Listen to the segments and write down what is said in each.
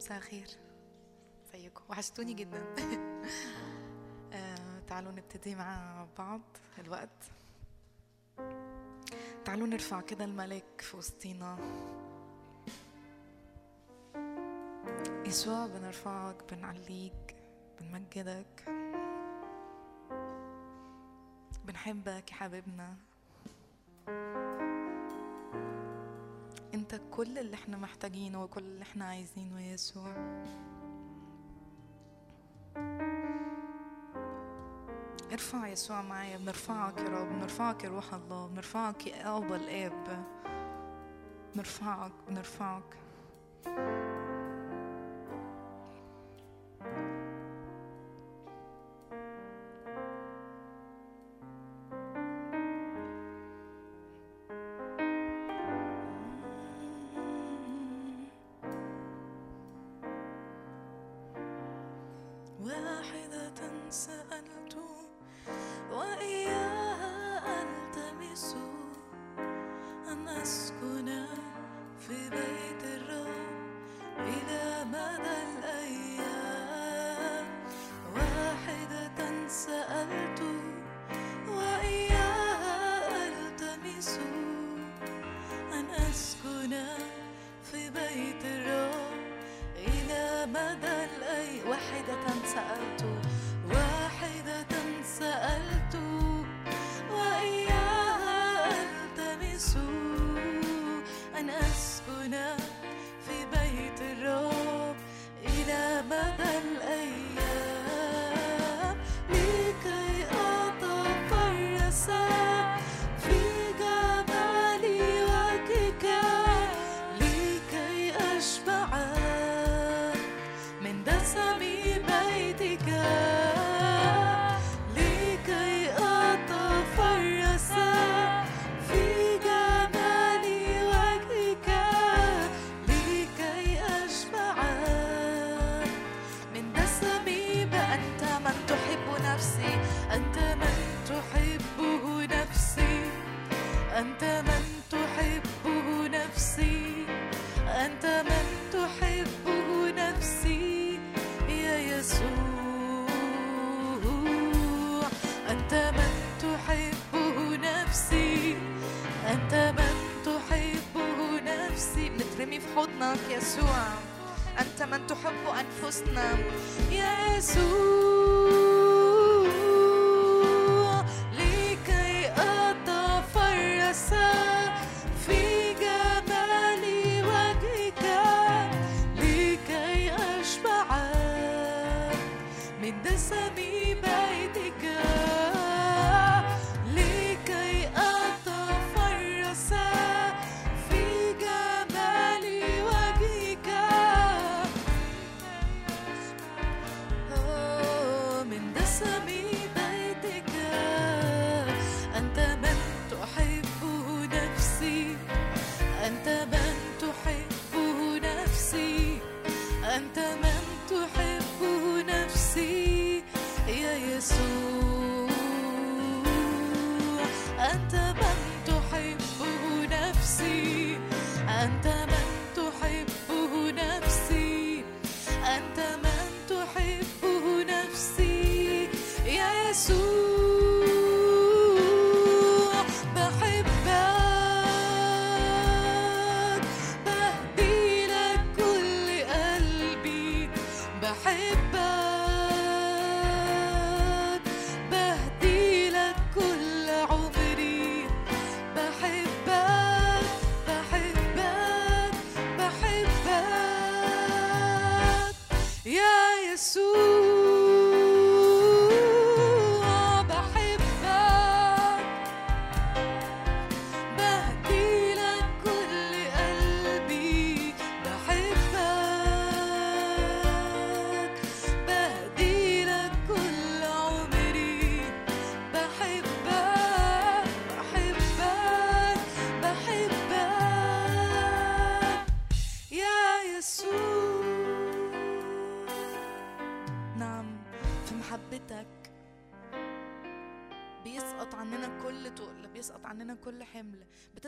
مساء الخير. زيكم وحشتوني جدا. آه، تعالوا نبتدي مع بعض الوقت. تعالوا نرفع كده الملك في وسطينا. يسوع بنرفعك بنعليك بنمجدك. بنحبك يا حبيبنا. كل اللي إحنا محتاجينه وكل اللي إحنا عايزينه يا يسوع. ارفع يسوع معايا بنرفعك يا رب بنرفعك يا روح الله بنرفعك يا أبا الآب. بنرفعك بنرفعك.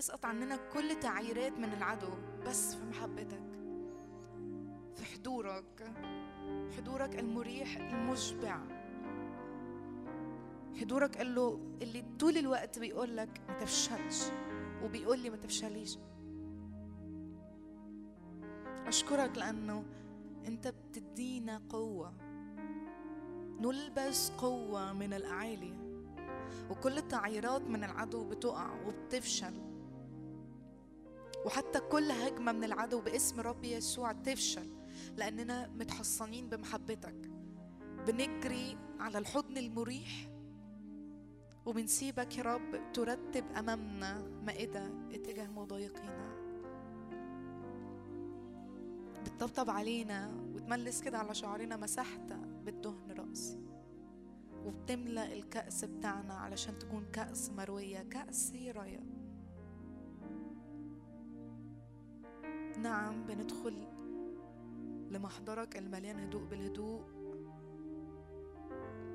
تسقط عننا كل تعييرات من العدو بس في محبتك في حضورك حضورك المريح المشبع. حضورك اللي, اللي طول الوقت بيقول لك ما تفشلش وبيقول لي ما تفشليش. أشكرك لأنه أنت بتدينا قوة نلبس قوة من الأعالي وكل التعييرات من العدو بتقع وبتفشل. وحتى كل هجمة من العدو باسم رب يسوع تفشل لأننا متحصنين بمحبتك. بنجري على الحضن المريح وبنسيبك يا رب ترتب أمامنا مائدة اتجاه مضايقينا بتطبطب علينا وتملس كده على شعرنا مسحت بالدهن رأسي وبتملأ الكأس بتاعنا علشان تكون كأس مروية كأس هي راية نعم بندخل لمحضرك المليان هدوء بالهدوء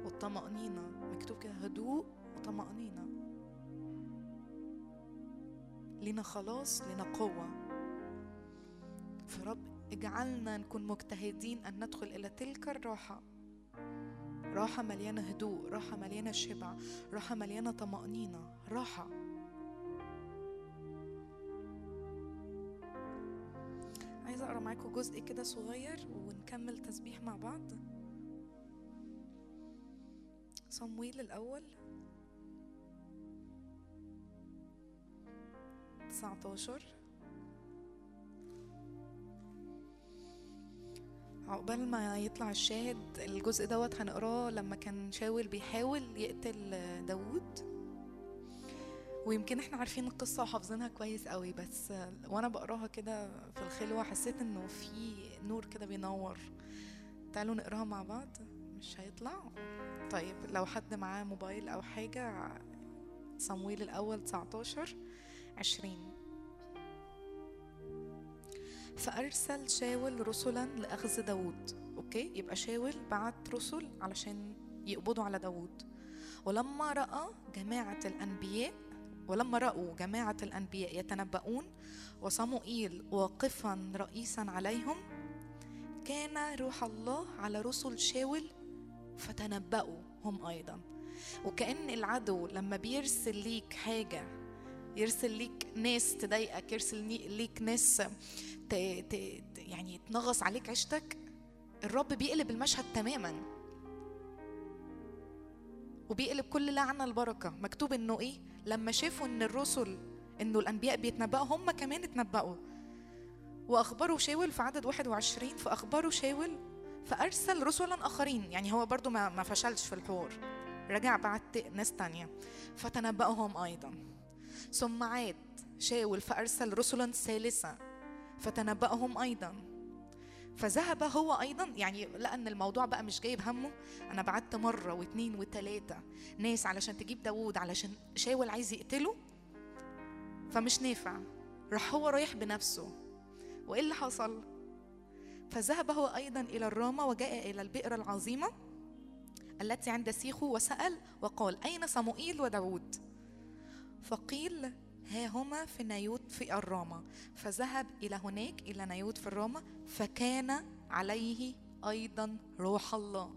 والطمأنينة. مكتوب كده هدوء وطمأنينة. لنا خلاص لنا قوة. فرب اجعلنا نكون مجتهدين أن ندخل إلى تلك الراحة. راحة مليانة هدوء راحة مليانة شبع راحة مليانة طمأنينة. راحة. عايزة أقرأ معاكم جزء كده صغير ونكمل تسبيح مع بعض. صمويل الأول. 19 عقبال ما يطلع الشاهد الجزء دوت هنقراه لما كان شاول بيحاول يقتل داوود. ويمكن إحنا عارفين القصة وحافظينها كويس قوي بس وأنا بقراها كده في الخلوة حسيت انه في نور كده بينور. تعالوا نقراها مع بعض مش هيطلع؟ طيب لو حد معاه موبايل أو حاجة صمويل الأول 19 20 فأرسل شاول رسلا لأخذ داود أوكي؟ يبقى شاول بعت رسل علشان يقبضوا على داود ولما رأى جماعة الأنبياء ولما رأوا جماعة الأنبياء يتنبؤون وصموئيل واقفا رئيسا عليهم كان روح الله على رسل شاول فتنبأوا هم أيضا. وكأن العدو لما بيرسل ليك حاجة يرسل ليك ناس تضايقك يرسل ليك ناس ت... ت... يعني تنغص عليك عيشتك الرب بيقلب المشهد تماما. وبيقلب كل لعنة البركة. مكتوب إنه إيه؟ لما شافوا إن الرسل انه الأنبياء بيتنبأوا هم كمان اتنبأوا. وأخبروا شاول في عدد 21 فأخبروا شاول فأرسل رسلا آخرين. يعني هو برضو ما, ما فشلش في الحوار. رجع بعت ناس تانية. فتنبأهم أيضا. ثم عاد شاول فأرسل رسلا ثالثة. فتنبأهم أيضا. فذهب هو أيضا يعني لقى أن الموضوع بقى مش جايب همه أنا بعت مرة واثنين وثلاثة ناس علشان تجيب داوود علشان شاول عايز يقتله فمش نافع راح هو رايح بنفسه وإيه اللي حصل؟ فذهب هو أيضا إلى الرامة وجاء إلى البئر العظيمة التي عند سيخو وسأل وقال أين صموئيل وداود؟ فقيل ها هما في نيوت في الرامة فذهب إلى هناك إلى نيوت في الرامة فكان عليه أيضا روح الله.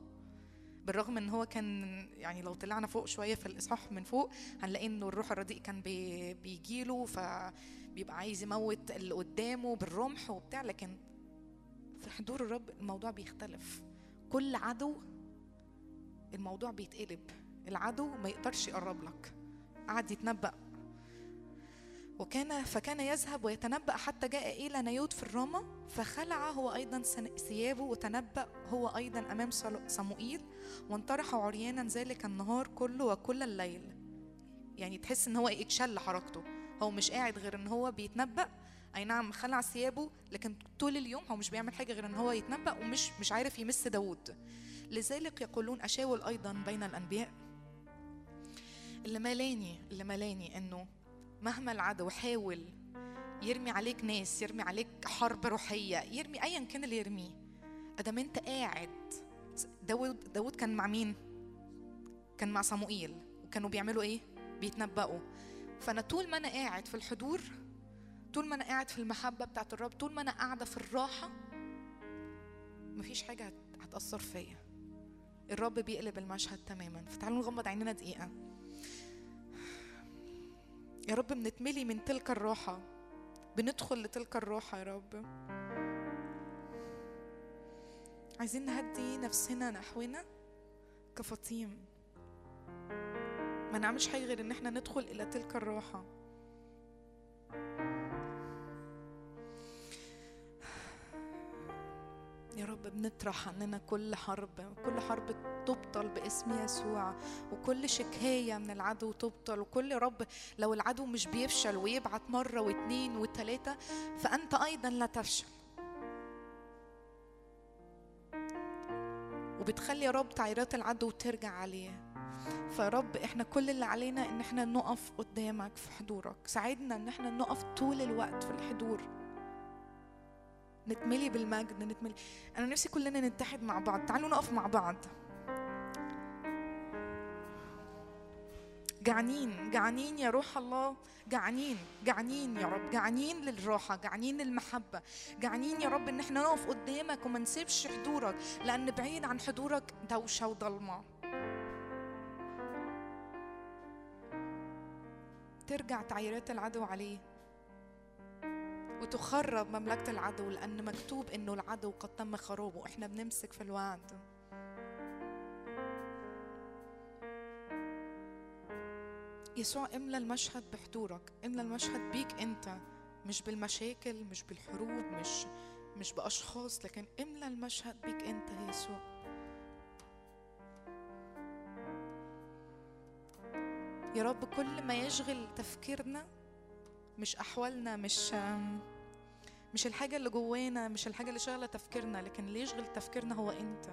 بالرغم إن هو كان يعني لو طلعنا فوق شوية في الإصحاح من فوق هنلاقي إنه الروح الرديء كان بي بيجي له فبيبقى عايز يموت اللي قدامه بالرمح وبتاع. لكن في حضور الرب الموضوع بيختلف. كل عدو الموضوع بيتقلب. العدو ما يقدرش يقرب لك. قعد يتنبأ. وكان فكان يذهب ويتنبأ حتى جاء إلى نيوت في الرامة فخلع هو أيضا ثيابه وتنبأ هو أيضا أمام صموئيل وانطرح عريانا ذلك النهار كله وكل الليل. يعني تحس إن هو اتشل حركته. هو مش قاعد غير إن هو بيتنبأ. أي نعم خلع ثيابه لكن طول اليوم هو مش بيعمل حاجة غير إن هو يتنبأ ومش مش عارف يمس داوود. لذلك يقولون أشاول أيضا بين الأنبياء. اللي ملاني اللي ملاني إنه مهما العدو حاول يرمي عليك ناس يرمي عليك حرب روحية يرمي ايا كان اللي يرميه أدام أنت قاعد داود داود كان مع مين؟ كان مع صموئيل وكانوا بيعملوا إيه؟ بيتنبأوا. فأنا طول ما أنا قاعد في الحضور طول ما أنا قاعد في المحبة بتاعت الرب طول ما أنا قاعدة في الراحة مفيش حاجة هت- هتأثر فيا. الرب بيقلب المشهد تماما. فتعالوا نغمض عيننا دقيقة. يا رب بنتملي من تلك الراحة. بندخل لتلك الراحة يا رب. عايزين نهدي نفسنا نحونا كفطيم. ما نعملش حاجة غير إن إحنا ندخل إلى تلك الراحة. يا رب بنطرح عننا كل حرب كل حرب تبطل باسم يسوع وكل شكاية من العدو تبطل وكل رب لو العدو مش بيفشل ويبعت مرة واتنين وتلاتة فأنت أيضا لا تفشل. وبتخلي يا رب تعيرات العدو ترجع عليه. فيا رب إحنا كل اللي علينا إن إحنا نقف قدامك في حضورك. ساعدنا إن إحنا نقف طول الوقت في الحضور. نتملي بالمجد نتملي. أنا نفسي كلنا نتحد مع بعض. تعالوا نقف مع بعض. جعانين جعانين يا روح الله. جعانين جعانين يا رب. جعانين للراحة جعانين للمحبة. جعانين يا رب إن إحنا نقف قدامك وما نسيبش حضورك لأن بعيد عن حضورك دوشة وضلمة. ترجع تعييرات العدو عليه. وتخرب مملكة العدو لأن مكتوب إنه العدو قد تم خرابه إحنا بنمسك في الوعد. يسوع املى المشهد بحضورك. املى المشهد بيك أنت. مش بالمشاكل مش بالحروب مش مش بأشخاص لكن املى المشهد بيك أنت يا يسوع. يا رب كل ما يشغل تفكيرنا مش أحوالنا مش مش الحاجة اللي جوانا مش الحاجة اللي شغله تفكيرنا لكن اللي يشغل تفكيرنا هو انت.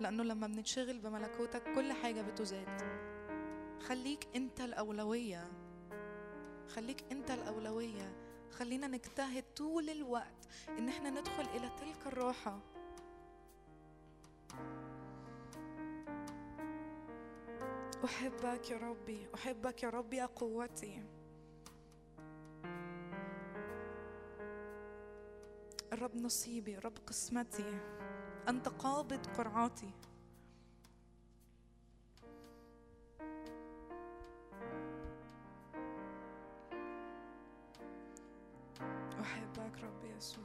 لأنه لما بنتشغل بملكوتك كل حاجة بتزاد. خليك انت الأولوية. خليك انت الأولوية. خلينا نجتهد طول الوقت إن إحنا ندخل إلى تلك الراحة. أحبك يا ربي. أحبك يا ربي يا قوتي. الرب نصيبي الرب قسمتي أنت قابض قرعاتي. أحبك ربي يسوع.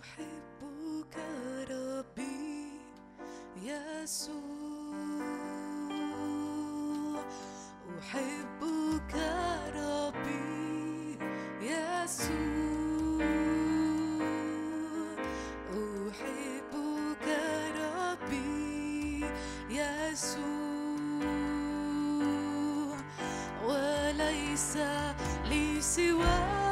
أحبك ربي يسوع. أحبك Lisa, Lisa,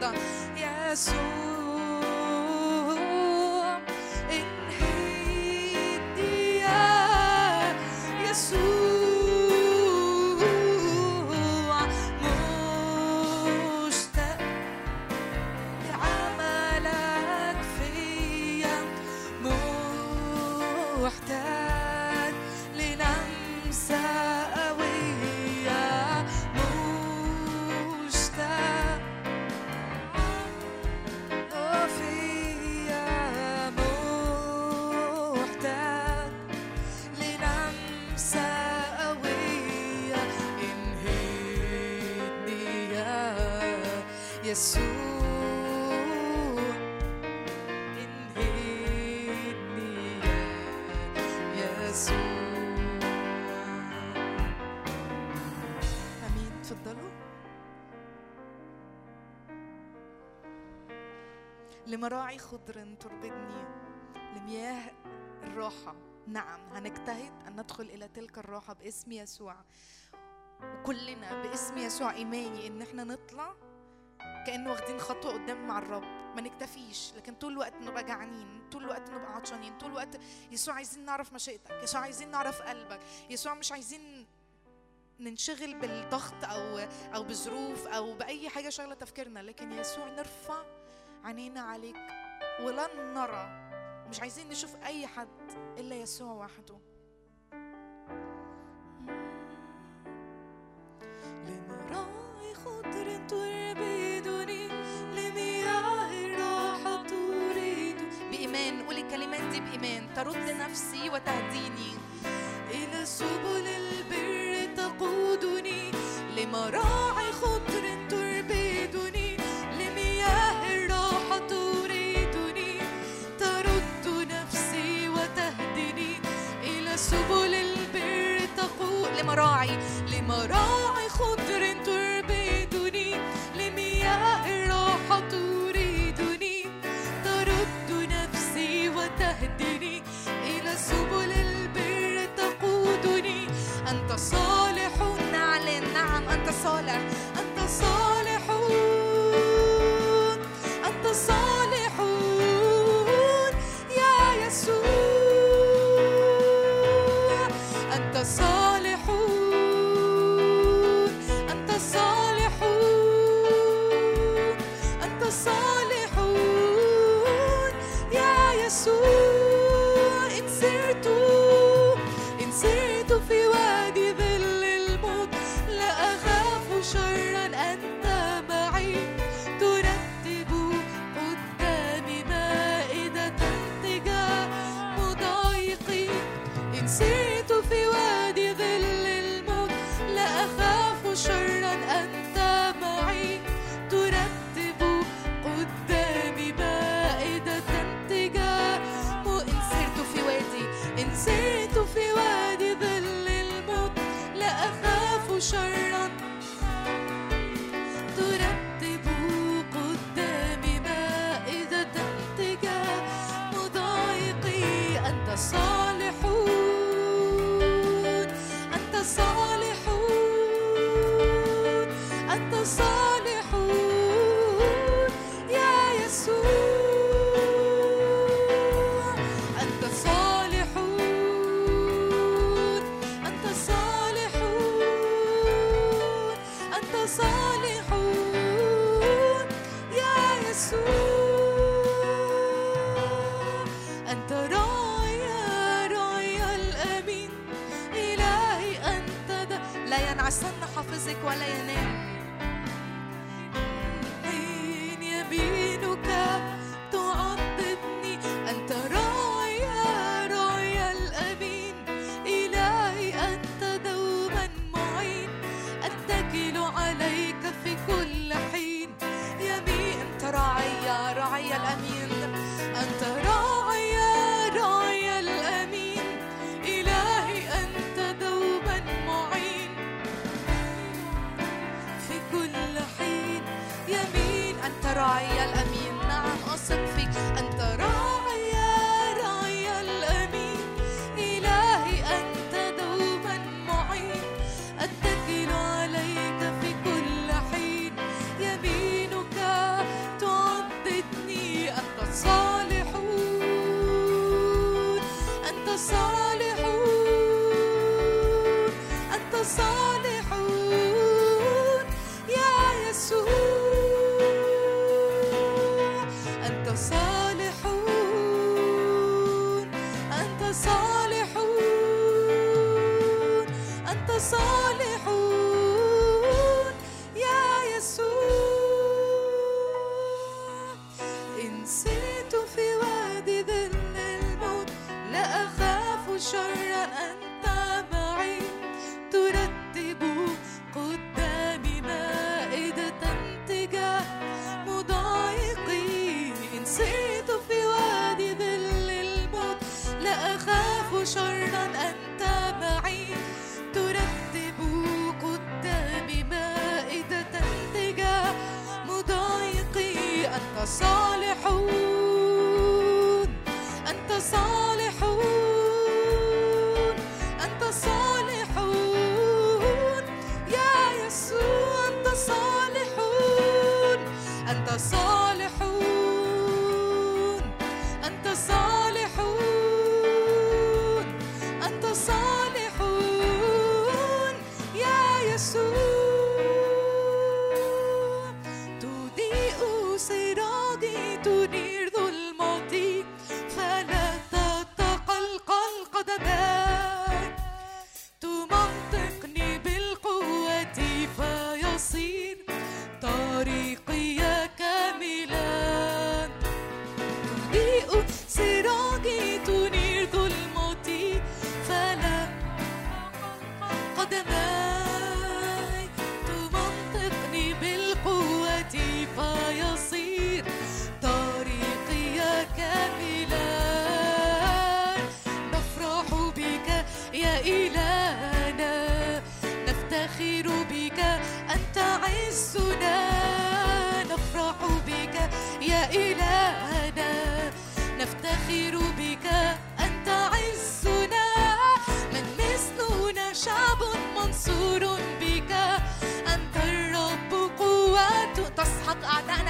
نشوف نهضة يسوع لمراعي خضر تربدني لمياه الراحة. نعم هنجتهد أن ندخل إلى تلك الراحة باسم يسوع. وكلنا باسم يسوع إيماني إن إحنا نطلع كأنه واخدين خطوة قدام مع الرب. ما نكتفيش لكن طول الوقت نبقى جعانين طول الوقت نبقى عطشانين طول الوقت يسوع عايزين نعرف مشيئتك يسوع عايزين نعرف قلبك يسوع مش عايزين ننشغل بالضغط أو أو بظروف أو بأي حاجة شغله تفكيرنا لكن يسوع نرفع عينينا عليك. ولن نرى. مش عايزين نشوف أي حد إلا يسوع وحده. خضر لمياه الراحة بإيمان. الكلمات دي بإيمان. ترد نفسي وتهديني tight.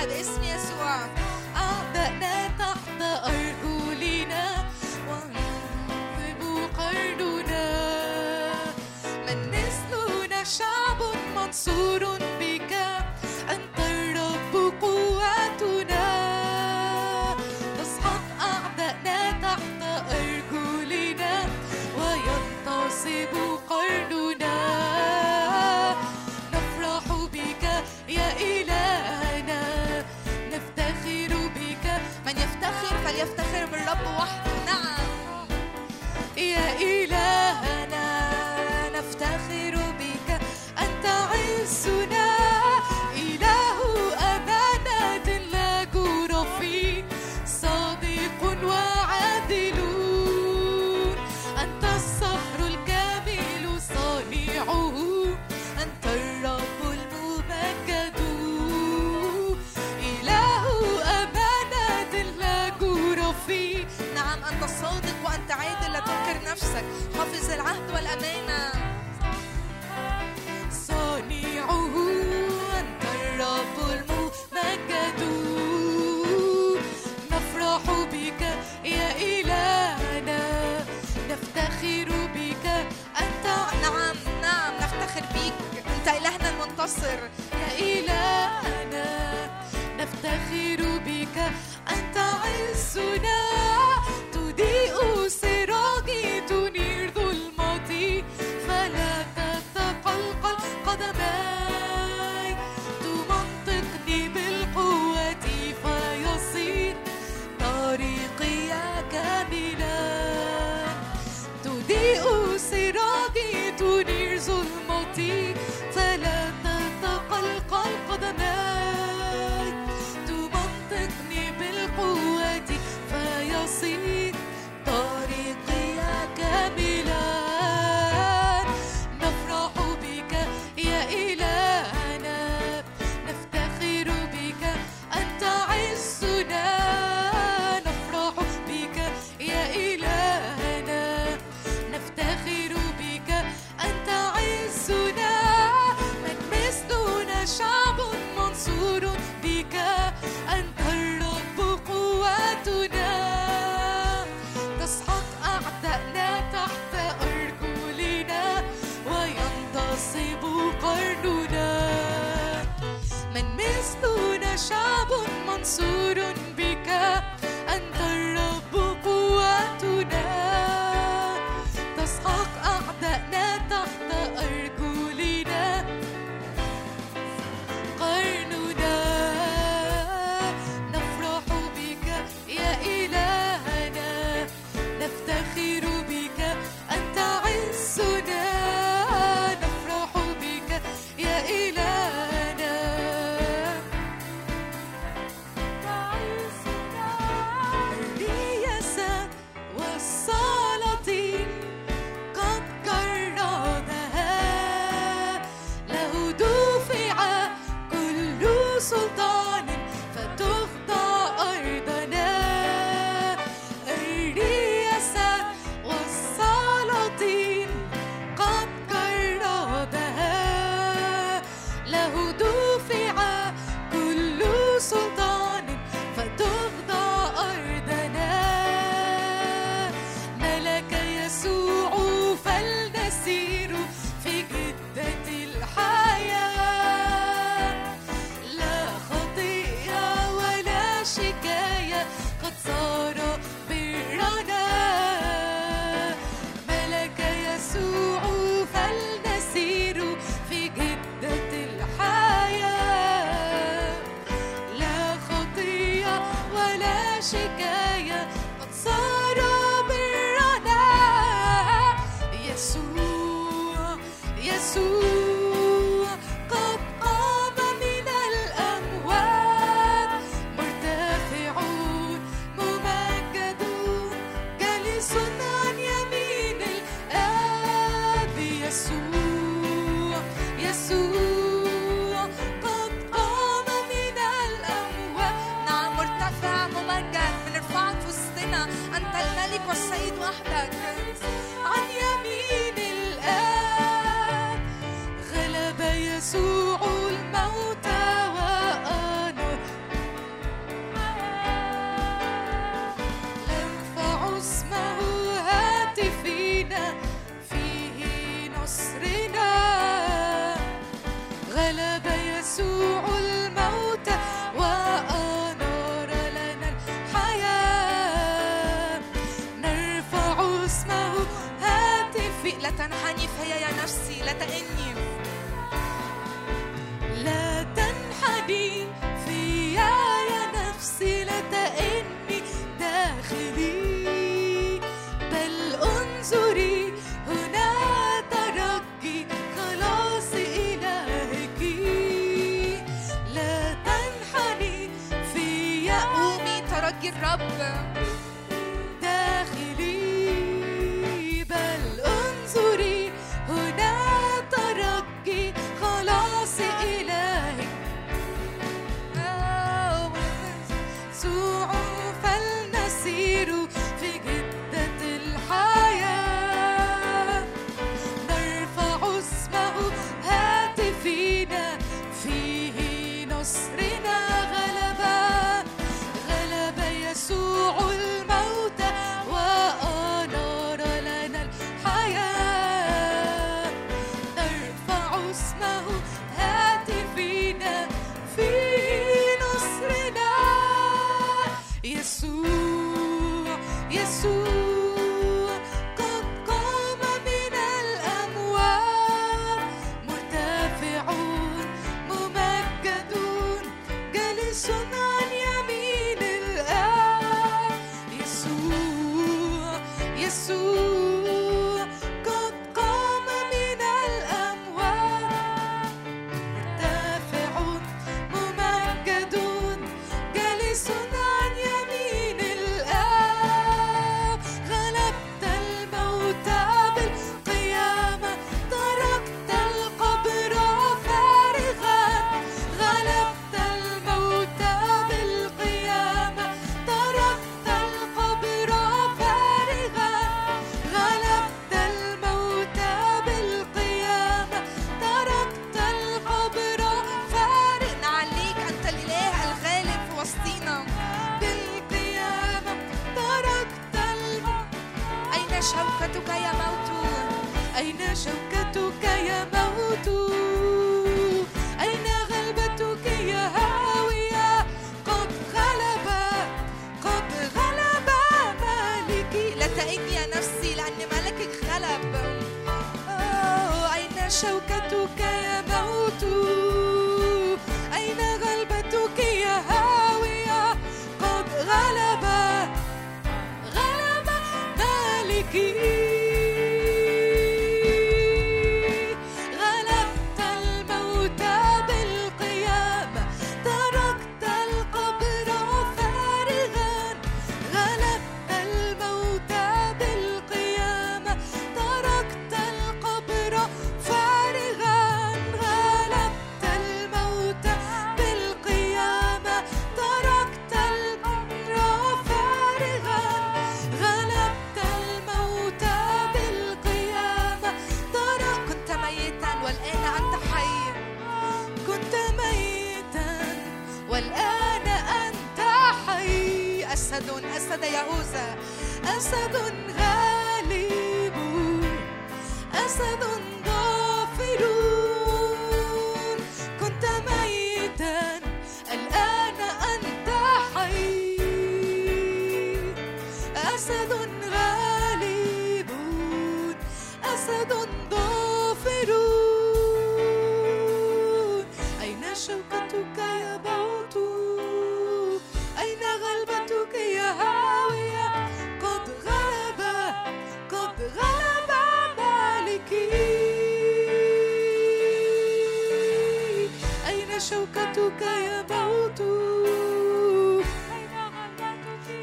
كلنا باسم يسوع نفسك. حافظ العهد والأمانة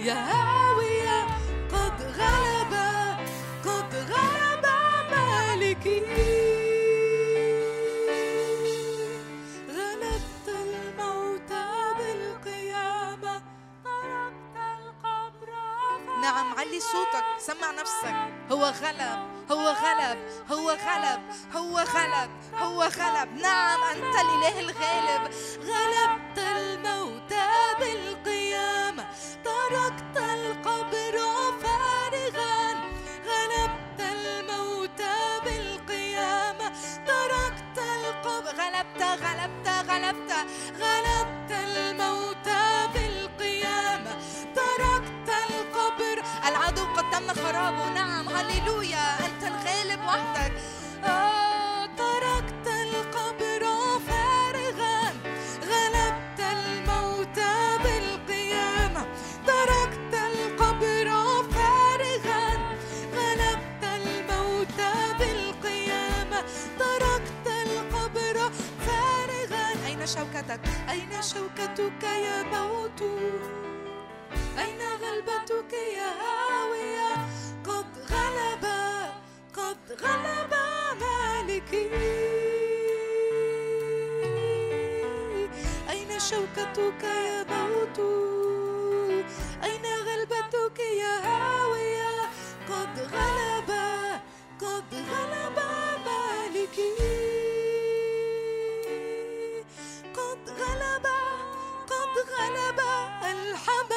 قد غلب قد غلب غلبت بالقيامة القبر نعم علي صوتك سمع نفسك. هو غلب هو غلب هو غلب هو غلب نعم أنت الإله الغالب. غلبت هللويا أنت الغالب وحدك. آه تركت القبر فارغا غلبت بالقيامة. تركت القبر فارغا غلبت بالقيامة. تركت القبر فارغا. أين شوكتك؟ أين شوكتك يا موت؟ أين غلبتك يا هاوي؟ غلب مالكي أين شوكتك يا موت؟ أين غلبتك يا هاوية؟ قد غلب قد غلب مالكي قد غلب قد غلب الحمد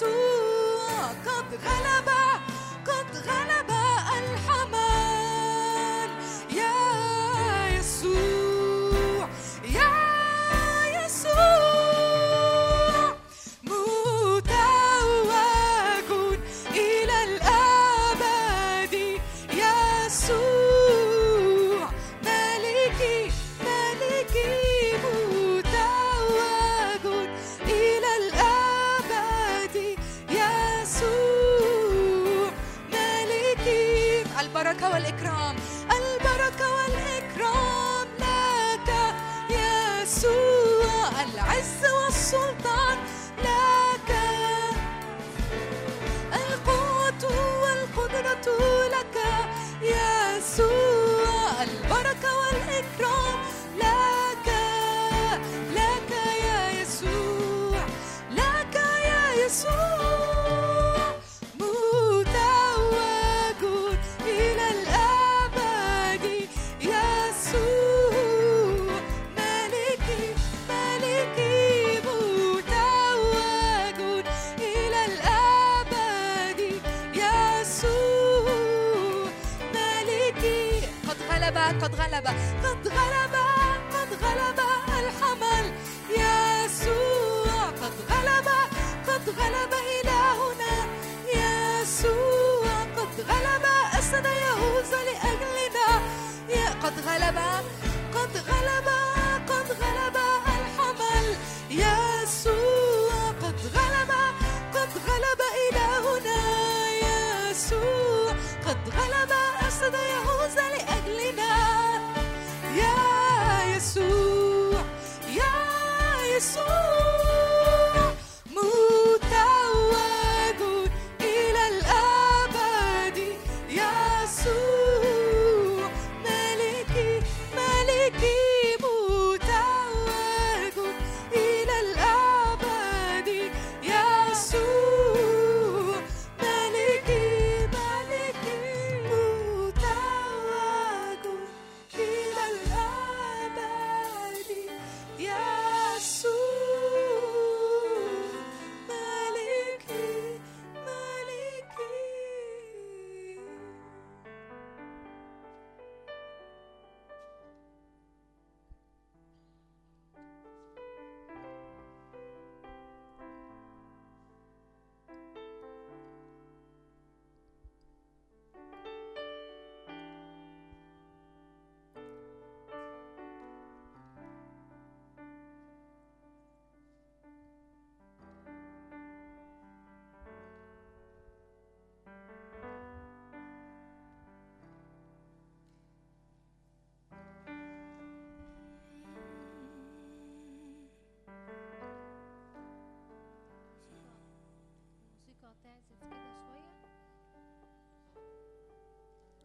sous, contre là-bas, contre là-bas. ifrån العز لأجلنا. يا قد غلب قد غلب قد غلب الحمل. يسوع قد غلب قد غلب إلهنا. يسوع قد غلب أسد يهوذا لأجلنا. يا يسوع يا يسوع.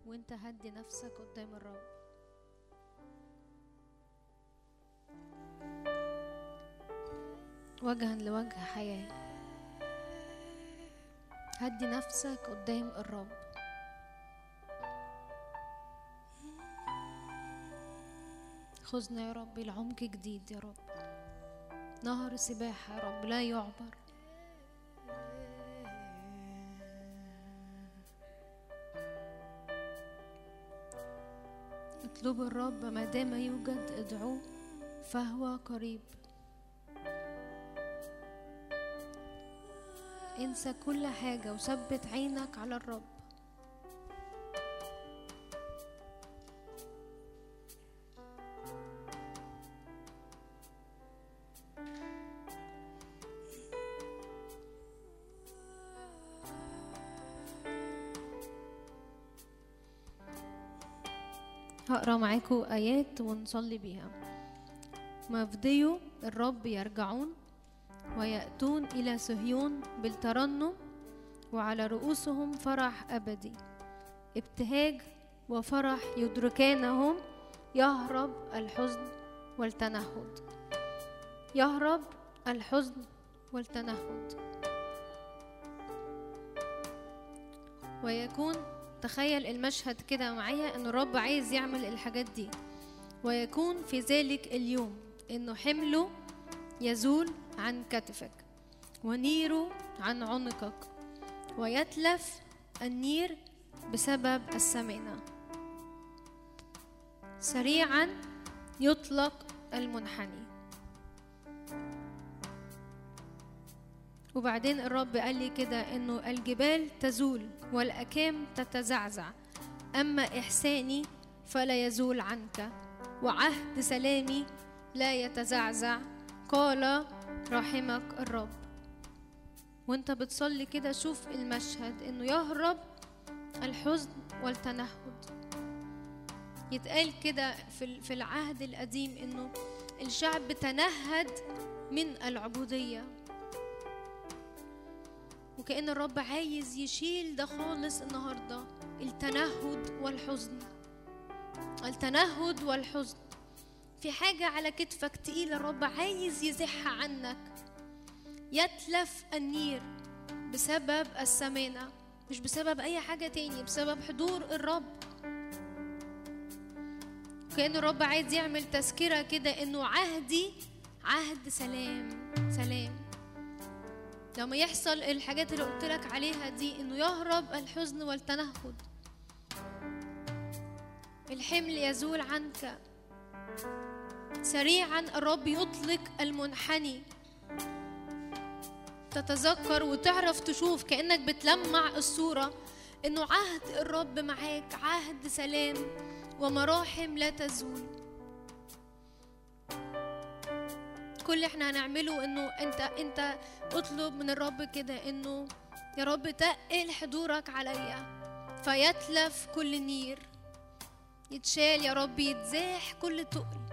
وانت هدي نفسك قدام الرب. وجها لوجه حياة. هدي نفسك قدام الرب. خذنا يا رب لعمق جديد يا رب. نهر سباحة يا رب لا يعبر. اطلبوا الرب ما دام يوجد ادعوه فهو قريب. انسى كل حاجة وثبت عينك على الرب. هقرا معاكم آيات ونصلي بيها. مفديو الرب يرجعون ويأتون إلى صهيون بالترنم وعلى رؤوسهم فرح أبدي. ابتهاج وفرح يدركانهم يهرب الحزن والتنهد. يهرب الحزن والتنهد. ويكون تخيل المشهد كده معايا إن الرب عايز يعمل الحاجات دي. ويكون في ذلك اليوم إنه حمله يزول عن كتفك ونيره عن عنقك ويتلف النير بسبب السمنه سريعا يطلق المنحني. وبعدين الرب قال لي كده إنه الجبال تزول والأكام تتزعزع. أما إحساني فلا يزول عنك وعهد سلامي لا يتزعزع قال رحمك الرب. وأنت بتصلي كده شوف المشهد إنه يهرب الحزن والتنهد. يتقال كده في العهد القديم إنه الشعب تنهد من العبودية. وكأن الرب عايز يشيل ده خالص النهاردة. التنهد والحزن. التنهد والحزن. في حاجة على كتفك تقيلة الرب عايز يزحها عنك. يتلف النير بسبب السمانة مش بسبب أي حاجة تاني بسبب حضور الرب. كأن الرب عايز يعمل تذكرة كده إنه عهدي عهد سلام سلام. لما يحصل الحاجات اللي قلت لك عليها دي إنه يهرب الحزن والتنهد. الحمل يزول عنك. سريعا الرب يطلق المنحني. تتذكر وتعرف تشوف كأنك بتلمع الصورة إنه عهد الرب معاك عهد سلام ومراحم لا تزول. كل اللي إحنا هنعمله انه انت انت اطلب من الرب كده انه يا رب تقل حضورك عليا. فيتلف كل نير. يتشال يا رب يتزاح كل تقل.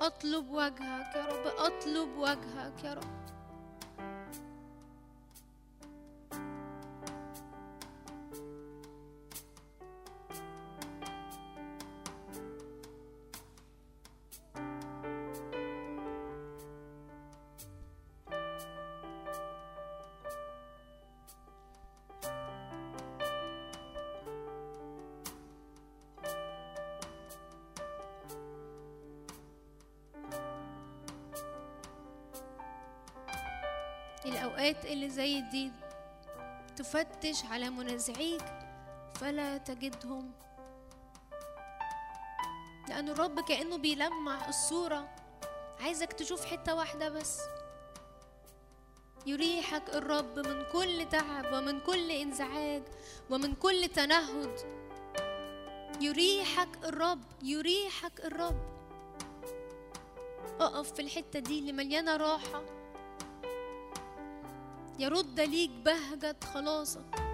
اطلب وجهك يا رب اطلب وجهك يا رب. الأوقات اللي زي دي تفتش على منازعيك فلا تجدهم. لأن الرب كأنه بيلمع الصورة. عايزك تشوف حتة واحدة بس. يريحك الرب من كل تعب ومن كل انزعاج ومن كل تنهد. يريحك الرب يريحك الرب. أقف في الحتة دي اللي مليانة راحة. يرد ليك بهجة خلاصك.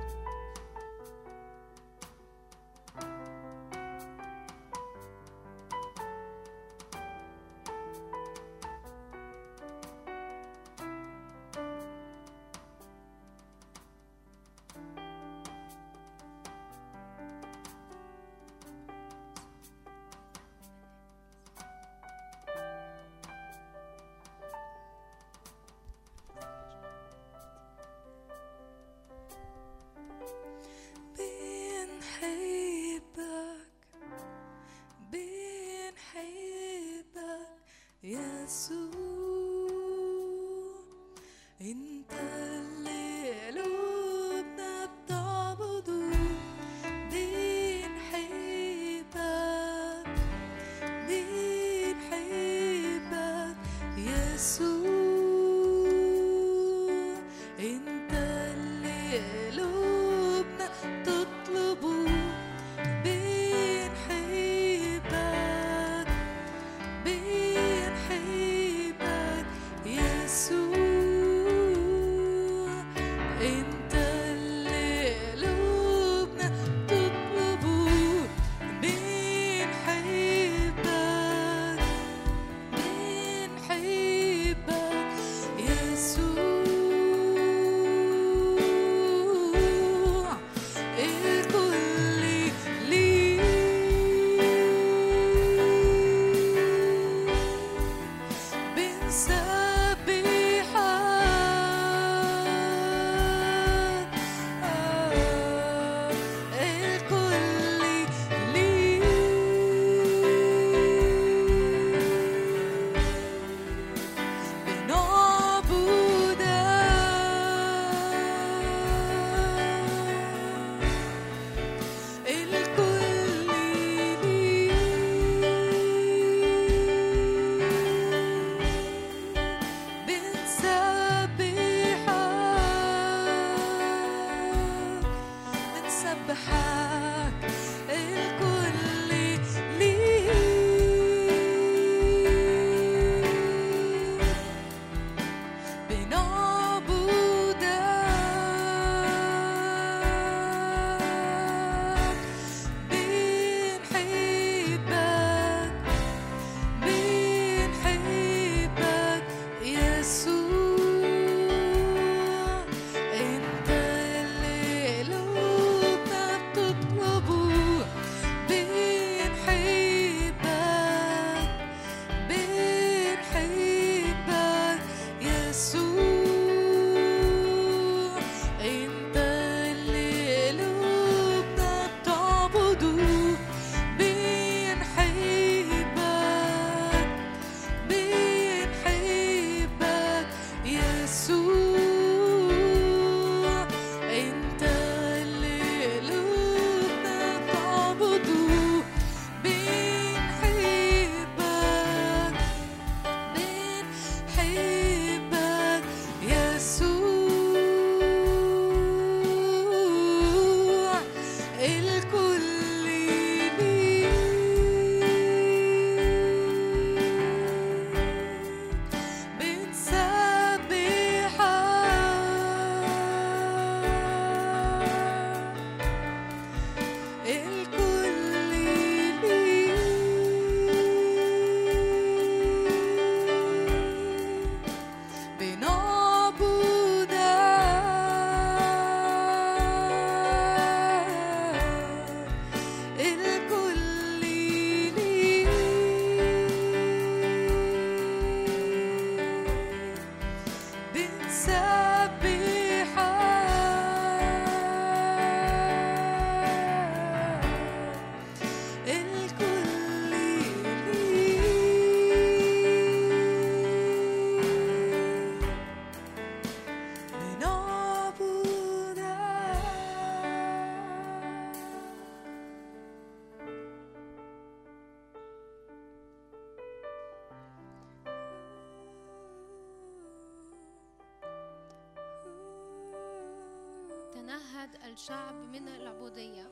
يتنهد الشعب من العبودية.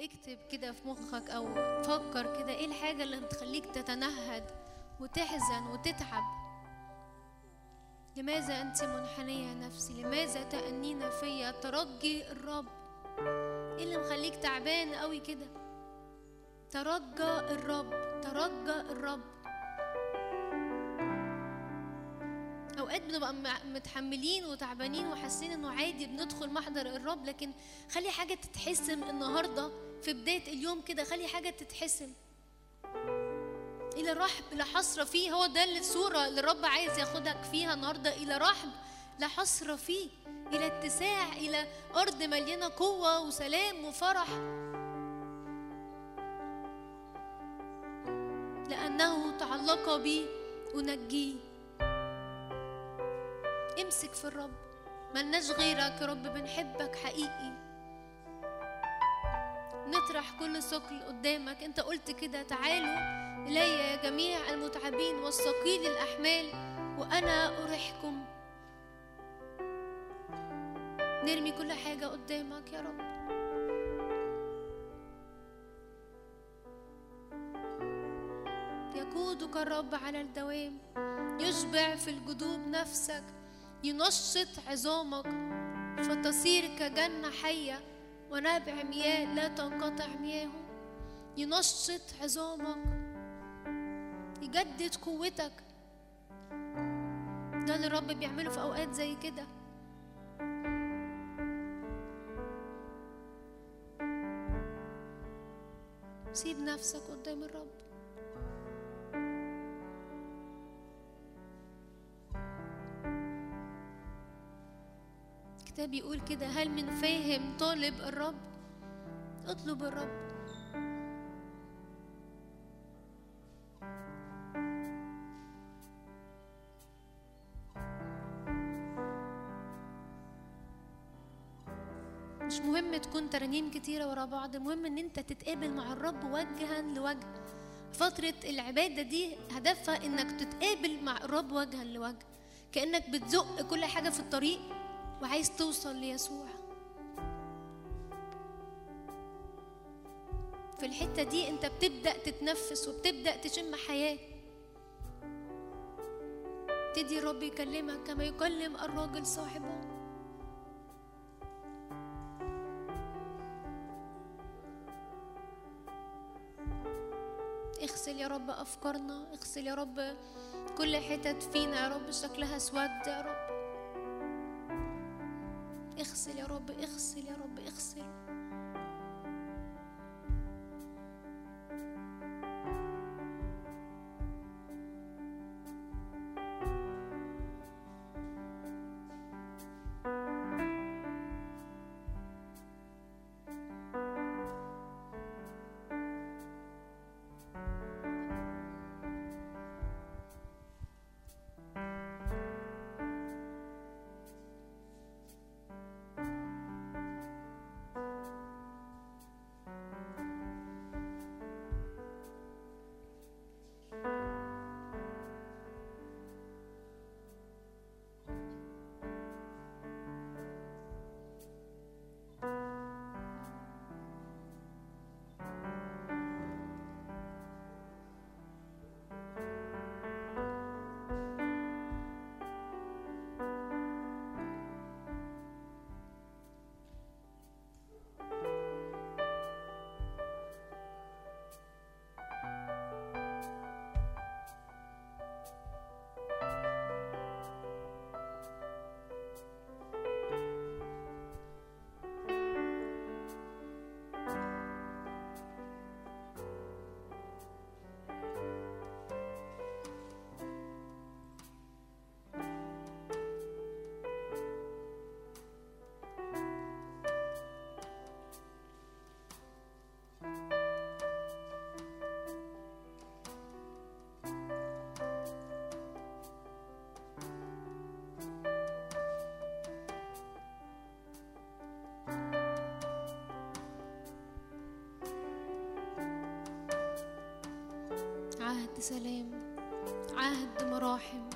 اكتب كده في مخك أو فكر كده إيه الحاجة اللي بتخليك تتنهد وتحزن وتتعب؟ لماذا أنت منحنية يا نفسي؟ لماذا تأنين فيا؟ ترجي الرب. إيه اللي مخليك تعبان قوي كده؟ ترجى الرب ترجى الرب. م- متحملين وتعبانين وحاسين إنه عادي بندخل محضر الرب لكن خلي حاجة تتحسم النهارده في بداية اليوم كده خلي حاجة تتحسم. إلى رحب لا حصر فيه هو ده الصورة اللي الرب عايز ياخدك فيها النهارده. إلى رحب لا حصر فيه إلى اتساع إلى أرض مليانة قوة وسلام وفرح. لأنه تعلق بي أنجيه. امسك في الرب. ملناش غيرك يا رب بنحبك حقيقي. نطرح كل ثقل قدامك. انت قلت كده تعالوا إلي يا جميع المتعبين والثقيل الأحمال وأنا أريحكم. نرمي كل حاجة قدامك يا رب. يقودك الرب على الدوام. يشبع في الجدوب نفسك. ينشط عظامك فتصير كجنة حية ونبع مياه لا تنقطع مياهه ينشط عظامك يجدد قوتك. ده اللي الرب بيعمله في أوقات زي كده. سيب نفسك قدام الرب. الكتاب بيقول كده هل من فاهم طالب الرب؟ اطلب الرب. مش مهم تكون ترانيم كتيرة ورا بعض المهم إن أنت تتقابل مع الرب وجها لوجه. فترة العبادة دي هدفها إنك تتقابل مع الرب وجها لوجه. كأنك بتزق كل حاجة في الطريق وعايز توصل ليسوع. في الحتة دي انت بتبدأ تتنفس وبتبدأ تشم حياة. تدي الرب يكلمك كما يكلم الراجل صاحبه. اغسل يا رب أفكارنا اغسل يا رب كل حتت فينا يا رب شكلها اسود يا رب. اغسل يا رب اغسل يا رب اغسل. عهد سلام عهد مراحم.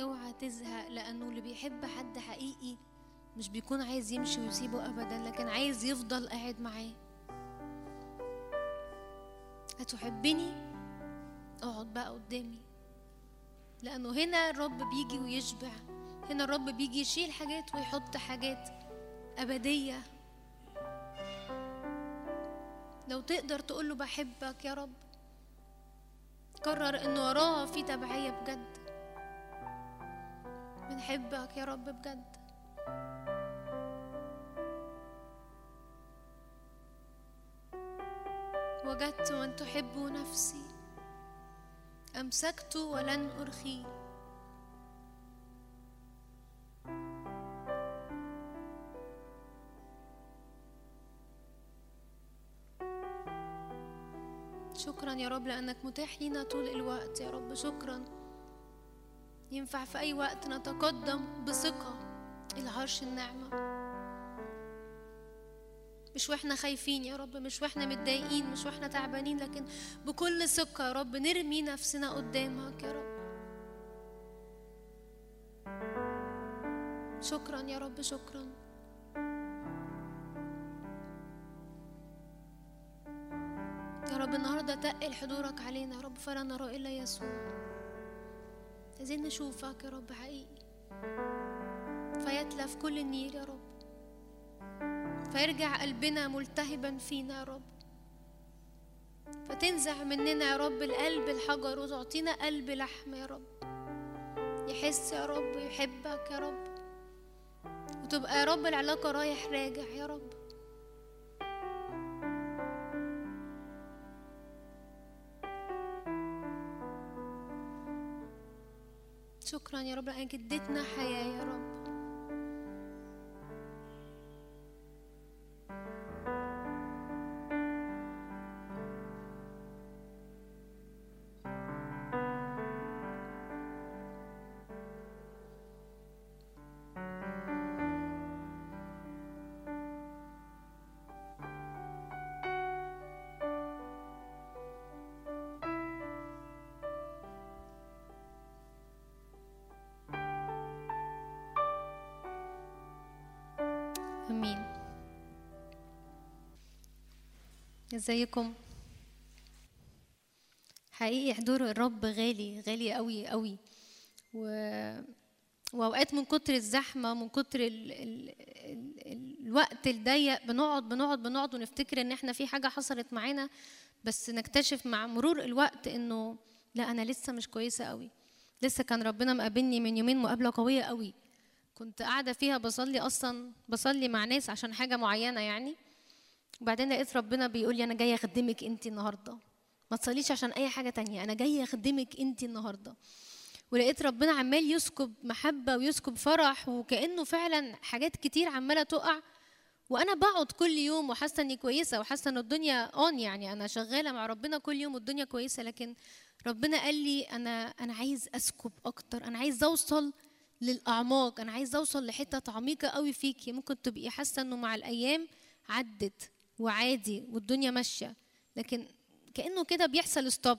اوعى تزهق لأنه اللي بيحب حد حقيقي مش بيكون عايز يمشي ويسيبه ابدا لكن عايز يفضل قاعد معاه. هتحبني؟ اقعد بقى قدامي. لأنه هنا الرب بيجي ويشبع. هنا الرب بيجي يشيل حاجات ويحط حاجات أبدية. لو تقدر تقول له بحبك يا رب قرر ان وراها في تبعية بجد. بنحبك يا رب بجد. وجدت من تحب نفسي. أمسكت ولن أرخيه شكرا يا رب لأنك متاح لينا طول الوقت يا رب. شكرا. ينفع في أي وقت نتقدم بثقة إلى عرش النعمة. مش وإحنا خايفين يا رب مش وإحنا متضايقين مش وإحنا تعبانين لكن بكل ثقة يا رب نرمي نفسنا قدامك يا رب. شكرا يا رب شكرا. يا رب النهارده تقل حضورك علينا يا رب فلا نرى إلا يسوع. عايزين نشوفك يا رب حقيقي. فيتلف كل النير يا رب. فيرجع قلبنا ملتهبا فينا يا رب. فتنزع مننا يا رب القلب الحجر وتعطينا قلب لحم يا رب. يحس يا رب يحبك يا رب. وتبقى يا رب العلاقة رايح راجع يا رب. شكرا يا رب لأنك اديتنا حياة يا رب. ازيكم؟ حقيقي حضور الرب غالي غالي قوي قوي. و... وأوقات من كتر الزحمة من كتر ال... ال... ال... الوقت الضيق بنقعد بنقعد بنقعد ونفتكر إن إحنا في حاجة حصلت معانا بس نكتشف مع مرور الوقت إنه لا أنا لسه مش كويسة قوي. لسه كان ربنا مقابلني من يومين مقابلة قوية قوي. كنت قاعدة فيها بصلي أصلا بصلي مع ناس عشان حاجة معينة يعني. وبعدين لقيت ربنا بيقول لي أنا جاية أخدمك أنت النهارده. ما تصليش عشان أي حاجة تانية أنا جاية أخدمك أنت النهارده. ولقيت ربنا عمال يسكب محبة ويسكب فرح وكأنه فعلا حاجات كتير عمالة تقع. وأنا بقعد كل يوم وحاسة إني كويسة وحاسة ان الدنيا اون يعني أنا شغالة مع ربنا كل يوم والدنيا كويسة. لكن ربنا قال لي أنا أنا عايز أسكب أكتر أنا عايز أوصل للأعماق أنا عايز أوصل لحتة عميقة قوي فيكي. ممكن تبقي حاسة إنه مع الأيام عدت. وعادي والدنيا ماشية. لكن كأنه كده بيحصل ستوب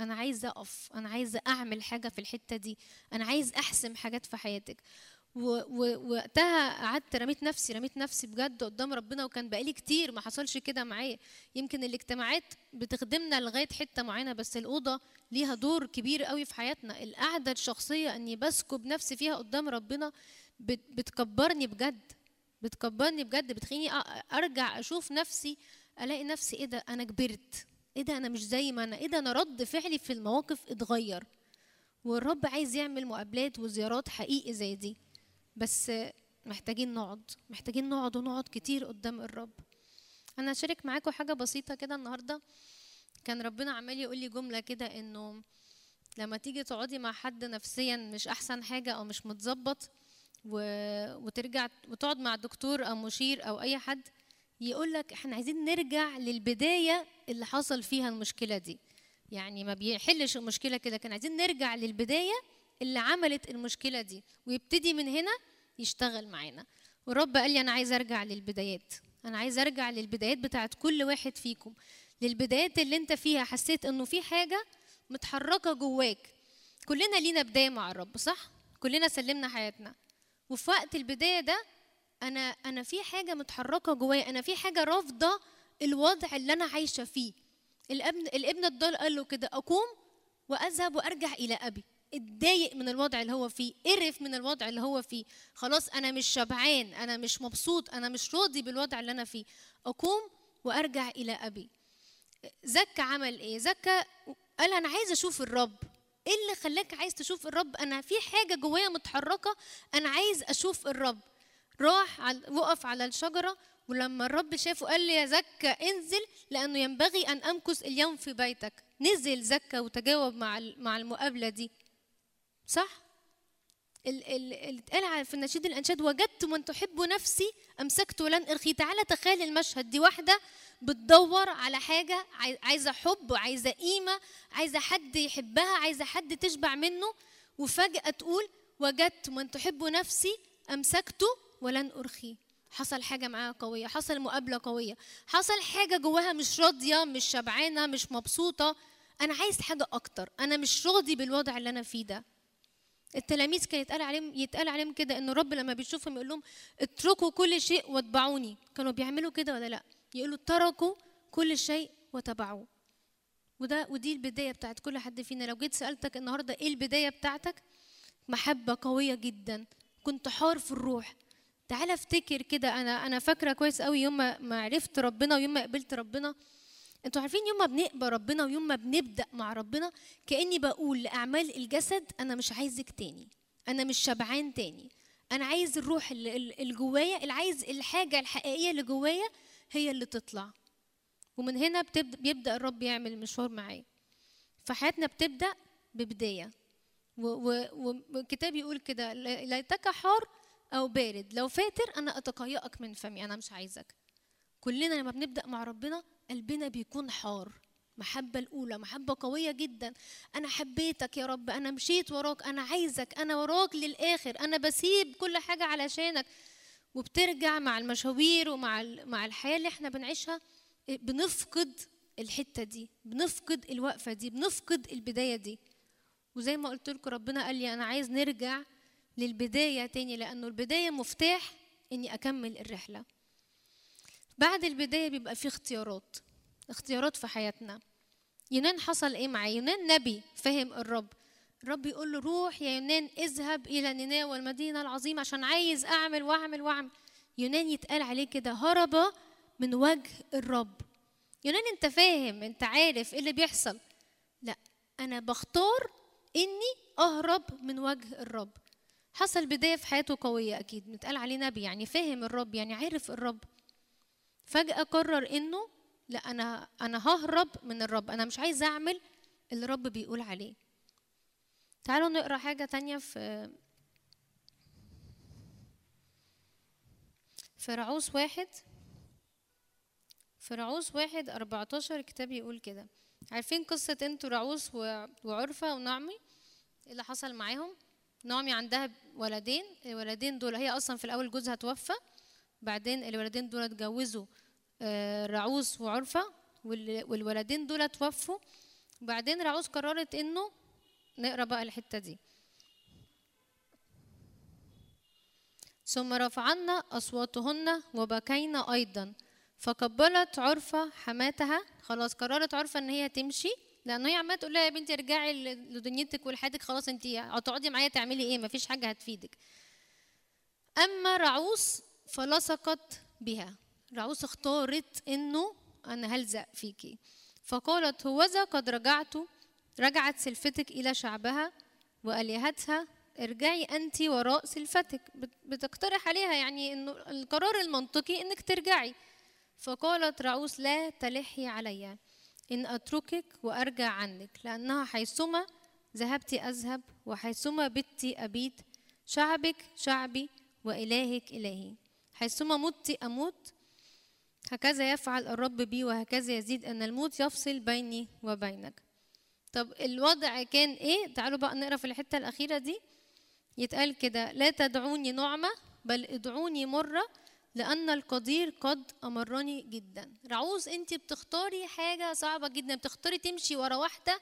أنا عايزة أقف. أنا عايزة أعمل حاجة في الحتة دي. أنا عايز أحسم حاجات في حياتك. ووقتها قعدت رميت نفسي رميت نفسي بجد قدام ربنا وكان بقالي كتير ما حصلش كده معايا. يمكن الاجتماعات بتخدمنا لغاية حتة معينة بس الأوضة ليها دور كبير قوي في حياتنا. القعدة الشخصية إني بسكب نفسي فيها قدام ربنا بتكبرني بجد. بتكبرني بجد بتخليني أرجع أشوف نفسي ألاقي نفسي إيه ده أنا كبرت إيه ده أنا مش زي ما أنا إيه ده أنا رد فعلي في المواقف اتغير. والرب عايز يعمل مقابلات وزيارات حقيقي زي دي. بس محتاجين نقعد محتاجين نقعد ونقعد كتير قدام الرب. أنا هشارك معاكم حاجة بسيطة كده النهارده. كان ربنا عمال يقول لي جملة كده إنه لما تيجي تقعدي مع حد نفسيا مش أحسن حاجة أو مش متظبط. وترجع وتقعد مع دكتور أو مشير أو أي حد يقول لك إحنا عايزين نرجع للبداية اللي حصل فيها المشكلة دي. يعني ما بيحلش المشكلة كده كان عايزين نرجع للبداية اللي عملت المشكلة دي ويبتدي من هنا يشتغل معانا. والرب قال لي أنا عايز أرجع للبدايات. أنا عايز أرجع للبدايات بتاعت كل واحد فيكم. للبدايات اللي أنت فيها حسيت إنه في حاجة متحركة جواك. كلنا لينا بداية مع الرب صح؟ كلنا سلمنا حياتنا. وفي وقت البداية ده أنا أنا في حاجة متحركة جوايا أنا في حاجة رافضة الوضع اللي أنا عايشة فيه. الأبن الابن الضال قال له كده أقوم وأذهب وأرجع إلى أبي. اتضايق من الوضع اللي هو فيه قرف من الوضع اللي هو فيه. خلاص أنا مش شبعان أنا مش مبسوط أنا مش راضي بالوضع اللي أنا فيه. أقوم وأرجع إلى أبي. زكا عمل إيه؟ زكا قال أنا عايز أشوف الرب. إيه اللي خلاك عايز تشوف الرب؟ أنا في حاجة جوايا متحركة أنا عايز أشوف الرب. راح وقف على الشجرة ولما الرب شافه قال لي يا زكا انزل لأنه ينبغي أن أمكث اليوم في بيتك. نزل زكا وتجاوب مع مع المقابلة دي. صح؟ اللي اتقال في النشيد الأنشاد وجدت من تحب نفسي أمسكت ولن أرخي. تعالى تخيل المشهد. دي واحدة بتدور على حاجة عايزة حب عايزة قيمة عايزة حد يحبها عايزة حد تشبع منه. وفجأة تقول وجدت من تحب نفسي امسكته ولن أرخي. حصل حاجة معاها قوية حصل مقابلة قوية حصل حاجة جواها مش راضية مش شبعانة مش مبسوطة. أنا عايز حاجة أكتر. أنا مش راضي بالوضع اللي أنا فيه ده. التلاميذ كان يتقال عليهم يتقال عليهم كده ان الرب لما بيشوفهم يقول لهم اتركوا كل شيء واتبعوني. كانوا بيعملوا كده ولا لأ؟ يقولوا تركوا كل شيء وتبعوه. وده ودي البداية بتاعت كل حد فينا. لو جيت سألتك النهارده إيه البداية بتاعتك؟ محبة قوية جدا. كنت حار في الروح. تعالى أفتكر كده. أنا أنا فاكرة كويس قوي يوم ما عرفت ربنا ويوم ما قبلت ربنا. أنتوا عارفين يوم ما بنقبل ربنا ويوم ما بنبدأ مع ربنا كأني بقول لأعمال الجسد أنا مش عايزك تاني أنا مش شبعان تاني. أنا عايز الروح اللي جوايا اللي عايز الحاجة الحقيقية اللي جوايا هي اللي تطلع. ومن هنا بتبدأ بيبدأ الرب يعمل مشوار معايا. فحياتنا بتبدأ ببداية. والكتاب يقول كده ليتك حار أو بارد لو فاتر أنا أتقيأك من فمي أنا مش عايزك. كلنا لما بنبدأ مع ربنا قلبنا بيكون حار. محبة الأولى محبة قوية جدا. أنا حبيتك يا رب أنا مشيت وراك أنا عايزك أنا وراك للآخر أنا بسيب كل حاجة علشانك. وبترجع مع المشاوير ومع مع الحياة اللي إحنا بنعيشها بنفقد الحتة دي بنفقد الوقفة دي بنفقد البداية دي. وزي ما قلت لكم ربنا قال لي أنا عايز نرجع للبداية تاني لأنه البداية مفتاح إني أكمل الرحلة. بعد البداية بيبقى في اختيارات اختيارات في حياتنا. يونان حصل إيه معاه يونان نبي فهم الرب. الرب يقول له روح يا يونان اذهب إلى نينوى المدينة العظيمة عشان عايز أعمل وأعمل وأعمل. يونان يتقال عليه كده هرب من وجه الرب. يونان أنت فاهم أنت عارف إيه اللي بيحصل. لا أنا بختار إني أهرب من وجه الرب. حصل بداية في حياته قوية أكيد متقال عليه نبي يعني فاهم؟ الرب يعني عارف الرب. فجأة قرر إنه لا أنا أنا ههرب من الرب. أنا مش عايز أعمل اللي الرب بيقول عليه. تعالوا نقرأ حاجة تانية في في رعوس واحد. في رعوس واحد 14 الكتاب يقول كده. عارفين قصة أنتوا رعوس وعرفة ونعمي؟ إيه اللي حصل معاهم؟ نعمي عندها ولدين. الولدين دول هي أصلا في الأول جوزها توفى. بعدين الولدين دول اتجوزوا. آه، رعوس وعرفة وال- والولدين دول توفوا بعدين رعوس قررت إنه نقرأ بقى الحتة دي. ثم رفعنا أصواتهن وبكينا أيضا. فقبلت عرفة حماتها. خلاص قررت عرفة إن هي تمشي. لأن هي عمالة تقول لها يا بنتي ارجعي لدنيتك ولحياتك. خلاص أنت هتقعدي معايا تعملي إيه؟ مفيش حاجة هتفيدك. أما رعوس فلصقت بها. رعوس اختارت إنه أنا هلزق فيكي فقالت هوذا قد رجعت. رجعت سلفتك إلى شعبها وآلهتها ارجعي أنت وراء سلفتك. بت- بتقترح عليها يعني إنه القرار المنطقي إنك ترجعي. فقالت رعوس لا تلحي علي. إن أتركك وأرجع عنك لأنها حيثما ذهبت أذهب وحيثما بت أبيت شعبك شعبي وإلهك إلهي. حيثما مت أموت هكذا يفعل الرب بي وهكذا يزيد أن الموت يفصل بيني وبينك. طب الوضع كان إيه؟ تعالوا بقى نقرأ في الحتة الأخيرة دي. يتقال كده لا تدعوني نعمة بل ادعوني مرة لأن القدير قد أمرني جدا. رعوز أنت بتختاري حاجة صعبة جدا بتختاري تمشي ورا واحدة.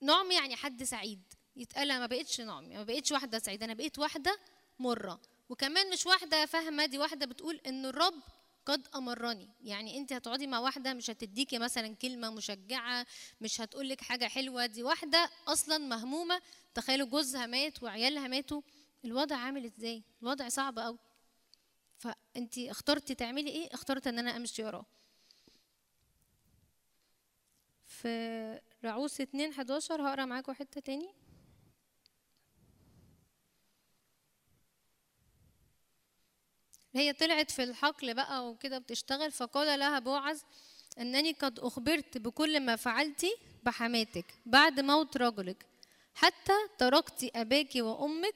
نعم يعني حد سعيد. يتقال ما بقتش نعم ما بقتش واحدة سعيدة أنا بقيت واحدة مرة. وكمان مش واحدة فاهمة دي واحدة بتقول إن الرب قد أمرني. يعني أنت هتقعدي مع واحدة مش هتديكي مثلا كلمة مشجعة مش هتقولك حاجة حلوة. دي واحدة أصلا مهمومة. تخيلوا جوزها مات وعيالها ماتوا. الوضع عامل إزاي؟ الوضع صعب قوي فأنت اخترتي تعملي إيه؟ اخترت إن أنا أمشي وراه. في رعوس 2 11 هقرأ معاكم حتة تاني. هي طلعت في الحقل بقى وكده بتشتغل فقال لها بوعز إنني قد أخبرت بكل ما فعلت بحماتك بعد موت رجلك حتى تركت اباك وأمك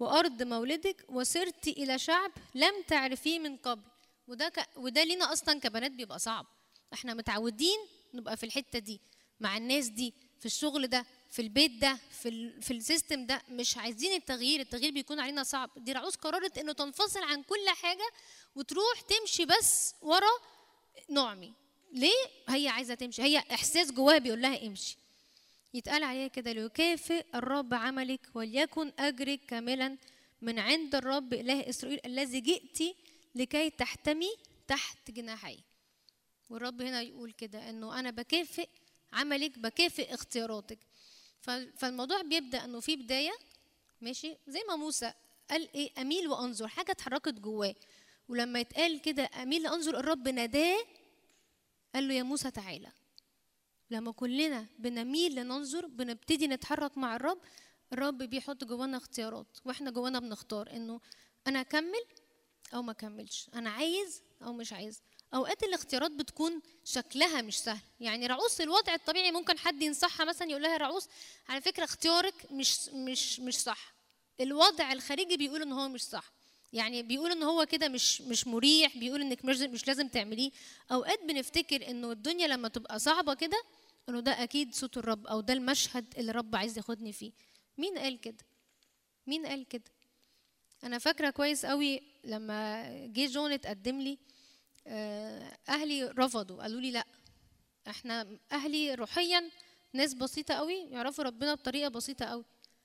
وأرض مولدك وسرت إلى شعب لم تعرفيه من قبل. وده ك... وده لينا أصلا كبنات بيبقى صعب. إحنا متعودين نبقى في الحتة دي مع الناس دي في الشغل ده. في البيت ده في ال... في ال system ده مش عايزين التغيير التغيير بيكون علينا صعب. دي راعوث قررت إنه تنفصل عن كل حاجة وتروح تمشي بس ورا نعمي ليه هي عايزة تمشي؟ هي إحساس جواها بيقول لها امشي. يتقال عليها كده ليكافئ الرب عملك وليكن أجرك كاملا من عند الرب إله إسرائيل الذي جئت لكي تحتمي تحت جناحي والرب هنا يقول كده إنه أنا بكافئ عملك بكافئ اختياراتك. فالموضوع بيبدأ إنه في بداية ماشي زي ما موسى قال إيه أميل وأنظر حاجة اتحركت جواه. ولما يتقال كده أميل أنظر الرب ناداه قال له يا موسى تعالى. لما كلنا بنميل لننظر بنبتدي نتحرك مع الرب الرب بيحط جوانا اختيارات. وإحنا جوانا بنختار إنه أنا أكمل أو ما أكملش. أنا عايز أو مش عايز. أوقات الاختيارات بتكون شكلها مش سهل. يعني رعوس الوضع الطبيعي ممكن حد ينصحها مثلا يقول لها يا رعوس على فكرة اختيارك مش مش مش صح. الوضع الخارجي بيقول إن هو مش صح. يعني بيقول إن هو كده مش مش مريح بيقول إنك مش مش لازم تعمليه. أوقات بنفتكر إنه الدنيا لما تبقى صعبة كده إنه ده أكيد صوت الرب أو ده المشهد اللي الرب عايز ياخدني فيه. مين قال كده؟ مين قال كده؟ أنا فاكرة كويس قوي لما جه جون اتقدم لي أهلي رفضوا قالوا لي لا. إحنا أهلي روحيا ناس بسيطة قوي يعرفوا ربنا بطريقة بسيطة قوي.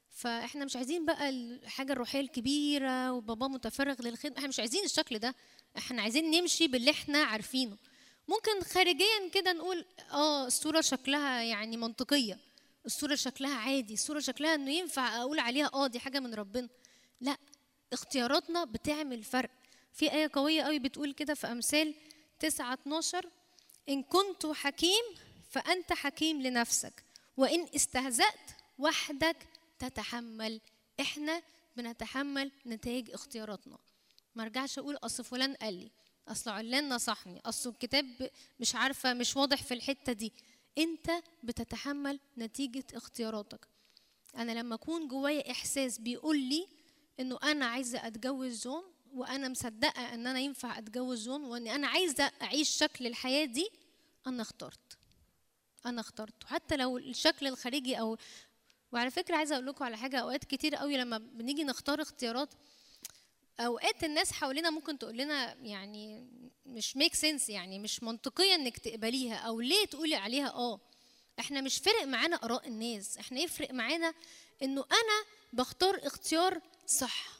فإحنا مش عايزين بقى الحاجة الروحية الكبيرة وبابا متفرغ للخدمة إحنا مش عايزين الشكل ده. إحنا عايزين نمشي باللي إحنا عارفينه. ممكن خارجيا كده نقول آه الصورة شكلها يعني منطقية. الصورة شكلها عادي الصورة شكلها إنه ينفع أقول عليها آه دي حاجة من ربنا. لا اختياراتنا بتعمل فرق. في آية قوية قوي بتقول كده في أمثال 9 12 إن كنت حكيم فأنت حكيم لنفسك وإن استهزأت وحدك تتحمل. إحنا بنتحمل نتائج اختياراتنا. ما ارجعش أقول أصل فلان قال لي أصل علان نصحني أصل الكتاب مش عارفة مش واضح في الحتة دي. أنت بتتحمل نتيجة اختياراتك. أنا لما أكون جوايا إحساس بيقول لي إنه أنا عايزة أتجوز جون وأنا مصدقة إن أنا ينفع أتجوز جون وإن أنا عايزة أعيش شكل الحياة دي أنا اخترت. أنا اخترت حتى لو الشكل الخارجي أو وعلى فكرة عايزة أقول لكم على حاجة أوقات كتير قوي لما بنيجي نختار اختيارات أوقات الناس حوالينا ممكن تقول لنا يعني مش make sense يعني مش منطقية إنك تقبليها أو ليه تقولي عليها آه. إحنا مش فارق معانا آراء الناس. إحنا يفرق معانا إنه أنا بختار اختيار صح.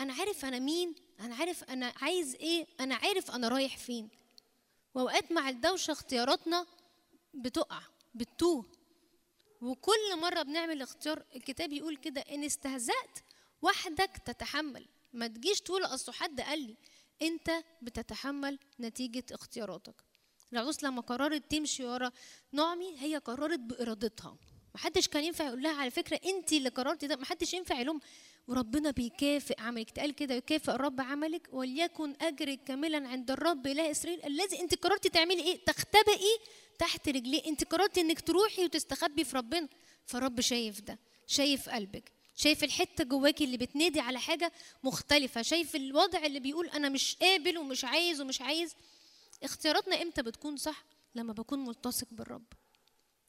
أنا عارف أنا مين أنا عارف أنا عايز إيه أنا عارف أنا رايح فين. وأوقات مع الدوشة اختياراتنا بتقع بتتوه. وكل مرة بنعمل اختيار الكتاب يقول كده إن استهزأت وحدك تتحمل. ما تجيش تقول أصل حد قال لي. أنت بتتحمل نتيجة اختياراتك. العروس لما قررت تمشي ورا نعمي هي قررت بإرادتها. محدش كان ينفع يقول لها على فكرة انت اللي قررتي ده محدش ينفع يلوم. وربنا بيكافئ عملك. تقال كده يكافئ الرب عملك وليكن أجرك كاملا عند الرب إله إسرائيل الذي أنت قررتي تعملي إيه؟ تختبئي تحت رجليه. أنت قررتي إنك تروحي وتستخبي في ربنا. فالرب شايف ده شايف قلبك شايف الحتة جواكي اللي بتنادي على حاجة مختلفة شايف الوضع اللي بيقول أنا مش قابل ومش عايز ومش عايز. اختياراتنا إمتى بتكون صح؟ لما بكون ملتصق بالرب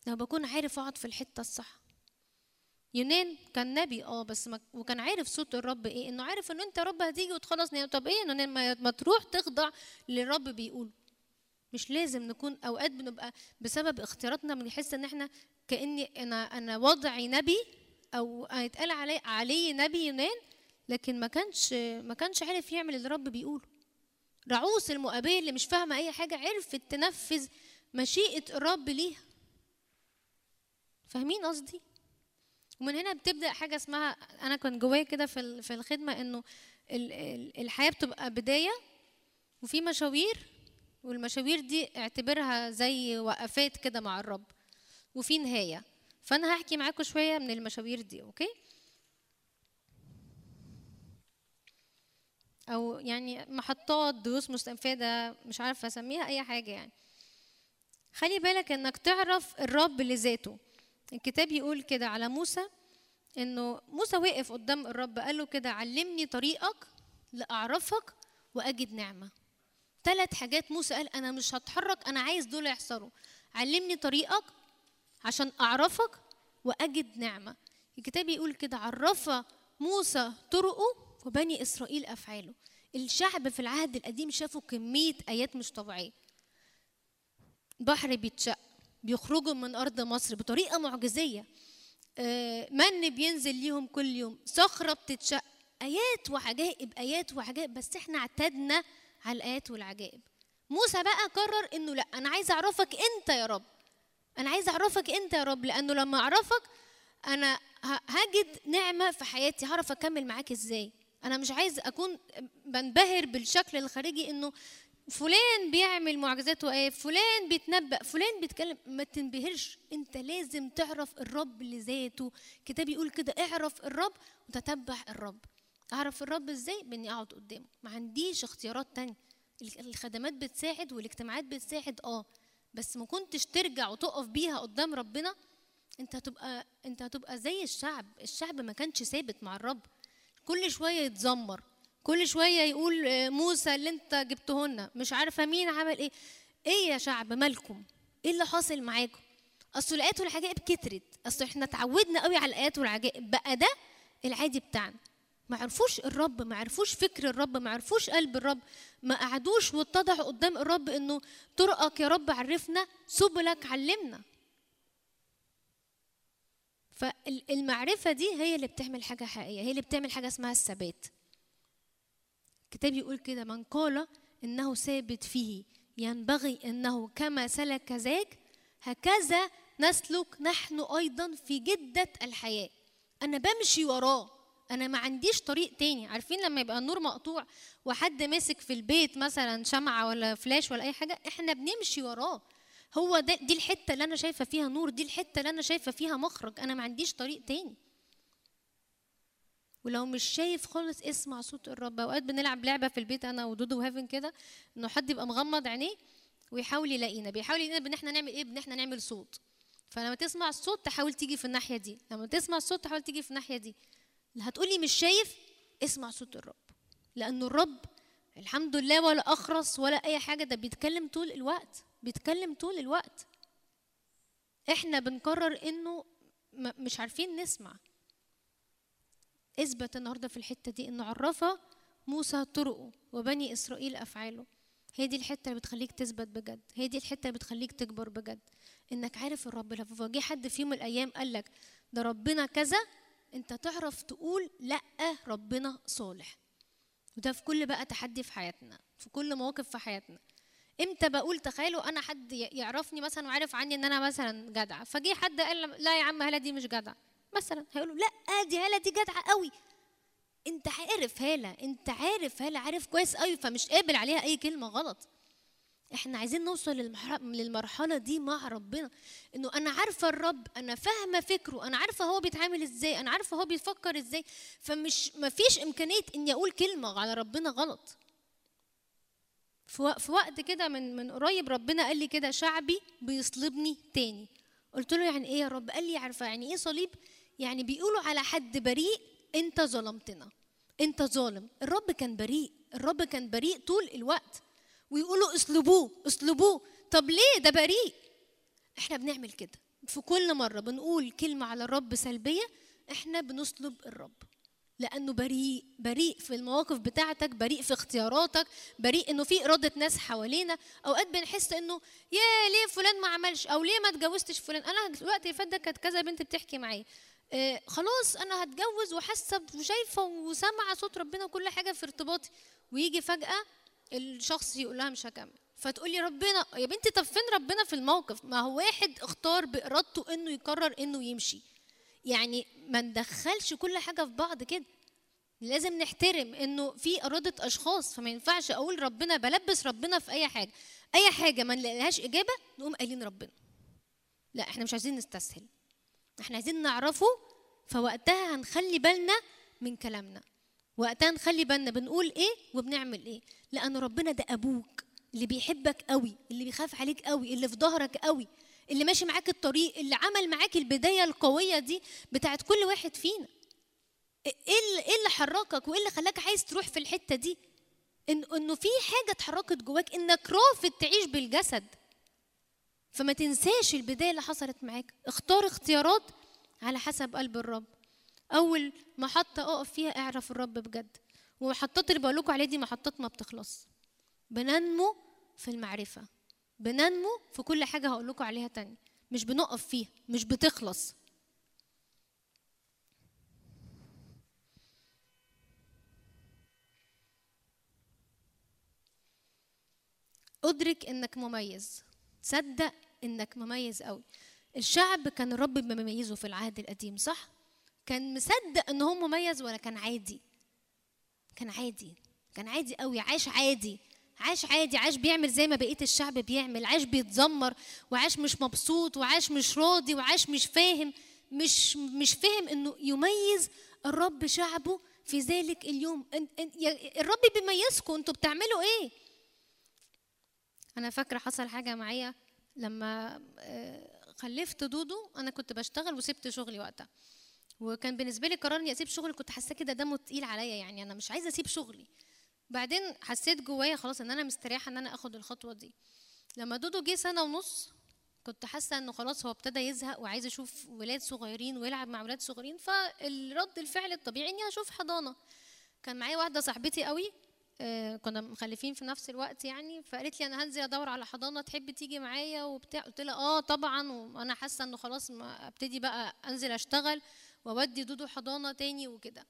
لما بكون عارف أقعد في الحتة الصح. يونان كان نبي آه بس ما وكان عارف صوت الرب إيه إنه عارف إنه أنت رب هتيجي وتخلصني طب إيه إنه ما, تروح تخضع للرب بيقول. مش لازم نكون أوقات بنبقى بسبب اختياراتنا بنحس إن إحنا كأني أنا أنا وضعي نبي أو هيتقال علي عليه نبي يونان لكن ما كانش ما كانش عارف يعمل اللي الرب بيقوله. رعوس المؤابية اللي مش فاهمة أي حاجة عرفت تنفذ مشيئة الرب ليها. فاهمين قصدي؟ ومن هنا بتبدأ حاجة اسمها أنا كان جوايا كده في في الخدمة إنه الحياة بتبقى بداية وفي مشاوير والمشاوير دي اعتبرها زي وقفات كده مع الرب وفي نهاية. فأنا هحكي معاكم شوية من المشاوير دي أوكي؟ أو يعني محطات دروس مستفاده مش عارفة أسميها أي حاجة يعني. خلي بالك إنك تعرف الرب لذاته. الكتاب يقول كده على موسى إنه موسى وقف قدام الرب قال له كده علمني طريقك لأعرفك وأجد نعمة. ثلاث حاجات موسى قال أنا مش هتحرك أنا عايز دول يحصلوا. علمني طريقك عشان أعرفك وأجد نعمة. الكتاب يقول كده عرف موسى طرقه وبني إسرائيل أفعاله. الشعب في العهد القديم شافوا كمية آيات مش طبيعية. بحر بيتشق بيخرجوا من أرض مصر بطريقة معجزية من بينزل ليهم كل يوم؟ صخرة بتتشق. آيات وعجائب آيات وعجائب بس إحنا اعتدنا على الآيات والعجائب. موسى بقى قرر إنه لأ أنا عايز أعرفك أنت يا رب. أنا عايز أعرفك أنت يا رب لأنه لما أعرفك أنا هجد نعمة في حياتي. هعرف أكمل معاك إزاي؟ أنا مش عايز أكون بنبهر بالشكل الخارجي إنه فلان بيعمل معجزات وآيات فلان بيتنبأ فلان بيتكلم. ما تنبهرش. انت لازم تعرف الرب لذاته. كتاب يقول كده اعرف الرب وتتبع الرب. اعرف الرب إزاي؟ باني اقعد قدامه. ما عنديش اختيارات تانية. الخدمات بتساعد والاجتماعات بتساعد آه. بس ما كنتش ترجع وتقف بيها قدام ربنا انت هتبقى انت هتبقى زي الشعب. الشعب ما كانش ثابت مع الرب. كل شوية يتذمر. كل شوية يقول موسى اللي انت جبته لنا مش عارفة مين عمل إيه. إيه يا شعب مالكم؟ إيه اللي حاصل معاكم؟ أصل الآيات والعجائب كترت. أصل إحنا اتعودنا قوي على الآيات والعجائب. بقى ده العادي بتاعنا. ما عرفوش الرب ما عرفوش فكر الرب ما عرفوش قلب الرب ما قعدوش واتضحوا قدام الرب إنه طرقك يا رب عرفنا سبلك علمنا. فالمعرفة دي هي اللي بتعمل حاجة حقيقية هي اللي بتعمل حاجة اسمها الثبات. الكتاب يقول كده من قال إنه ثابت فيه ينبغي إنه كما سلك ذاك هكذا نسلك نحن أيضا في جدة الحياة. أنا بمشي وراه أنا ما عنديش طريق تاني. عارفين لما يبقى النور مقطوع وحد ماسك في البيت مثلا شمعة ولا فلاش ولا أي حاجة إحنا بنمشي وراه. هو ده دي الحتة اللي أنا شايفة فيها نور دي الحتة اللي أنا شايفة فيها مخرج. أنا ما عنديش طريق تاني. ولو مش شايف خالص اسمع صوت الرب. أوقات بنلعب لعبة في البيت أنا ودودو وهيفن كده إنه حد يبقى مغمض عينيه ويحاول يلاقينا. بيحاول يلاقينا بإن إحنا نعمل إيه؟ بإن إحنا نعمل صوت. فلما تسمع الصوت تحاول تيجي في الناحية دي. لما تسمع الصوت تحاول تيجي في الناحية دي. هتقولي مش شايف اسمع صوت الرب. لأنه الرب الحمد لله ولا أخرس ولا أي حاجة ده بيتكلم طول الوقت بيتكلم طول الوقت. إحنا بنقرر إنه مش عارفين نسمع. إثبت النهارده في الحتة دي إنه عرفها موسى طرقه وبني إسرائيل أفعاله. هي دي الحتة اللي بتخليك تثبت بجد. هي دي الحتة اللي بتخليك تكبر بجد. إنك عارف الرب لو جه حد في يوم من الأيام قال لك ده ربنا كذا. أنت تعرف تقول لأ ربنا صالح. وده في كل بقى تحدي في حياتنا في كل مواقف في حياتنا. إمتى بقول تخيلوا أنا حد يعرفني مثلا وعارف عني إن أنا مثلا جدعة؟ فجه حد قال لا يا عم هلا دي مش جدعة. مثلا هيقولوا لا دي هلا دي جدعة قوي. انت عارف هالة انت عارف هالة عارف كويس قوي فمش قابل عليها أي كلمة غلط. إحنا عايزين نوصل للمرح- للمرحلة دي مع ربنا. إنه أنا عارفة الرب أنا فاهمة فكره أنا عارفة هو بيتعامل إزاي أنا عارفة هو بيفكر إزاي. فمش مفيش إمكانية إني أقول كلمة على ربنا غلط. في وقت كده من من قريب ربنا قال لي كده شعبي بيصلبني تاني. قلت له يعني إيه يا رب؟ قال لي عارفه يعني إيه صليب؟ يعني بيقولوا على حد بريء انت ظلمتنا. انت ظالم. الرب كان بريء. الرب كان بريء طول الوقت. ويقولوا اصلبوه اصلبوه طب ليه؟ ده بريء. إحنا بنعمل كده. في كل مرة بنقول كلمة على الرب سلبية إحنا بنصلب الرب. لأنه بريء. بريء في المواقف بتاعتك بريء في اختياراتك بريء إنه في إرادة ناس حوالينا. أوقات بنحس إنه يا ليه فلان ما عملش؟ أو ليه ما اتجوزتش فلان؟ أنا الوقت اللي فات ده كانت كذا بنت بتحكي معايا. آه خلاص أنا هتجوز وحاسة وشايفة وسامعة صوت ربنا وكل حاجة في ارتباطي. ويجي فجأة الشخص يقول لها مش هكمل. فتقولي ربنا يا بنتي طب فين ربنا في الموقف؟ ما هو واحد اختار بإرادته إنه يقرر إنه يمشي. يعني ما ندخلش كل حاجة في بعض كده. لازم نحترم إنه في إرادة أشخاص فما ينفعش أقول ربنا بلبس ربنا في أي حاجة. أي حاجة ما نلاقيلهاش إجابة نقوم قايلين ربنا. لا إحنا مش عايزين نستسهل. إحنا عايزين نعرفه فوقتها هنخلي بالنا من كلامنا. وقتها نخلي بالنا بنقول إيه وبنعمل إيه. لأن ربنا ده أبوك اللي بيحبك قوي اللي بيخاف عليك قوي اللي في ظهرك قوي اللي ماشي معاك الطريق اللي عمل معاك البداية القوية دي بتاعت كل واحد فينا. إيه إيه اللي حركك وإيه اللي خلاك عايز تروح في الحتة دي؟ إنه في حاجة اتحركت جواك إنك رافض تعيش بالجسد. فما تنساش البداية اللي حصلت معاك. اختار اختيارات على حسب قلب الرب. أول محطة أقف فيها اعرف الرب بجد. ومحطات اللي بقول لكم عليها دي محطات ما بتخلص. بننمو في المعرفة. بننمو في كل حاجة هقول لكم عليها تاني. مش بنقف فيها مش بتخلص. أدرك إنك مميز. صدق إنك مميز قوي. الشعب كان الرب مميزه في العهد القديم صح؟ كان مصدق إن هو مميز ولا كان عادي؟ كان عادي. كان عادي قوي. عاش عادي. عاش عادي. عاش بيعمل زي ما بقية الشعب بيعمل. عاش بيتذمر وعاش مش مبسوط وعاش مش راضي وعاش مش فاهم. مش مش فاهم إنه يميز الرب شعبه في ذلك اليوم. الرب بيميزكم. أنتوا بتعملوا إيه؟ أنا فاكرة حصل حاجة معايا لما آه، خلفت دودو أنا كنت بشتغل وسبت شغلي وقتها. وكان بالنسبة لي قرار إني أسيب شغلي كنت حاسة كده دمه تقيل عليا يعني أنا مش عايزة أسيب شغلي. بعدين حسيت جوايا خلاص إن أنا مستريحة إن أنا آخد الخطوة دي. لما دودو جه سنة ونص كنت حاسة إنه خلاص هو ابتدى يزهق وعايز أشوف ولاد صغيرين ويلعب مع ولاد صغيرين فالرد الفعل الطبيعي إني أشوف حضانة. كان معايا واحدة صاحبتي قوي كنا مخلفين في نفس الوقت يعني فقالت لي أنا هنزل أدور على حضانة تحب تيجي معايا وبتاع. قلت لها آه طبعا وأنا حاسة إنه خلاص أبتدي بقى أنزل أشتغل وأودي دودو حضانة تاني وكده.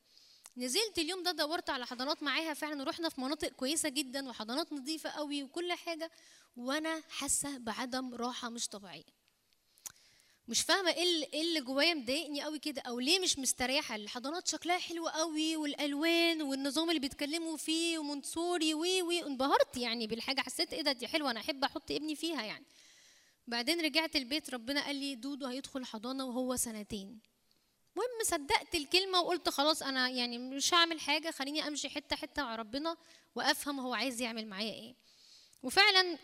نزلت اليوم ده دورت على حضانات معاها فعلا ورحنا في مناطق كويسة جدا وحضانات نظيفة قوي وكل حاجة وأنا حاسة بعدم راحة مش طبيعية. مش فاهمة إيه اللي- إيه جوايا مضايقني قوي كده أو ليه مش مستريحة؟ الحضانات شكلها حلو قوي والألوان والنظام اللي بيتكلموا فيه ومونتسوري وي وي انبهرت يعني بالحاجة حسيت إيه ده دي حلوة أنا أحب أحط ابني فيها يعني. بعدين رجعت البيت ربنا قال لي دودو هيدخل حضانة وهو سنتين. المهم صدقت الكلمة وقلت خلاص أنا يعني مش هعمل حاجة خليني أمشي حتة حتة مع ربنا وأفهم هو عايز يعمل معايا إيه. وفعلا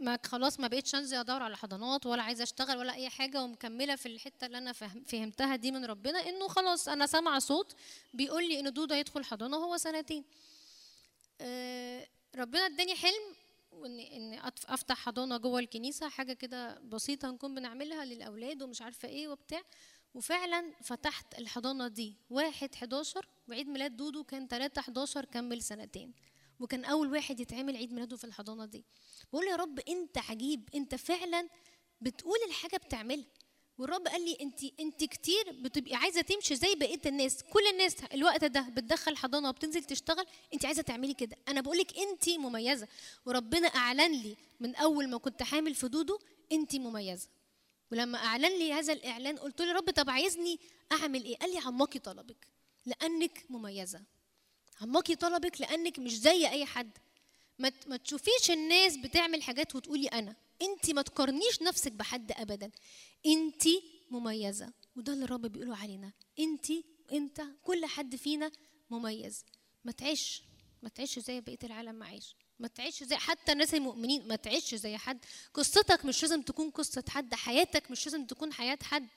ما خلاص ما بقيتش انزل ادور على حضانات ولا عايزة اشتغل ولا اي حاجة ومكملة في الحتة اللي أنا فهم فهمتها دي من ربنا انه خلاص أنا سامعة صوت بيقول لي ان دودو هيدخل حضانة وهو سنتين. آه، ربنا اداني حلم وان إن أفتح حضانة جوه الكنيسة حاجة كده بسيطة نكون بنعملها للأولاد ومش عارفة إيه وبتاع. وفعلا فتحت الحضانة دي. واحد 11 وعيد ميلاد دودو كان 3 11 كمل سنتين. وكان أول واحد يتعمل عيد ميلاده في الحضانة دي. بقول يا رب أنت عجيب أنت فعلا بتقول الحاجة بتعملها. والرب قال لي أنت أنت كتير بتبقي عايزة تمشي زي بقية الناس. كل الناس الوقت ده بتدخل حضانة وبتنزل تشتغل أنت عايزة تعملي كده. أنا بقول لك أنت مميزة. وربنا أعلن لي من أول ما كنت حامل في دودو أنت مميزة. ولما أعلن لي هذا الإعلان قلت له رب طب عايزني أعمل إيه؟ قال لي عماكي طلبك لأنك مميزة. عماكي طلبك لأنك مش زي أي حد. ما ما تشوفيش الناس بتعمل حاجات وتقولي أنا. أنت ما تقارنيش نفسك بحد ابدا. أنت مميزة. وده اللي الرب بيقوله علينا. أنت انت كل حد فينا مميز. ما تعيش ما تعيش زي بقية العالم ما عايش. ما تعيش زي حتى الناس المؤمنين. ما تعيش زي حد. قصتك مش لازم تكون قصة حد. حياتك مش لازم تكون حياة حد.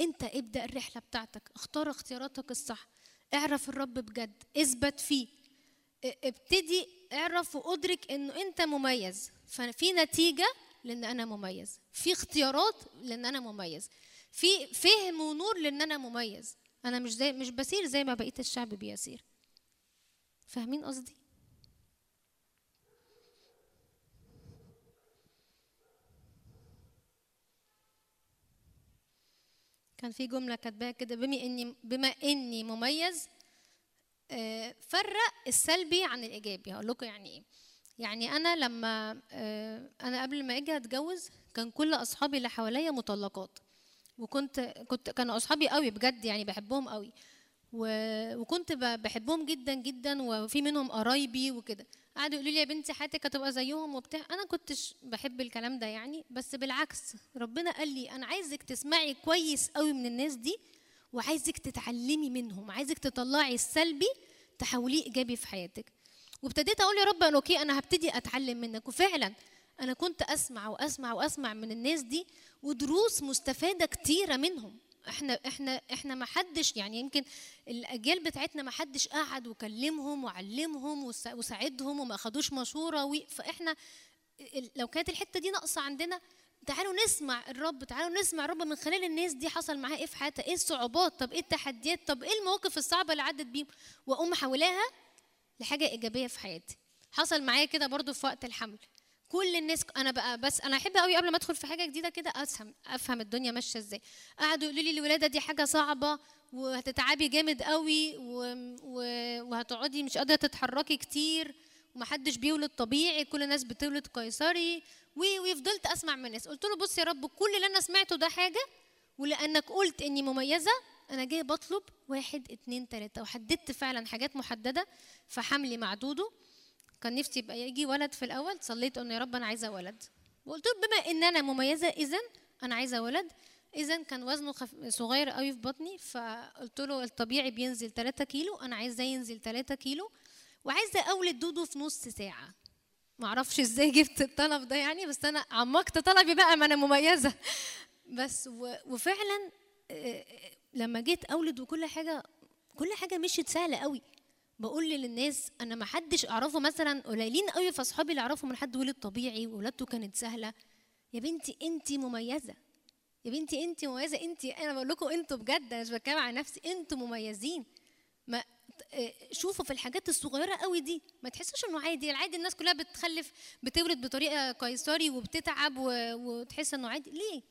أنت ابدأ الرحلة بتاعتك. اختار اختياراتك الصح. اعرف الرب بجد اثبت فيه. ابتدي اعرف وادرك انه انت مميز. ففي نتيجة لأن أنا مميز. في اختيارات لأن أنا مميز. في فهم ونور لأن أنا مميز. أنا مش زي مش بسير زي ما بقية الشعب بيسير. فاهمين قصدي؟ كان في جملة كاتباها كده بما اني بما إني مميز آه، فرق السلبي عن الإيجابي. هقول لكم يعني إيه. يعني أنا لما آه، أنا قبل ما أجي أتجوز كان كل أصحابي اللي حواليا مطلقات. وكنت كنت كانوا أصحابي قوي بجد يعني بحبهم قوي. وكنت بحبهم جدا جدا وفي منهم قرايبي وكده. قعدوا يقولوا لي يا بنتي حياتك هتبقى زيهم وبتاع. أنا كنتش بحب الكلام ده يعني بس بالعكس ربنا قال لي أنا عايزك تسمعي كويس قوي من الناس دي وعايزك تتعلمي منهم عايزك تطلعي السلبي تحوليه إيجابي في حياتك. وابتديت أقول يا رب أنا أوكي أنا هبتدي أتعلم منك. وفعلا أنا كنت أسمع وأسمع وأسمع من الناس دي ودروس مستفادة كتيرة منهم. إحنا إحنا إحنا ما حدش يعني يمكن الأجيال بتاعتنا ما حدش قعد وكلمهم وعلمهم وسا- وساعدهم وما أخدوش مشورة فاحنا لو كانت الحتة دي ناقصة عندنا تعالوا نسمع الرب تعالوا نسمع الرب من خلال الناس دي حصل معاها إيه في حياتها إيه الصعوبات طب إيه التحديات طب إيه المواقف الصعبة اللي عدت بيهم وأقوم محولاها لحاجة إيجابية في حياتي. حصل معايا كده برضو في وقت الحمل. كل الناس أنا بقى بس أنا أحب قوي قبل ما أدخل في حاجة جديدة كده أفهم أفهم الدنيا ماشية إزاي قعدوا يقولوا لي الولادة دي حاجة صعبة وهتتعبي جامد قوي. وهتقعدي مش قادرة تتحركي كتير ومحدش بيولد طبيعي كل الناس بتولد قيصري. وفضلت أسمع من الناس قلت له بص يا رب كل اللي أنا سمعته ده حاجة ولأنك قلت إني مميزة أنا جاي بطلب واحد اتنين تلاتة وحددت فعلا حاجات محددة في حملي مع دودو كان نفسي يبقى يجي ولد في الأول صليت انه يا رب أنا عايزة ولد. وقلت له بما إن أنا مميزة اذا أنا عايزة ولد. اذا كان وزنه خف... صغير قوي في بطني فقلت له الطبيعي بينزل 3 كيلو أنا عايزاه ينزل 3 كيلو وعايزة أولد دودو في نص ساعة. ما أعرفش إزاي جبت الطلب ده يعني بس أنا عمقت طلبي بقى ما أنا مميزة. بس و... وفعلا لما جيت أولد وكل حاجة كل حاجة مشيت سهلة قوي. بقول للناس أنا ما حدش أعرفه مثلا قليلين قوي في اصحابي اللي أعرفهم حد ولد طبيعي وولادته كانت سهلة. يا بنتي أنت مميزة. يا بنتي أنت مميزة. أنت أنا بقول لكم أنتوا بجد أنا مش بتكلم على نفسي. أنتوا مميزين. ما آه، شوفوا في الحاجات الصغيرة قوي دي. ما تحسوش إنه عادي. العادي الناس كلها بتخلف بتولد بطريقة قيصري وبتتعب وتحس إنه عادي. ليه؟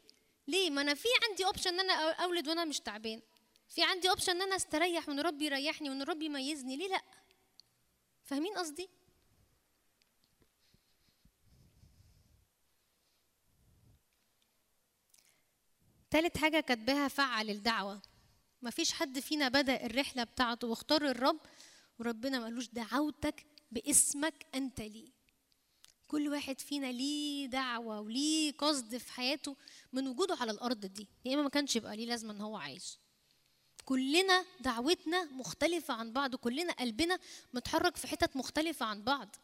ليه؟ ما أنا في عندي option إن أنا أولد وأنا مش تعبان. في عندي option إن أنا استريح وإن ربي يريحني وإن ربي يميزني ليه لأ؟ فاهمين قصدي؟ تالت حاجة كاتباها فعل الدعوة. مفيش حد فينا بدأ الرحلة بتاعته واختار الرب وربنا مقالوش دعوتك باسمك أنت ليه. كل واحد فينا ليه دعوة وليه قصد في حياته من وجوده على الأرض دي. يا إما ما كانش يبقى ليه لازمة إن هو عايش. كلنا دعوتنا مختلفة عن بعض كلنا قلبنا متحرك في حتت مختلفة عن بعض.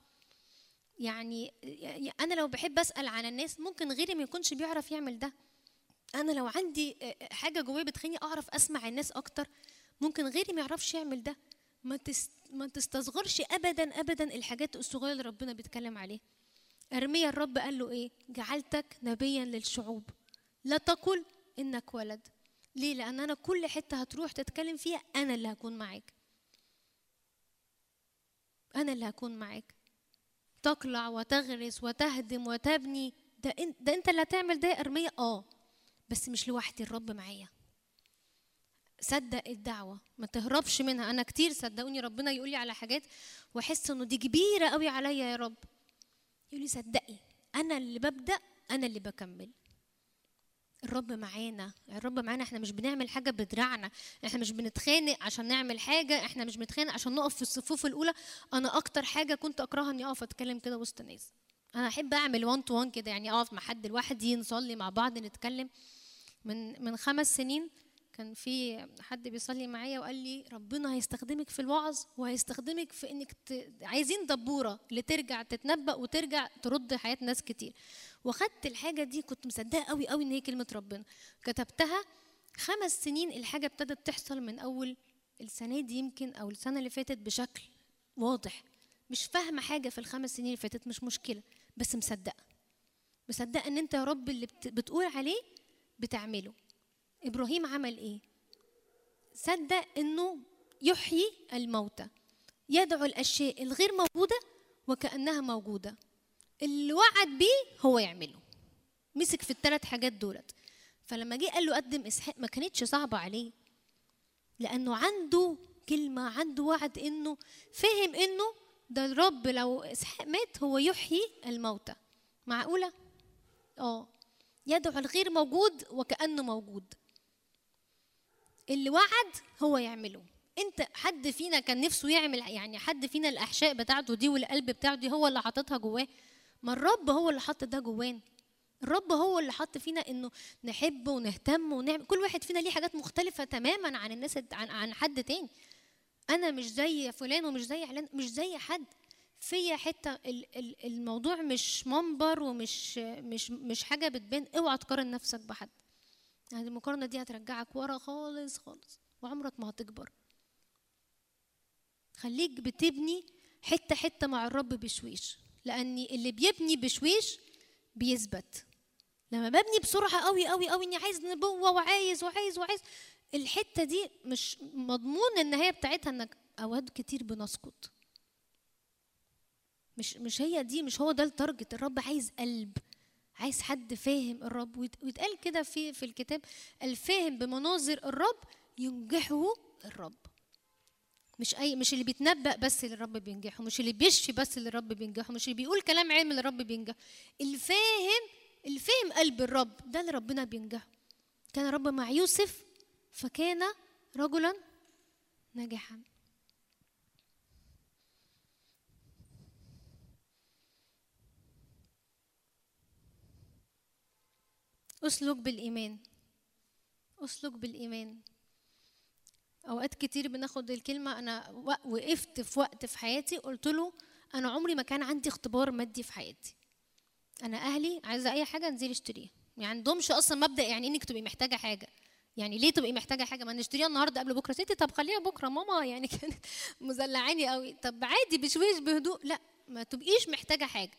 يعني يعني أنا لو بحب أسأل عن الناس ممكن غيري ما يكونش بيعرف يعمل ده. أنا لو عندي حاجة جوايا بتخليني أعرف أسمع الناس أكتر ممكن غيري ما يعرفش يعمل ده. ما. ما تستصغرش أبدا أبدا الحاجات الصغيرة اللي ربنا بيتكلم عليها. أرميا الرب قال له إيه؟ جعلتك نبيا للشعوب. لا تقل إنك ولد. ليه؟ لأن أنا كل حتة هتروح تتكلم فيها أنا اللي هكون معاك. أنا اللي هكون معاك. تقلع وتغرس وتهدم وتبني. ده انت ده أنت اللي هتعمل ده يا أرمية؟ آه. بس مش لوحدي الرب معايا. صدق الدعوة. ما تهربش منها. أنا كتير صدقوني ربنا يقول لي على حاجات وأحس إنه دي كبيرة قوي عليا يا رب. يقول لي صدقي أنا اللي ببدأ أنا اللي بكمل. الرب معانا. الرب معانا إحنا مش بنعمل حاجة بدراعنا. إحنا مش بنتخانق عشان نعمل حاجة إحنا مش بنتخانق عشان نقف في الصفوف الأولى. أنا أكتر حاجة كنت أكرهها إني أقف أتكلم كده وسط الناس أنا أحب أعمل وان تو وان كده يعني أقف مع حد لوحدي نصلي مع بعض نتكلم. من من خمس سنين كان في حد بيصلي معايا وقال لي ربنا هيستخدمك في الوعظ وهيستخدمك في إنك ت... عايزين دبورة اللي ترجع تتنبأ وترجع ترد حياة ناس كتير. واخدت الحاجة دي كنت مصدقة قوي قوي إن هي كلمة ربنا. كتبتها خمس سنين الحاجة ابتدت تحصل من أول السنة دي يمكن أو السنة اللي فاتت بشكل واضح. مش فاهمة حاجة في الخمس سنين اللي فاتت مش مشكلة بس مصدقة. مصدقة إن أنت يا رب اللي بت... بتقول عليه بتعمله. إبراهيم عمل إيه؟ صدق إنه يحيي الموتى يدعو الأشياء الغير موجودة وكأنها موجودة. اللي وعد بيه هو يعمله. مسك في الثلاث حاجات دولت. فلما جه قال له قدم إسحاق ما كانتش صعبة عليه. لأنه عنده كلمة عنده وعد إنه فهم إنه ده الرب لو إسحاق مات هو يحيي الموتى. معقولة؟ آه. يدعو الغير موجود وكأنه موجود. اللي وعد هو يعمله. أنت حد فينا كان نفسه يعمل يعني حد فينا الأحشاء بتاعته دي والقلب بتاعته دي هو اللي حاططها جواه؟ ما الرب هو اللي حط ده جوانا الرب هو اللي حط فينا إنه نحب ونهتم ونعمل. كل واحد فينا ليه حاجات مختلفة تماما عن الناس عن, عن حد تاني. أنا مش زي فلان ومش زي علان مش زي حد. فيا حتة الموضوع مش منبر ومش مش مش حاجة بتبان. اوعى تقارن نفسك بحد. يعني المقارنة دي هترجعك ورا خالص خالص. وعمرك ما هتكبر. خليك بتبني حتة حتة مع الرب بشويش. لأن اللي بيبني بشويش بيثبت. لما ببني بسرعة قوي قوي قوي إني عايز نبوة وعايز وعايز وعايز الحتة دي مش مضمون النهايه بتاعتها إنك اوقات كتير بنسقط مش مش هي دي مش هو ده التارجت الرب عايز قلب عايز حد فاهم الرب. ويتقال كده في في الكتاب الفاهم بمناظر الرب ينجحه الرب. مش أي مش اللي بيتنبأ بس اللي الرب بينجحه مش اللي بيشفي بس اللي الرب بينجحه مش اللي بيقول كلام علم اللي الرب بينجحه الفاهم الفاهم قلب الرب ده اللي ربنا بينجحه. كان الرب مع يوسف فكان رجلا ناجحا. اسلك بالإيمان. اسلك بالإيمان. أوقات كتير بناخد الكلمة أنا وقفت في وقت في حياتي قلت له أنا عمري ما كان عندي اختبار مادي في حياتي. أنا أهلي عايزة أي حاجة أنزلي اشتريها. ما عندهمش أصلا مبدأ يعني إنك تبقي محتاجة حاجة. يعني ليه تبقي محتاجة حاجة؟ ما نشتريها النهارده قبل بكرة. ستي طب خليها بكرة. ماما يعني كانت مزلعاني قوي طب عادي بشويش بهدوء. لا ما تبقيش محتاجة حاجة.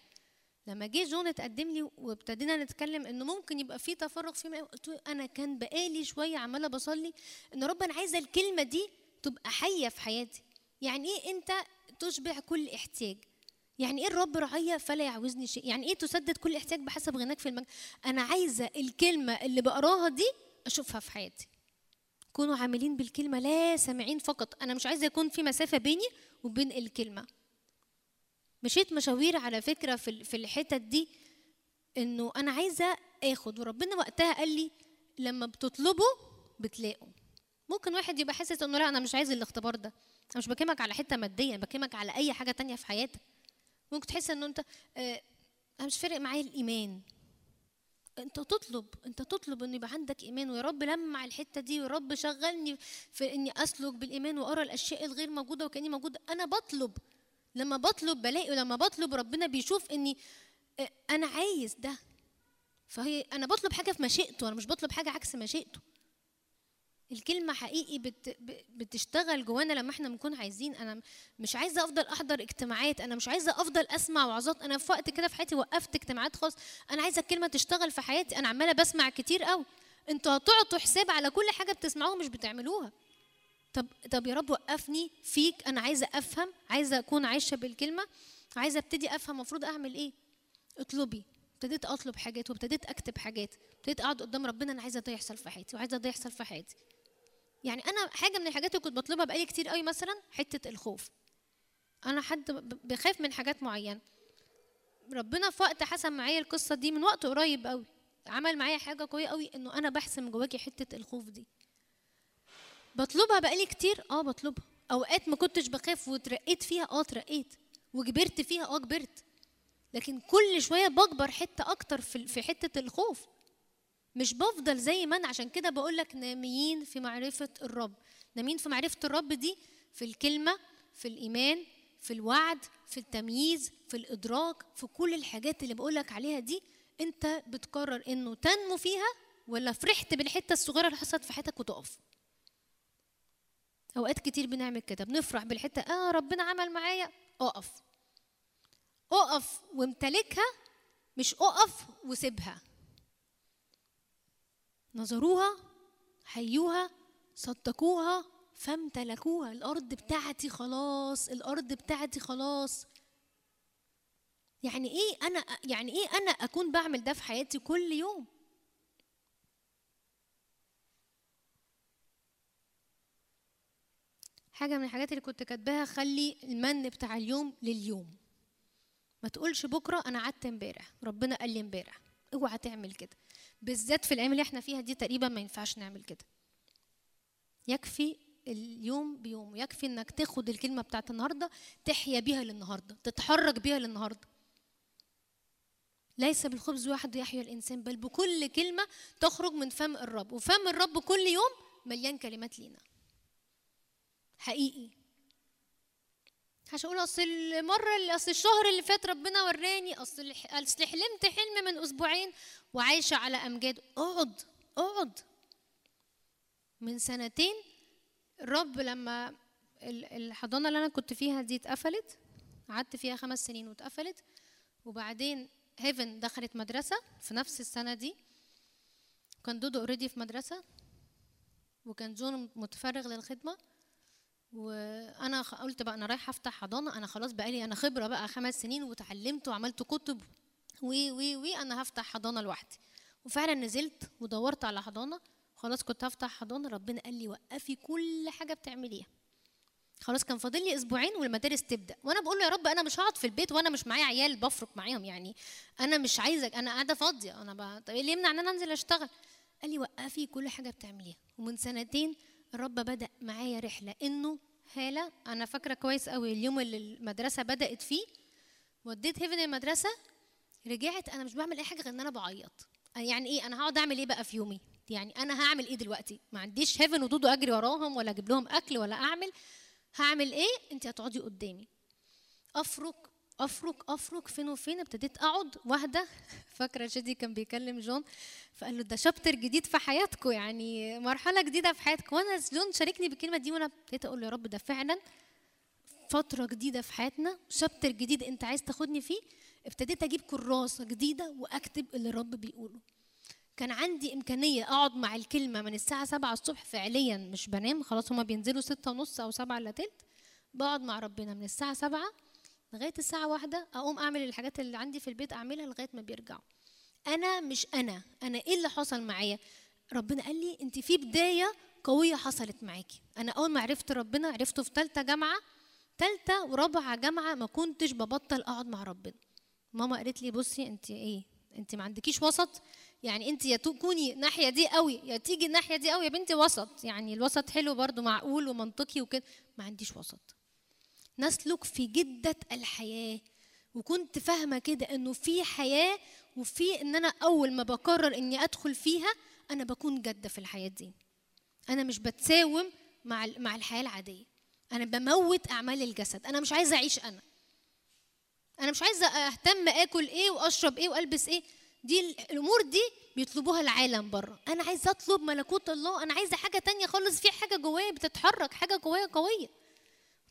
لما جه جون اتقدم لي وابتدينا نتكلم إنه ممكن يبقى في تفرغ في قلت له أنا كان بقالي شوية عمالة بصلي إن رب أنا عايزة الكلمة دي تبقى حية في حياتي. يعني إيه أنت تشبع كل احتياج؟ يعني إيه الرب رعية فلا يعوزني شيء؟ يعني إيه تسدد كل احتياج بحسب غناك في المجد؟ أنا عايزة الكلمة اللي بقراها دي أشوفها في حياتي. كونوا عاملين بالكلمة لا سامعين فقط. أنا مش عايزة يكون في مسافة بيني وبين الكلمة. مشيت مشاوير على فكرة في في الحتت دي إنه أنا عايزة آخد. وربنا وقتها قال لي لما بتطلبوا بتلاقوا ممكن واحد يبقى حاسس إنه لأ أنا مش عايز الاختبار ده. أنا مش بكلمك على حتة مادية أنا بكلمك على أي حاجة تانية في حياتك. ممكن تحس إنه أنت آه أنا مش فارق معايا الإيمان. أنت تطلب أنت تطلب ان يبقى عندك إيمان. ويا رب لمع الحتة دي ويا رب شغلني في إني أسلك بالإيمان وأرى الأشياء الغير موجودة وكأني موجودة. أنا بطلب. لما بطلب بلاقي ولما بطلب ربنا بيشوف إني آه، أنا عايز ده. فهي أنا بطلب حاجة في مشيئته أنا مش بطلب حاجة عكس مشيئته. الكلمة حقيقي بت بتشتغل جوانا لما إحنا بنكون عايزين. أنا مش عايزة أفضل أحضر اجتماعات أنا مش عايزة أفضل أسمع وعظات. أنا في وقت كده في حياتي وقفت اجتماعات خالص. أنا عايزة الكلمة تشتغل في حياتي. أنا عمالة بسمع كتير قوي أنتوا هتعطوا حساب على كل حاجة بتسمعوها مش بتعملوها. طب طب يا رب وقفني فيك أنا عايزة أفهم عايزة أكون عايشة بالكلمة عايزة أبتدي أفهم المفروض أعمل إيه؟ اطلبي. ابتديت أطلب حاجات وابتديت أكتب حاجات. ابتديت أقعد قدام ربنا أنا عايزة ده يحصل في حياتي وعايزة ده يحصل في حياتي. يعني أنا حاجة من الحاجات اللي كنت بطلبها بقالي كتير قوي مثلا حتة الخوف. أنا حد بخاف من حاجات معينة. ربنا في وقت حسن معايا القصة دي من وقت قريب قوي. عمل معايا حاجة قوية قوي إنه أنا بحسم جواكي حتة الخوف دي. بطلبها بقالي كتير. آه بطلبها. أوقات ما كنتش بخاف وترقيت فيها. آه ترقيت. وكبرت فيها. آه كبرت. لكن كل شوية بكبر حتة أكتر في في حتة الخوف. مش بفضل زي ما أنا. عشان كده بقول لك ناميين في معرفة الرب. ناميين في معرفة الرب دي في الكلمة في الإيمان في الوعد في التمييز في الإدراك في كل الحاجات اللي بقول لك عليها دي. أنت بتقرر إنه تنمو فيها ولا فرحت بالحتة الصغيرة اللي حصلت في حياتك وتقف. أوقات كتير بنعمل كده بنفرح بالحتة آه ربنا عمل معايا أقف. أقف وامتلكها مش أقف وسيبها. نظروها حيوها صدقوها فامتلكوها. الأرض بتاعتي خلاص الأرض بتاعتي خلاص. يعني إيه أنا يعني إيه أنا أكون بعمل ده في حياتي كل يوم؟ حاجة من الحاجات اللي كنت كاتباها خلي المن بتاع اليوم لليوم. ما تقولش بكرة أنا قعدت امبارح ربنا قال لي امبارح. اوعى تعمل كده. بالذات في الأيام اللي إحنا فيها دي تقريبا ما ينفعش نعمل كده. يكفي اليوم بيوم يكفي إنك تاخد الكلمة بتاعت النهارده تحيا بيها للنهاردة تتحرك بيها للنهاردة. ليس بالخبز وحده يحيا الإنسان بل بكل كلمة تخرج من فم الرب. وفم الرب كل يوم مليان كلمات لينا. حقيقي. مش هقول أصل المرة اللي أصل الشهر اللي فات ربنا وراني أصل أصل حلمت حلم من أسبوعين وعايشة على أمجاد. أقعد أقعد. من سنتين الرب لما ال- الحضانة اللي أنا كنت فيها دي اتقفلت قعدت فيها خمس سنين واتقفلت وبعدين هيفن دخلت مدرسة في نفس السنة دي. كان دودو already في مدرسة وكان جون متفرغ للخدمة. وأنا قلت بقى أنا رايحه أفتح حضانة أنا خلاص بقالي أنا خبرة بقى خمس سنين وتعلمت وعملت كتب وي وي وي أنا هفتح حضانة لوحدي. وفعلا نزلت ودورت على حضانة خلاص كنت هفتح حضانة ربنا قال لي وقفي كل حاجة بتعمليها. خلاص كان فاضل لي أسبوعين والمدارس تبدأ. وأنا بقول له يا رب أنا مش هقعد في البيت وأنا مش معايا عيال بفرق معاهم يعني. أنا مش عايزك أنا قاعدة فاضية. أنا بقى طب إيه اللي يمنع إن أنا أنزل أشتغل؟ قال لي وقفي كل حاجة بتعمليها. ومن سنتين الرب بدأ معايا رحلة إنه هالة أنا فاكرة كويس قوي اليوم اللي المدرسة بدأت فيه. وديت هيفن المدرسة رجعت أنا مش بعمل أي حاجة غير إن أنا بعيط. يعني إيه أنا هقعد أعمل إيه بقى في يومي؟ يعني أنا هعمل إيه دلوقتي؟ ما عنديش هيفن ودودو أجري وراهم ولا أجيب لهم أكل ولا أعمل. هعمل إيه؟ انت هتقعدي قدامي. أفرك أفرك أفرك فين وفين. ابتديت أقعد واحدة. فاكرة شادي كان بيكلم جون. فقال له ده شابتر جديد في حياتكم يعني مرحلة جديدة في حياتكم وأنا جون شاركني بالكلمة دي وأنا ابتديت أقول يا رب ده فعلا فترة جديدة في حياتنا. شابتر جديد أنت عايز تاخدني فيه. ابتديت أجيب كراسة جديدة وأكتب اللي الرب بيقوله. كان عندي إمكانية أقعد مع الكلمة من الساعة سبعة الصبح فعليا مش بنام. خلاص هما بينزلوا ستة ونص أو سبعة إلا تلت. بقعد مع ربنا من الساعة سبعة لغاية الساعة واحدة أقوم أعمل الحاجات اللي عندي في البيت أعملها لغاية ما بيرجعوا. أنا مش أنا أنا إيه اللي حصل معايا؟ ربنا قال لي أنت في بداية قوية حصلت معاكي. أنا أول ما عرفت ربنا عرفته في ثالثه جامعة ثالثه ورابعة جامعة ما كنتش ببطل أقعد مع ربنا. ماما قالت لي بصي أنت إيه؟ أنت ما عندكيش وسط؟ يعني أنت يا تكوني الناحية دي قوي يا تيجي الناحية دي قوي يا بنتي وسط. يعني الوسط حلو برضو معقول ومنطقي وكده. ما عنديش وسط. نسلك في جدة الحياة. وكنت فاهمة كده إنه في حياة وفي إن أنا أول ما بقرر إني أدخل فيها أنا بكون جادة في الحياة دي. أنا مش بتساوم مع مع الحياة العادية. أنا بموت أعمال الجسد. أنا مش عايزة أعيش أنا. أنا مش عايزة أهتم آكل إيه وأشرب إيه وألبس إيه. دي ال- الأمور دي بيطلبوها العالم بره. أنا عايزة أطلب ملكوت الله. أنا عايزة حاجة تانية خالص. في حاجة جوايا بتتحرك حاجة جوايا قوية.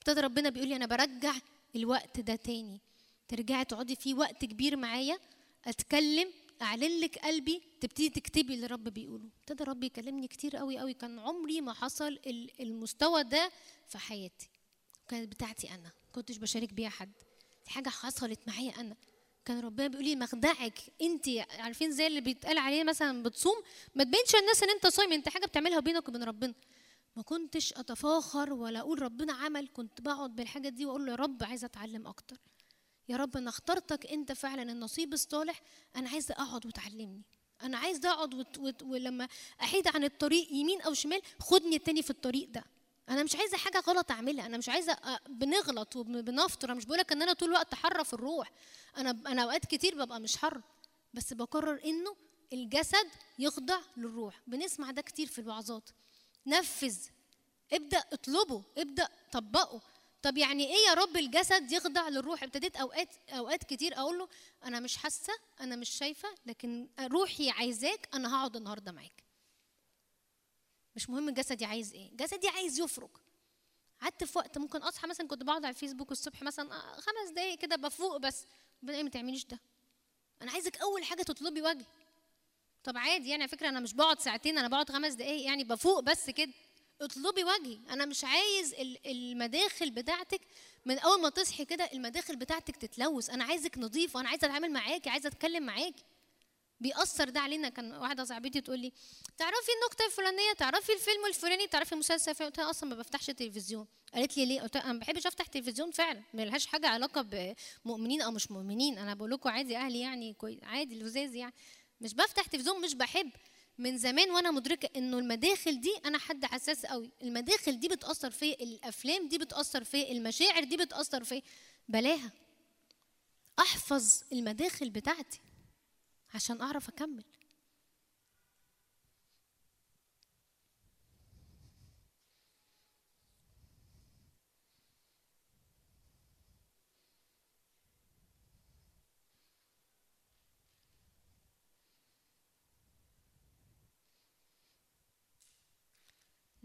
ابتدى ربنا بيقول لي أنا برجع الوقت ده تاني. ترجعي تقعدي فيه وقت كبير معايا أتكلم أعلن لك قلبي تبتدي تكتبي اللي الرب بيقوله. ابتدى الرب يكلمني كتير قوي قوي. كان عمري ما حصل ال- المستوى ده في حياتي. كانت بتاعتي أنا. كنتش بشارك بيها حد. دي حاجة حصلت معايا أنا. كان ربنا بيقول لي مخدعك. أنت عارفين زي اللي بيتقال عليه مثلا بتصوم؟ ما تبينش الناس إن أنت صايم. أنت حاجة بتعملها بينك وبين ربنا. ما كنتش أتفاخر ولا أقول ربنا عمل كنت بقعد بالحاجة دي وأقول له يا رب عايزه أتعلم أكتر. يا رب أنا اخترتك أنت فعلا النصيب الصالح أنا عايزه أقعد وتعلمني. أنا عايزه أقعد وت... وت... ولما احيد عن الطريق يمين أو شمال خدني تاني في الطريق ده. أنا مش عايزة حاجة غلط أعملها أنا مش عايزة. بنغلط وبنفطر. مش بقولك إن أنا طول الوقت حره في الروح. أنا أنا أوقات كتير ببقى مش حره بس بقرر إنه الجسد يخضع للروح. بنسمع ده كتير في الوعظات. نفذ ابدأ اطلبه ابدأ طبقه. طب يعني إيه يا رب الجسد يخضع للروح؟ ابتديت أوقات أوقات كتير أقول له أنا مش حاسة أنا مش شايفة لكن روحي عايزاك أنا هقعد النهارده معاك. مش مهم جسدي عايز إيه جسدي عايز يفرج قعدت في وقت ممكن أصحى مثلا كنت بقعد على الفيسبوك الصبح مثلا آه، خمس دقايق كده بفوق بس. ربنا إيه ما تعمليش ده. أنا عايزك أول حاجة تطلبي وجهي طب عادي يعني على فكرة أنا مش بقعد ساعتين أنا بقعد خمس دقايق يعني بفوق بس كده. اطلبي وجهي أنا مش عايز ال- المداخل بتاعتك من أول ما تصحي كده المداخل بتاعتك تتلوث. أنا عايزك نظيف وأنا عايزة أتعامل معاكي عايزة أتكلم معاكي. بيأثر ده علينا. كان واحدة صاحبتي تقول لي تعرفي النكتة الفلانية تعرفي الفيلم الفلاني تعرفي المسلسل الفلاني قلت لها أصلا ما بفتحش تلفزيون. قالت لي ليه؟ قلت أنا ما بحبش أفتح تلفزيون فعلا ما لهاش حاجة علاقة بمؤمنين أو مش مؤمنين. أنا بقول لكم عادي أهلي يعني عادي لزاز يعني. مش بفتح تلفزيون مش بحب. من زمان وأنا مدركة إنه المداخل دي أنا حد حساس قوي. المداخل دي بتأثر في الأفلام دي بتأثر في المشاعر دي بتأثر في بلاها. أحفظ المداخل بتاعتي عشان أعرف أكمل.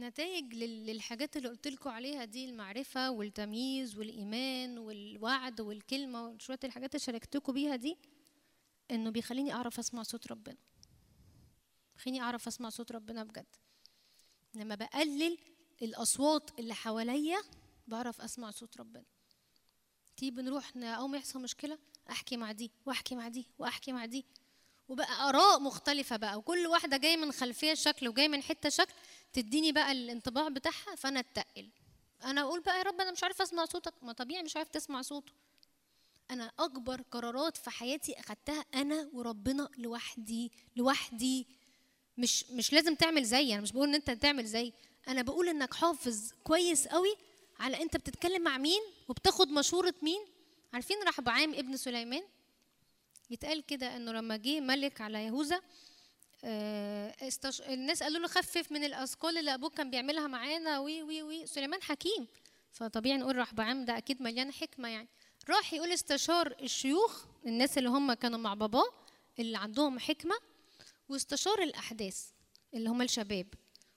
نتائج لل- للحاجات اللي قلت لكم عليها دي المعرفة والتمييز والإيمان والوعد والكلمة وشوية الحاجات اللي شاركتكم بيها دي إنه بيخليني أعرف أسمع صوت ربنا. بيخليني أعرف أسمع صوت ربنا بجد. لما بقلل الأصوات اللي حواليا بعرف أسمع صوت ربنا. تيجي بنروح أول ما يحصل مشكلة أحكي مع دي وأحكي مع دي وأحكي مع دي. وبقى آراء مختلفة بقى وكل واحدة جاية من خلفية شكل وجاية من حتة شكل تديني بقى الانطباع بتاعها فأنا أتقل. أنا أقول بقى يا رب أنا مش عارفة أسمع صوتك ما طبيعي مش عارف تسمع صوته. أنا أكبر قرارات في حياتي أخدتها أنا وربنا لوحدي لوحدي. مش مش لازم تعمل زيي أنا مش بقول إن أنت تعمل زيي أنا بقول إنك حافظ كويس قوي على أنت بتتكلم مع مين وبتاخد مشورة مين. عارفين رحبعام ابن سليمان؟ يتقال كده إنه لما جه ملك على يهوذا آه، استش... الناس قالوا له خفف من الأثقال اللي أبوك كان بيعملها معانا وي وي وي سليمان حكيم. فطبيعي نقول رحبعام ده أكيد مليان حكمة يعني. راح يقول استشار الشيوخ الناس اللي هم كانوا مع باباه اللي عندهم حكمة واستشار الأحداث اللي هم الشباب.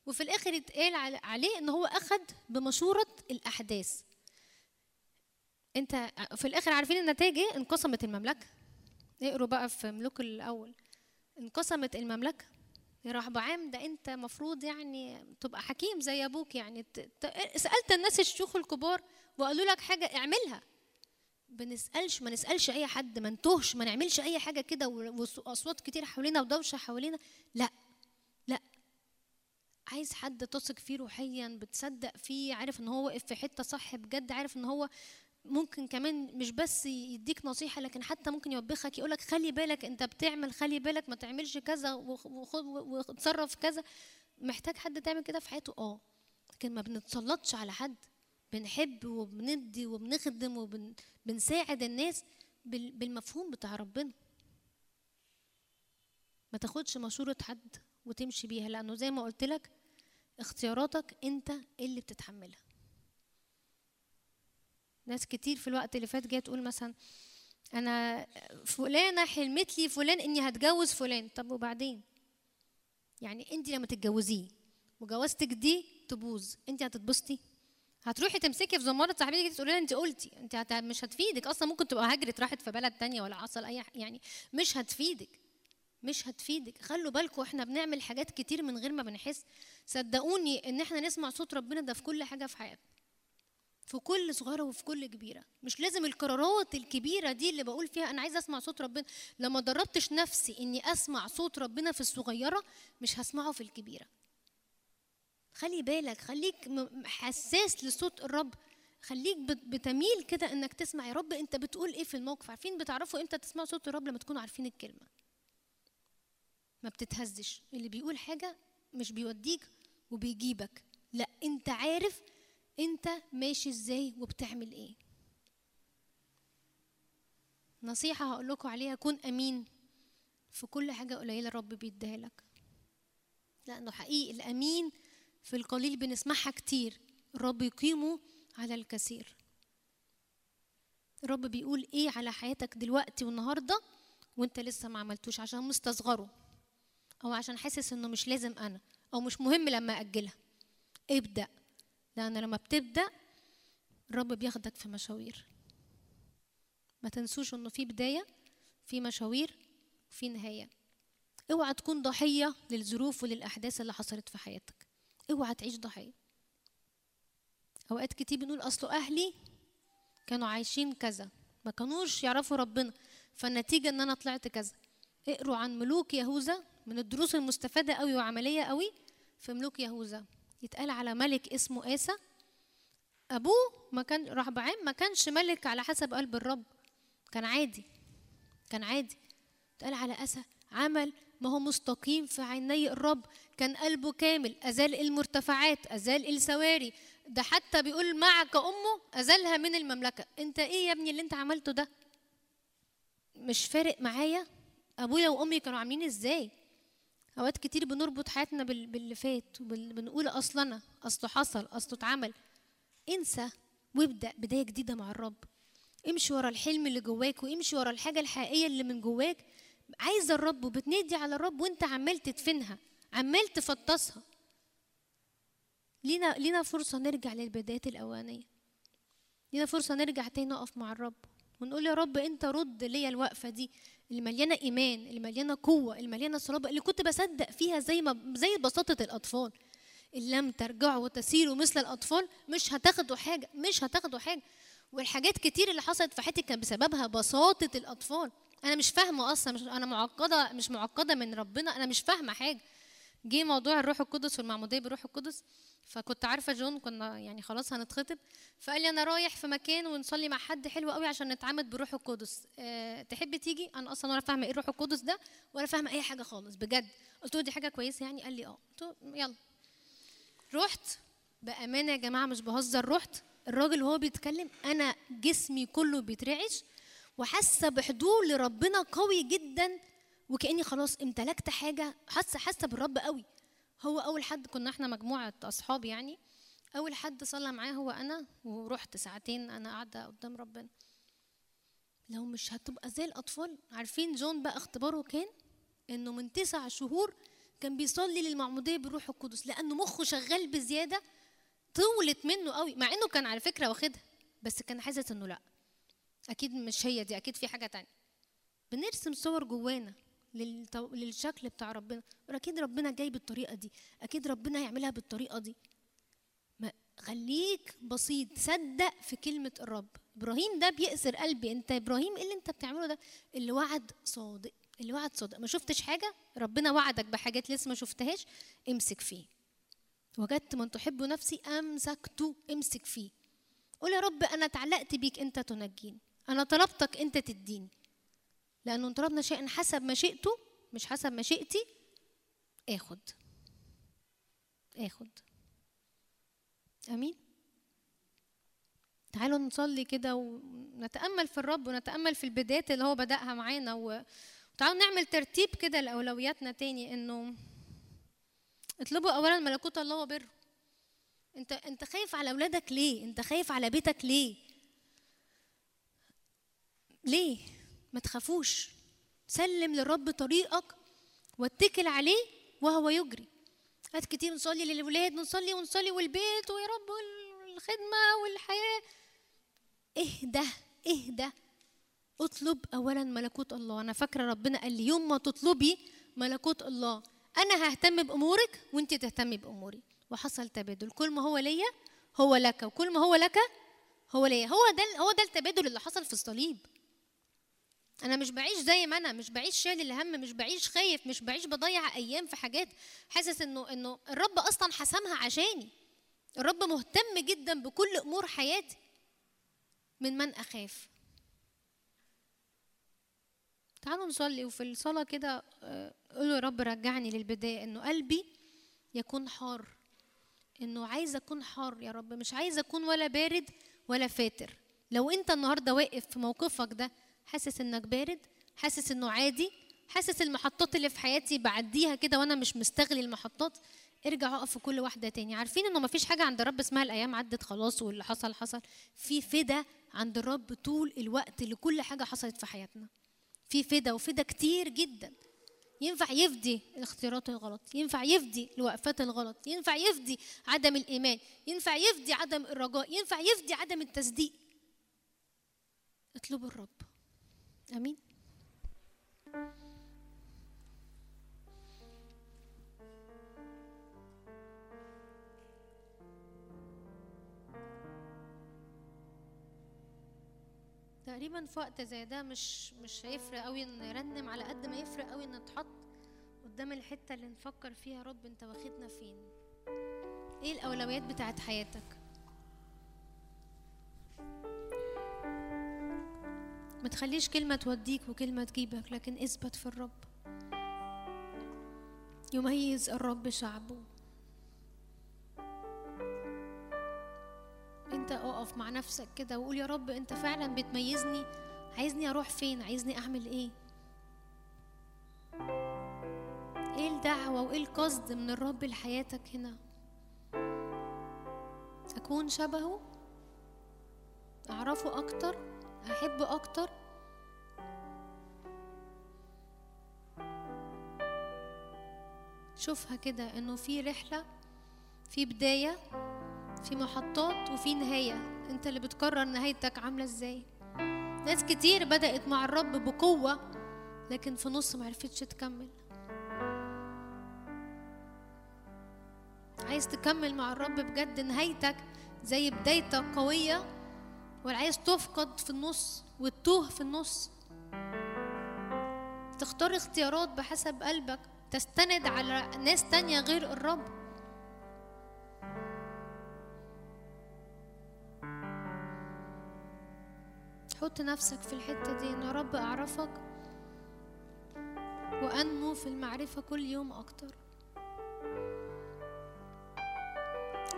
وفي الآخر اتقال عل- عليه إن هو اخذ بمشورة الأحداث. أنت في الآخر عارفين النتائج إيه انقسمت المملكة. اقروا بقى في ملوك الأول. انقسمت المملكة. يا رحبعام ده انت مفروض يعني تبقى حكيم زي أبوك يعني. سألت الناس الشيوخ الكبار وقالوا لك حاجة اعملها. بنسألش ما نسألش أي حد ما نتوهش ما نعملش أي حاجة كده وأصوات كتير حوالينا ودوشة حوالينا. لا لا. عايز حد تثق فيه روحيا بتصدق فيه عارف إن هو واقف في حتة صح بجد عارف إن هو ممكن كمان مش بس يديك نصيحة لكن حتى ممكن يوبخك يقولك خلي بالك انت بتعمل خلي بالك ما تعملش كذا وتصرف كذا. محتاج حد تعمل كده في حياته؟ آه. لكن ما بنتسلطش على حد. بنحب وبندي وبنخدم وبنساعد الناس بال- بالمفهوم بتاع ربنا. ما تاخدش مشورة حد وتمشي بيها لأنه زي ما قلت لك اختياراتك انت اللي بتتحملها. ناس كتير في الوقت اللي فات جاية تقول مثلا أنا فلانه حلمت لي فلان إني هتجوز فلان. طب وبعدين؟ يعني انت لما تتجوزيه وجوازتك دي تبوظ. انت هتتبسطي؟ هتروحي تمسكي في زمارة صاحبتك تقولي لها انت قلتي. انت. مش هتفيدك. أصلا ممكن تبقى هجرت راحت في بلد تانية ولا حصل أي يعني مش هتفيدك. مش هتفيدك. خلوا بالكم إحنا بنعمل حاجات كتير من غير ما بنحس. صدقوني إن إحنا نسمع صوت ربنا ده في كل حاجة في حياتنا. في كل صغيره وفي كل كبيرة. مش لازم القرارات الكبيرة دي اللي بقول فيها أنا عايزة أسمع صوت ربنا. لما دربتش نفسي إني أسمع صوت ربنا في الصغيرة مش هسمعه في الكبيرة. خلي بالك خليك حساس لصوت الرب. خليك بت- بتميل كده إنك تسمع. يا رب أنت بتقول إيه في الموقف؟ عارفين بتعرفوا إمتى تسمعوا صوت الرب؟ لما تكونوا عارفين الكلمة. ما بتتهزش. اللي بيقول حاجة مش بيوديك وبيجيبك. لا أنت عارف انت ماشي إزاي وبتعمل إيه. نصيحة هقول لكم عليها كون أمين في كل حاجة قليلة الرب بيديها لك. لأنه حقيقي الأمين في القليل بنسمعها كتير. الرب يقيمه على الكثير. الرب بيقول إيه على حياتك دلوقتي والنهاردة وانت لسه ما عملتوش عشان مستصغره. أو عشان حاسس إنه مش لازم أنا أو مش مهم لما أجلها. ابدأ. لأن لما بتبدأ الرب بياخدك في مشاوير. ما تنسوش إنه في بداية في مشاوير وفي نهاية. اوعى تكون ضحية للظروف وللأحداث اللي حصلت في حياتك. اوعى تعيش ضحية. أوقات كتير بنقول اصله أهلي كانوا عايشين كذا ما كانوش يعرفوا ربنا فالنتيجة إن أنا طلعت كذا. اقروا عن ملوك يهوذا من الدروس المستفادة قوي وعملية قوي في ملوك يهوذا. يتقال على ملك اسمه آسى. أبوه ما كان رهبعام ما كانش ملك على حسب قلب الرب. كان عادي. كان عادي. اتقال على أسى عمل ما هو مستقيم في عيني الرب. كان قلبه كامل. أزال المرتفعات أزال السواري. ده حتى بيقول معك أمه أزالها من المملكة. أنت إيه يا ابني اللي أنت عملته ده؟ مش فارق معايا؟ أبويا وأمي كانوا عاملين إزاي؟ أوقات كتير بنربط حياتنا بال- باللي فات وبنقول أصل أنا أصله حصل أصله اتعمل. انسى وابدأ بداية جديدة مع الرب. امشي ورا الحلم اللي جواك وامشي ورا الحاجة الحقيقية اللي من جواك. عايزة الرب وبتنادي على الرب وانت عمال تدفنها عمال تفطسها. لينا لينا فرصة نرجع للبدايات الأولانية. لينا فرصة نرجع تاني نقف مع الرب ونقول يا رب انت رد ليا الوقفة دي. اللي مليانة إيمان اللي مليانة قوة اللي مليانة صلابة اللي كنت بصدق فيها زي ما زي بساطة الأطفال. إن لم ترجعوا وتسيروا مثل الأطفال مش هتاخدوا حاجة مش هتاخدوا حاجة. والحاجات كتير اللي حصلت في حياتي كان بسببها بساطة الأطفال. أنا مش فاهمة أصلا مش أنا معقدة مش معقدة من ربنا أنا مش فاهمة حاجة. جه موضوع الروح القدس والمعمودية بالروح القدس فكنت عارفة جون كنا يعني خلاص هنتخطب فقال لي أنا رايح في مكان ونصلي مع حد حلو قوي عشان نتعامد بالروح القدس. أه تحبي تيجي؟ أنا أصلا ولا فاهمة إيه الروح القدس ده ولا فاهمة أي حاجة خالص بجد. قلت له دي حاجة كويسة يعني؟ قال لي أه. قلت له يلا. رحت؟ بأمانة يا جماعة مش بهزر رحت. الراجل وهو بيتكلم أنا جسمي كله بيترعش وحاسة بحضور لربنا قوي جدا. وكأني خلاص امتلكت حاجة حاسة حاسة بالرب قوي. هو أول حد كنا إحنا مجموعة أصحاب يعني. أول حد صلى معاه هو أنا ورحت ساعتين أنا قاعدة قدام ربنا. لو مش هتبقى زي الأطفال. عارفين جون بقى اختباره كان؟ إنه من تسع شهور كان بيصلي للمعمودية بالروح القدس لأنه مخه شغال بزيادة. طولت منه قوي مع إنه كان على فكرة واخدها بس كان حاسس إنه لأ. أكيد مش هي دي أكيد في حاجة تانية. بنرسم صور جوانا. للشكل بتاع ربنا. أكيد ربنا جاي بالطريقة دي. أكيد ربنا هيعملها بالطريقة دي. ما خليك بسيط. صدق في كلمة الرب. إبراهيم ده بيأسر قلبي. أنت إبراهيم إيه اللي أنت بتعمله ده؟ اللي وعد صادق. اللي وعد صادق. ما شفتش حاجة؟ ربنا وعدك بحاجات لسه ما شفتهاش؟ امسك فيه. وجدت من تحب نفسي امسكته امسك فيه. قول يا رب أنا اتعلقت بيك أنت تنجيني. أنا طلبتك أنت تديني. لأنه ان طلبنا شيئا حسب مشيئته مش حسب مشيئتي آخد. آخد. آمين. تعالوا نصلي كده ونتأمل في الرب ونتأمل في البدايات اللي هو بدأها معانا. وتعالوا نعمل ترتيب كده لأولوياتنا تاني إنه اطلبوا اولا ملكوت الله وبره. أنت أنت خايف على أولادك ليه؟ أنت خايف على بيتك ليه؟ ليه؟ ما تخافوش. سلم للرب طريقك واتكل عليه وهو يجري. هات كتير نصلي للولاد نصلي ونصلي والبيت ويا رب الخدمة والحياة. اهدى اهدى. اطلب اولا ملكوت الله. أنا فاكرة ربنا قال لي يوم ما تطلبي ملكوت الله أنا ههتم بأمورك وأنت تهتمي بأموري. وحصل تبادل. كل ما هو ليا هو لك وكل ما هو لك هو ليا. هو ده هو ده التبادل اللي حصل في الصليب. أنا مش بعيش زي ما أنا مش بعيش شايل الهم مش بعيش خايف مش بعيش بضيع أيام في حاجات. حاسس إنه إنه الرب أصلا حسمها عشاني. الرب مهتم جدا بكل أمور حياتي. من من أخاف. تعالوا نصلي وفي الصلاة كده آه، قولوا يا رب رجعني للبداية. إنه قلبي يكون حار. إنه عايز أكون حار يا رب. مش عايز أكون ولا بارد ولا فاتر. لو أنت النهاردة واقف في موقفك ده حاسس إنك بارد حاسس إنه عادي حاسس المحطات اللي في حياتي بعديها كده وأنا مش مستغلي المحطات. ارجع اقف في كل واحدة تاني. عارفين إنه مفيش حاجة عند الرب اسمها الأيام عدت خلاص واللي حصل حصل. في فدا عند الرب طول الوقت لكل حاجة حصلت في حياتنا. في فدا وفدا كتير جدا. ينفع يفدي الاختيارات الغلط ينفع يفدي الوقفات الغلط ينفع يفدي عدم الإيمان ينفع يفدي عدم الرجاء ينفع يفدي عدم التصديق. اطلبوا الرب. آمين. تقريبا في وقت زي ده مش مش هيفرق قوي إن نرنم على قد ما يفرق قوي إن نتحط قدام الحتة اللي نفكر فيها رب أنت واخدنا فين؟ إيه الأولويات بتاعت حياتك؟ ما تخليش كلمة توديك وكلمة تجيبك لكن اثبت في الرب. يميز الرب شعبه. انت اقف مع نفسك كده وقول يا رب انت فعلا بتميزني. عايزني أروح فين؟ عايزني اعمل إيه؟ إيه الدعوة وإيه القصد من الرب لحياتك هنا؟ أكون شبهه؟ أعرفه أكتر؟ احبه أكتر شوفها كده إنه في رحلة في بداية في محطات وفي نهاية. أنت اللي بتقرر نهايتك عاملة إزاي. ناس كتير بدأت مع الرب بقوة لكن في نص معرفتش تكمل. عايز تكمل مع الرب بجد نهايتك زي بدايتك قوية ولا عايز تفقد في النص وتتوه في النص. تختار اختيارات بحسب قلبك. تستند على ناس تانية غير الرب. حط نفسك في الحتة دي إن يا رب أعرفك وأنمو في المعرفة كل يوم أكتر.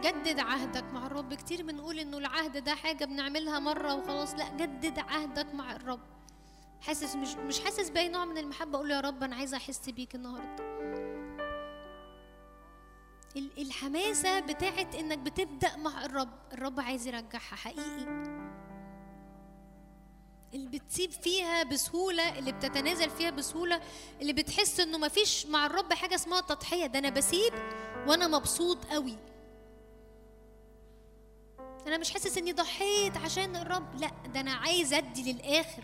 جدد عهدك مع الرب. كتير بنقول إنه العهد ده حاجة بنعملها مرة وخلاص. لا جدد عهدك مع الرب. حاسس مش مش حاسس بأي نوع من المحبة. أقول يا رب أنا عايزة أحس بيك النهاردة. ال- الحماسة بتاعت إنك بتبدأ مع الرب. الرب عايز يرجعها حقيقي. اللي بتسيب فيها بسهولة اللي بتتنازل فيها بسهولة اللي بتحس إنه مفيش مع الرب حاجة اسمها تضحية. ده أنا بسيب وأنا مبسوط قوي أنا مش حاسس إني ضحيت عشان الرب. لا ده أنا عايز أدي للآخر.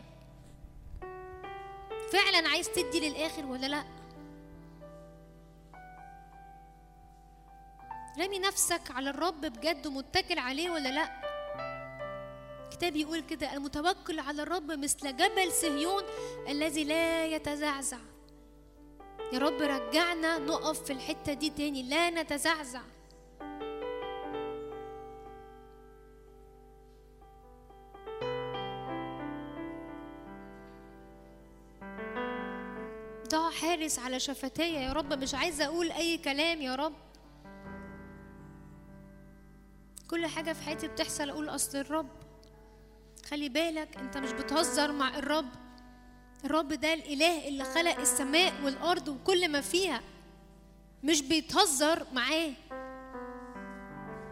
فعلا عايز تدي للآخر ولا لا؟ رامي نفسك على الرب بجد ومتكل عليه ولا لا؟ الكتاب يقول كده المتوكل على الرب مثل جبل صهيون الذي لا يتزعزع. يا رب رجعنا نقف في الحتة دي تاني لا نتزعزع. حارس على شفتايا. يا رب مش عايزة أقول أي كلام يا رب. كل حاجة في حياتي بتحصل أقول أصل الرب. خلي بالك أنت مش بتهزر مع الرب. الرب ده الإله اللي خلق السماء والأرض وكل ما فيها. مش بيتهزر معاه.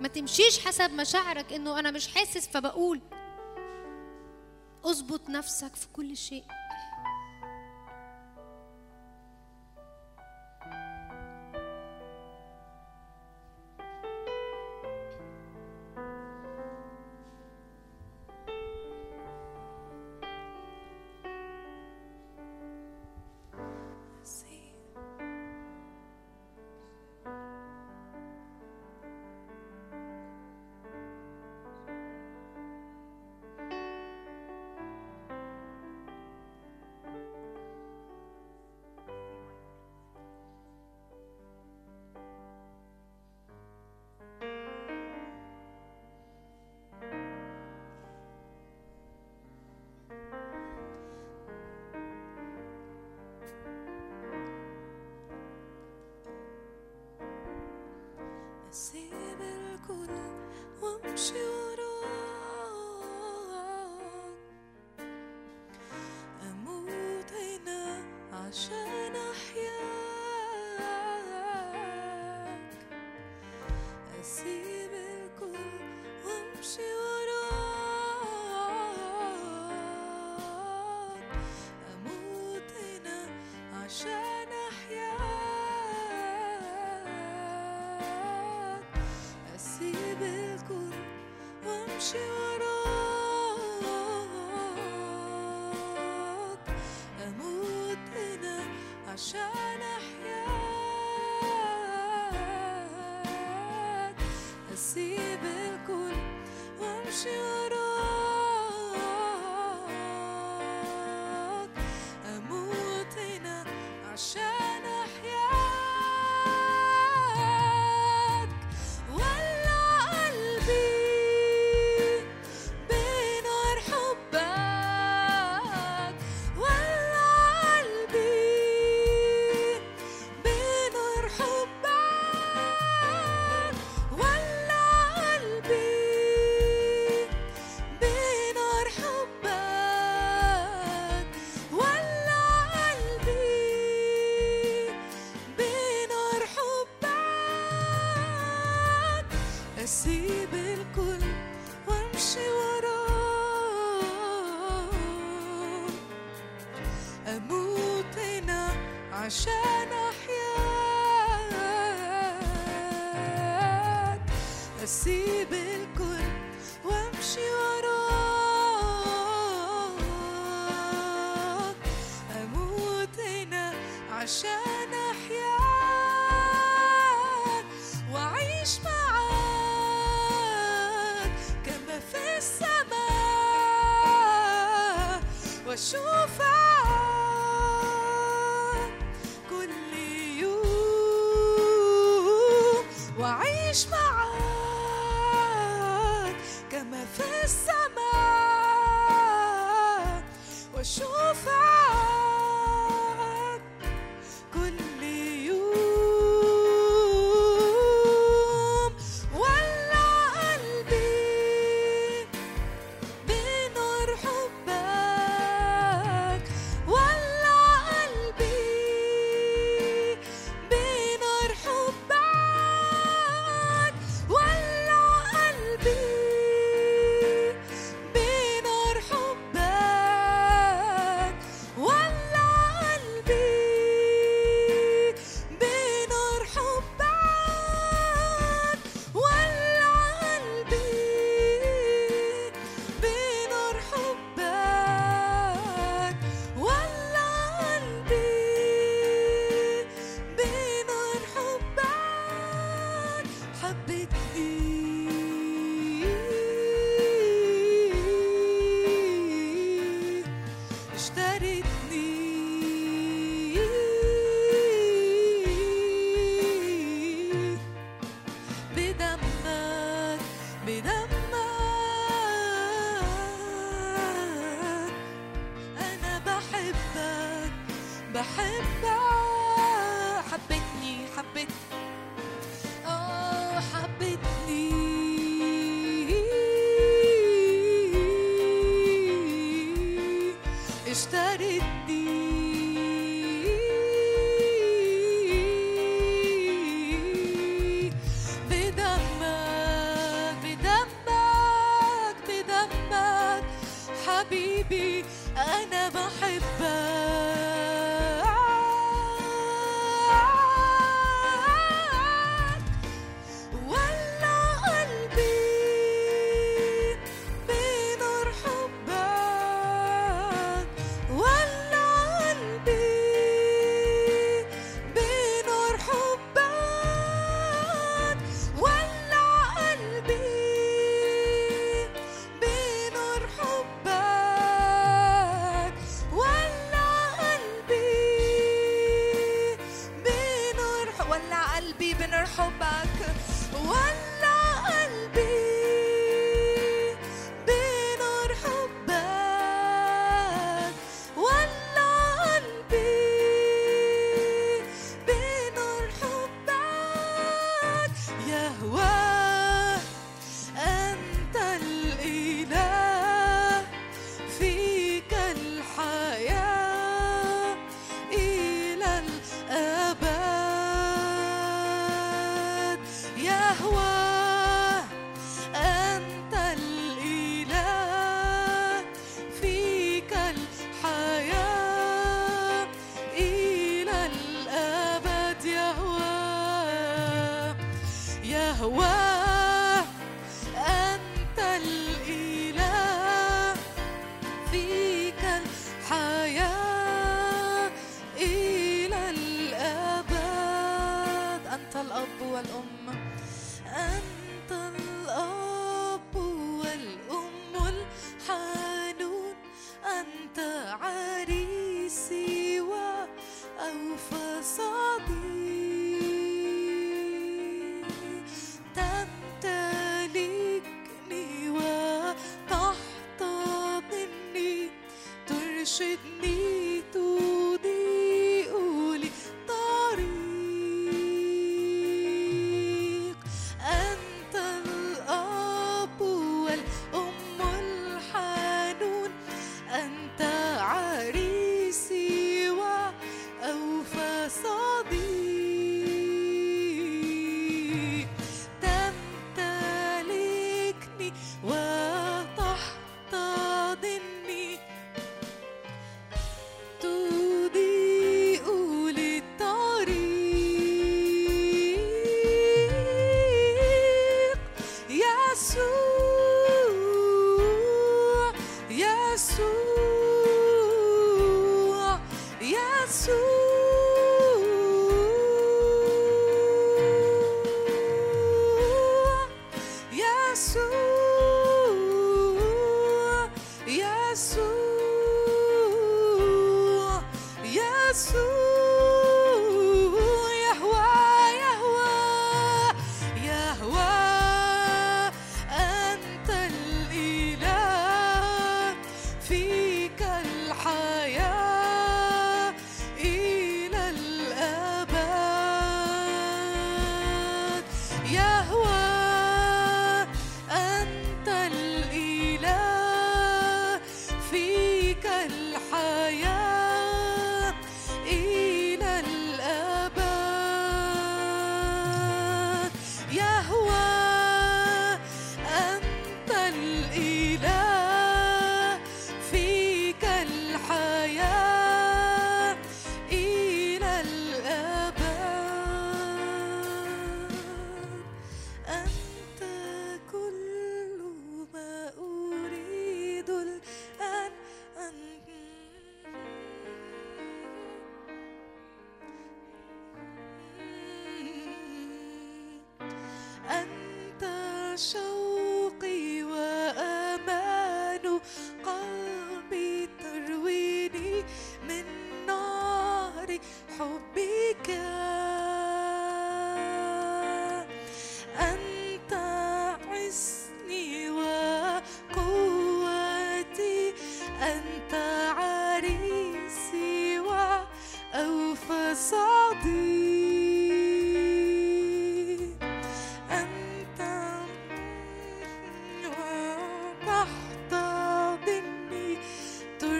ما تمشيش حسب مشاعرك إنه أنا مش حاسس فبقول. اظبط نفسك في كل شيء. أسيب الكل وأمشي وراك. أموت هنا عشان أحياك. أسيب الكل وأمشي وراك. أموت هنا عشان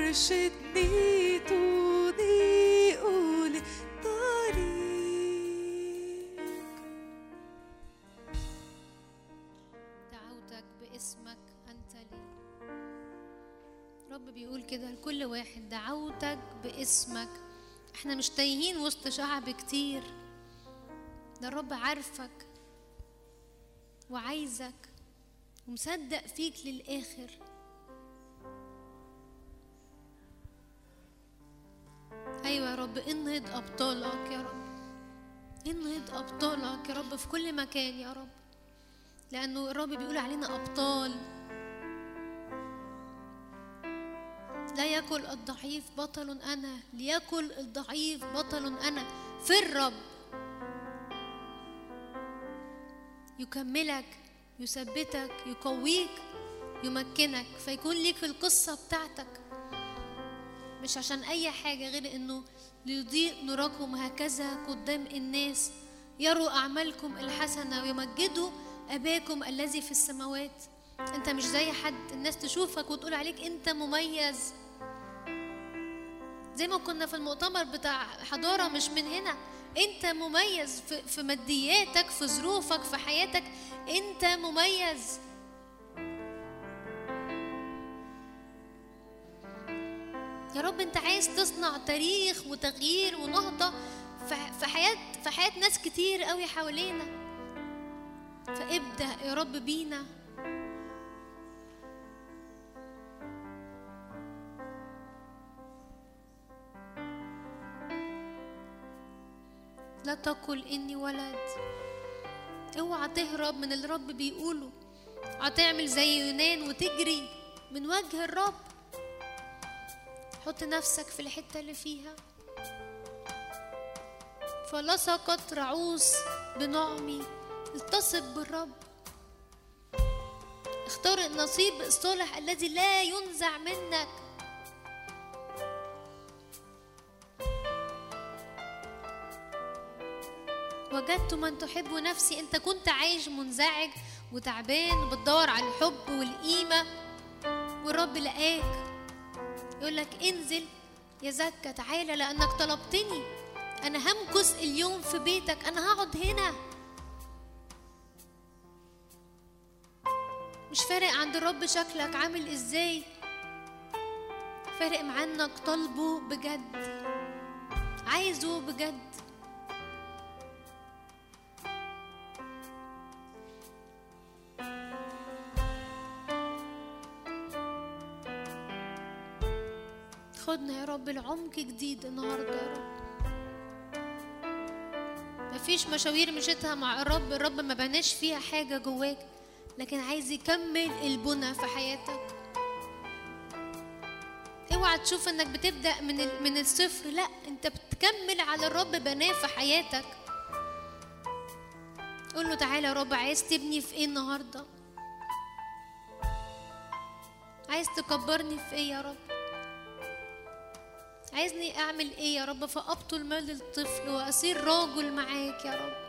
ترشدني تضيء لي طريق دعوتك باسمك أنت لي. رب بيقول كده لكل واحد دعوتك باسمك. إحنا مش تايهين وسط شعب كتير. ده الرب عارفك وعايزك ومصدق فيك للآخر. انهض أبطالك يا رب. انهض أبطالك يا رب في كل مكان يا رب. لأنه الرب بيقول علينا أبطال. لا يكل الضعيف بطل أنا. ليكل الضعيف بطل أنا. في الرب. يكملك يثبتك يقويك يمكنك. فيكون ليك القصة بتاعتك. مش عشان أي حاجة غير إنه ليضيء نوركم هكذا قدام الناس. يروا أعمالكم الحسنة ويمجدوا أباكم الذي في السماوات. أنت مش زي حد الناس تشوفك وتقول عليك أنت مميز. زي ما كنا في المؤتمر بتاع حضارة مش من هنا. أنت مميز في, مادياتك في ظروفك في حياتك. أنت مميز. يا رب انت عايز تصنع تاريخ وتغيير ونهضة في حياة في حياة ناس كتير قوي حوالينا. فابدأ يا رب بينا. لا تقل إني ولد. اوعى تهرب من اللي الرب بيقوله. هتعمل زي يونان وتجري من وجه الرب. حط نفسك في الحتة اللي فيها. فلصقت رعوس بنعمي التصق بالرب. اختار النصيب الصالح الذي لا ينزع منك. وجدت من تحب نفسي انت كنت عايش منزعج وتعبان بتدور على الحب والقيمة. والرب لقاك. يقول لك انزل يا زكا تعالى لأنك طلبتني. أنا همكث اليوم في بيتك أنا هقعد هنا. مش فارق عند الرب شكلك عامل إزاي. فارق معاه إنك طالبه بجد عايزه بجد. خدنا يا رب لعمق جديد النهارده يا رب. مفيش مشاوير مشيتها مع الرب الرب ما بناش فيها حاجة جواك لكن عايز يكمل البنى في حياتك. اوعى تشوف انك بتبدأ من من الصفر لا انت بتكمل على الرب بناه في حياتك. قول له تعالى يا رب عايز تبني في إيه النهارده؟ عايز تكبرني في إيه يا رب؟ عايزني أعمل إيه يا رب؟ فأبطل مال الطفل واصير راجل معاك يا رب.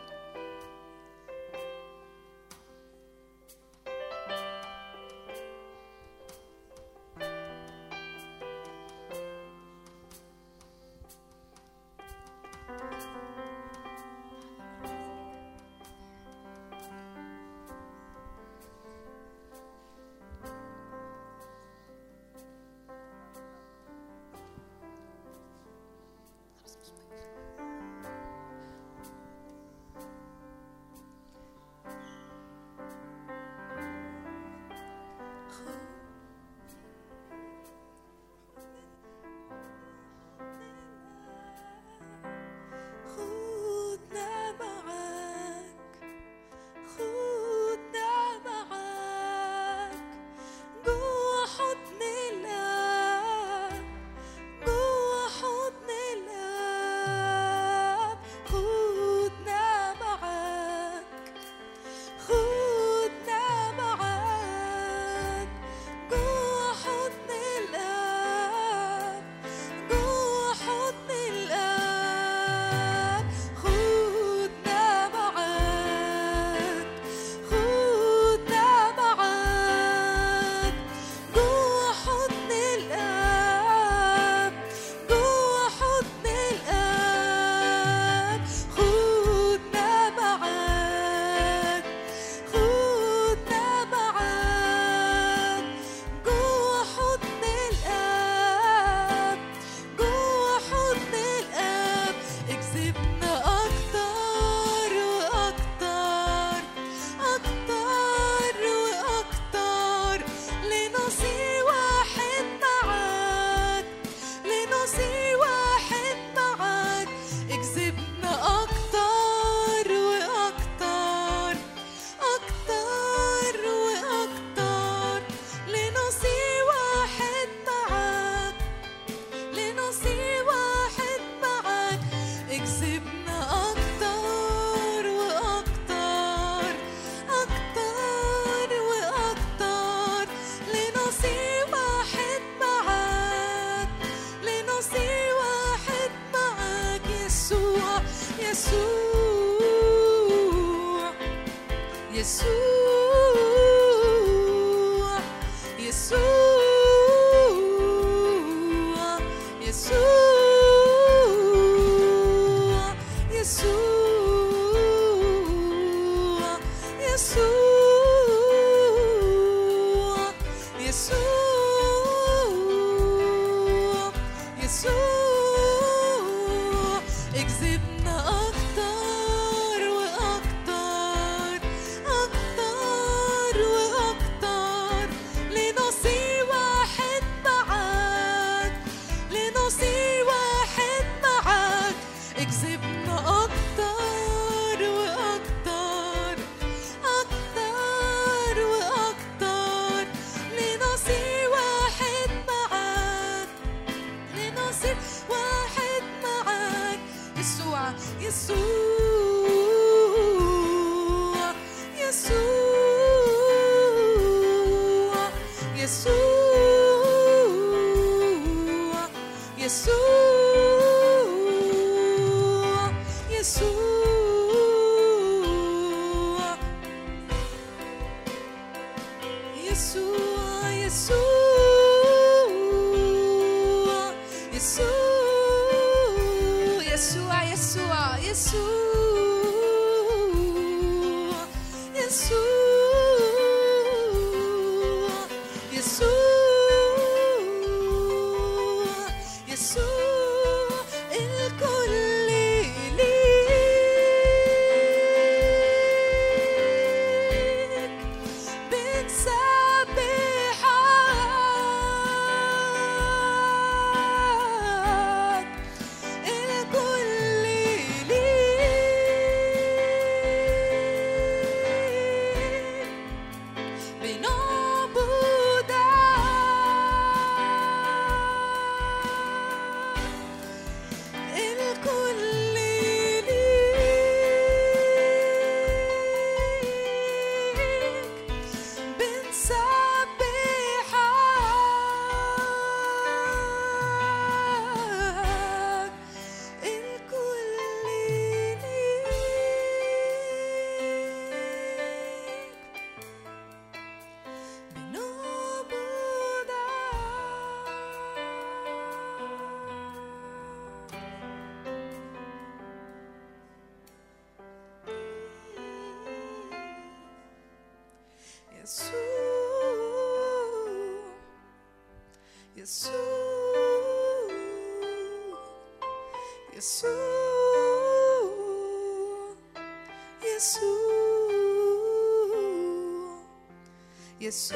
Jesús,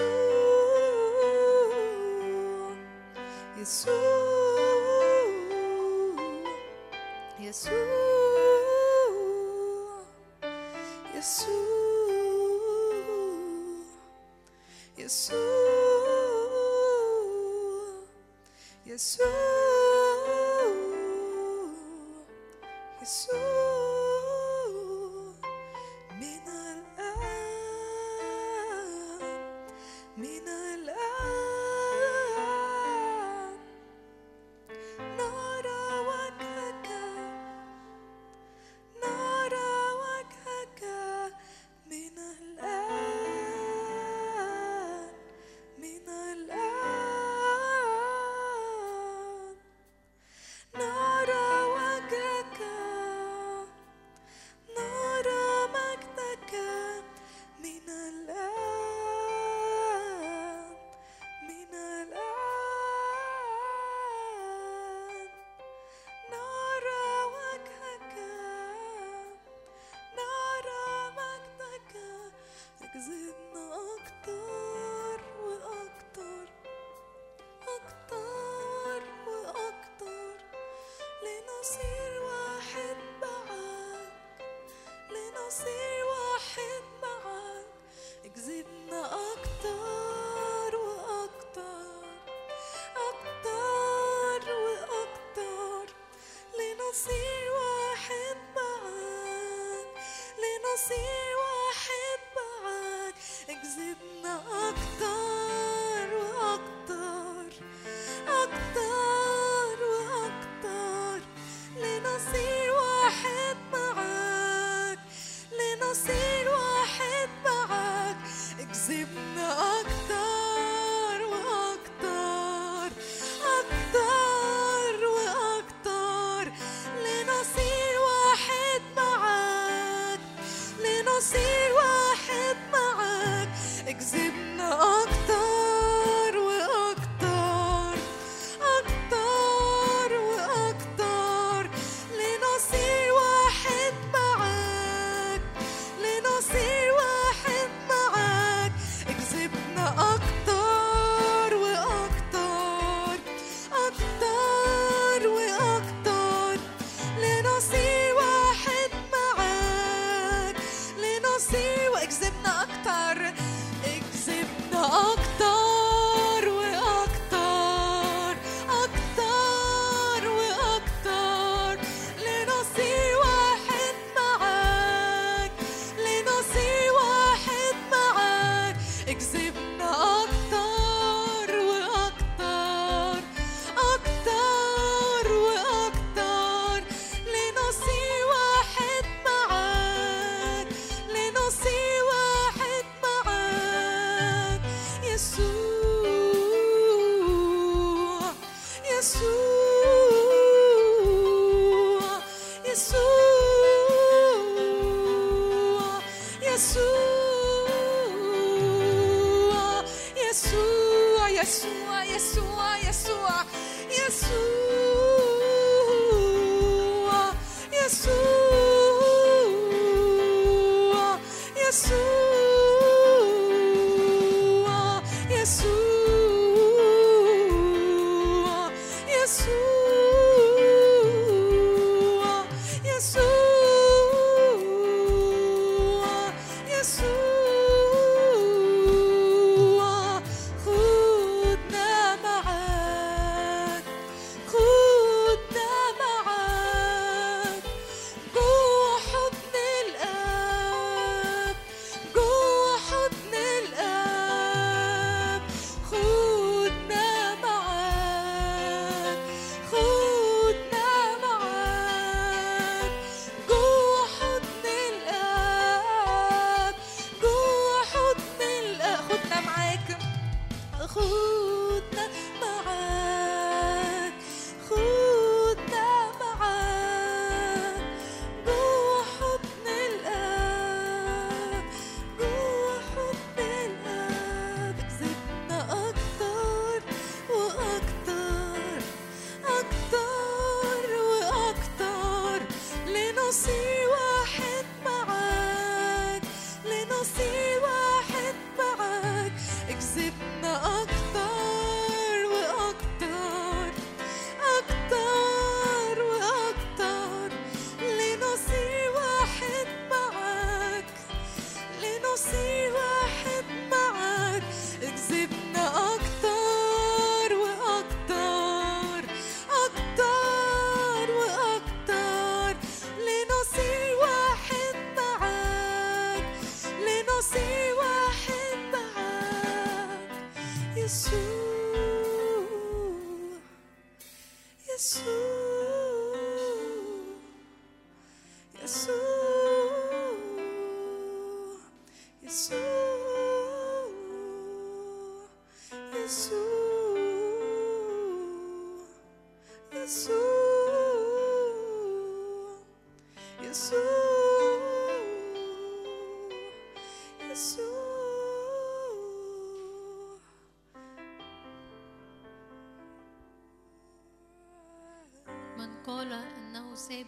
Jesús, Jesús.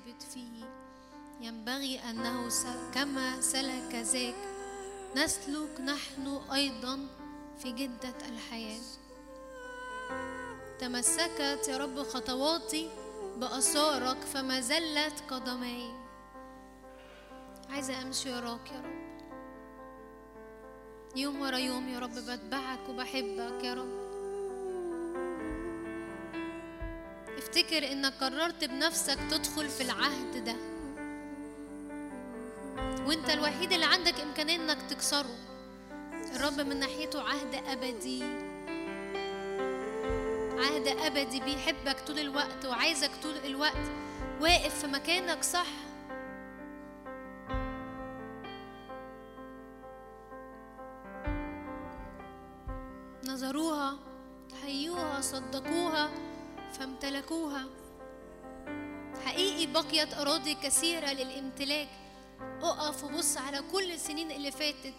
ثابت فيه. ينبغي أنه س- كما سلك ذاك نسلك نحن أيضا في جدة الحياة. تمسكت يا رب خطواتي بآثارك فما زلت قدمي عايزة أمشي وراك يا رب. يوم ورا يوم يا رب بتبعك وبحبك يا رب. افتكر إنك قررت بنفسك تدخل في العهد ده. وأنت الوحيد اللي عندك إمكانية إنك تكسره. الرب من ناحيته عهد أبدي. عهد أبدي بيحبك طول الوقت وعايزك طول الوقت. واقف في مكانك صح. نظروها حيوها صدقوها. فامتلكوها. حقيقي بقيت أراضي كثيرة للامتلاك. أقف وبص على كل السنين اللي فاتت.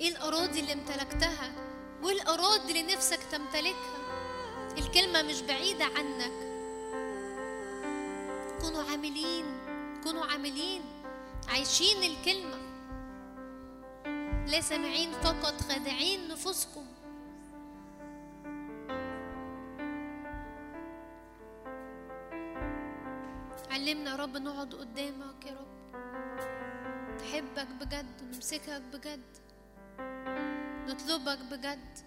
إيه الأراضي اللي امتلكتها؟ وإيه الأراضي اللي نفسك تمتلكها. الكلمة مش بعيدة عنك. كونوا عاملين كونوا عاملين. عايشين الكلمة. لا سامعين فقط خادعين نفوسكم. علمنا يا رب نقعد قدامك يا رب. نحبك بجد نمسكك بجد نطلبك بجد.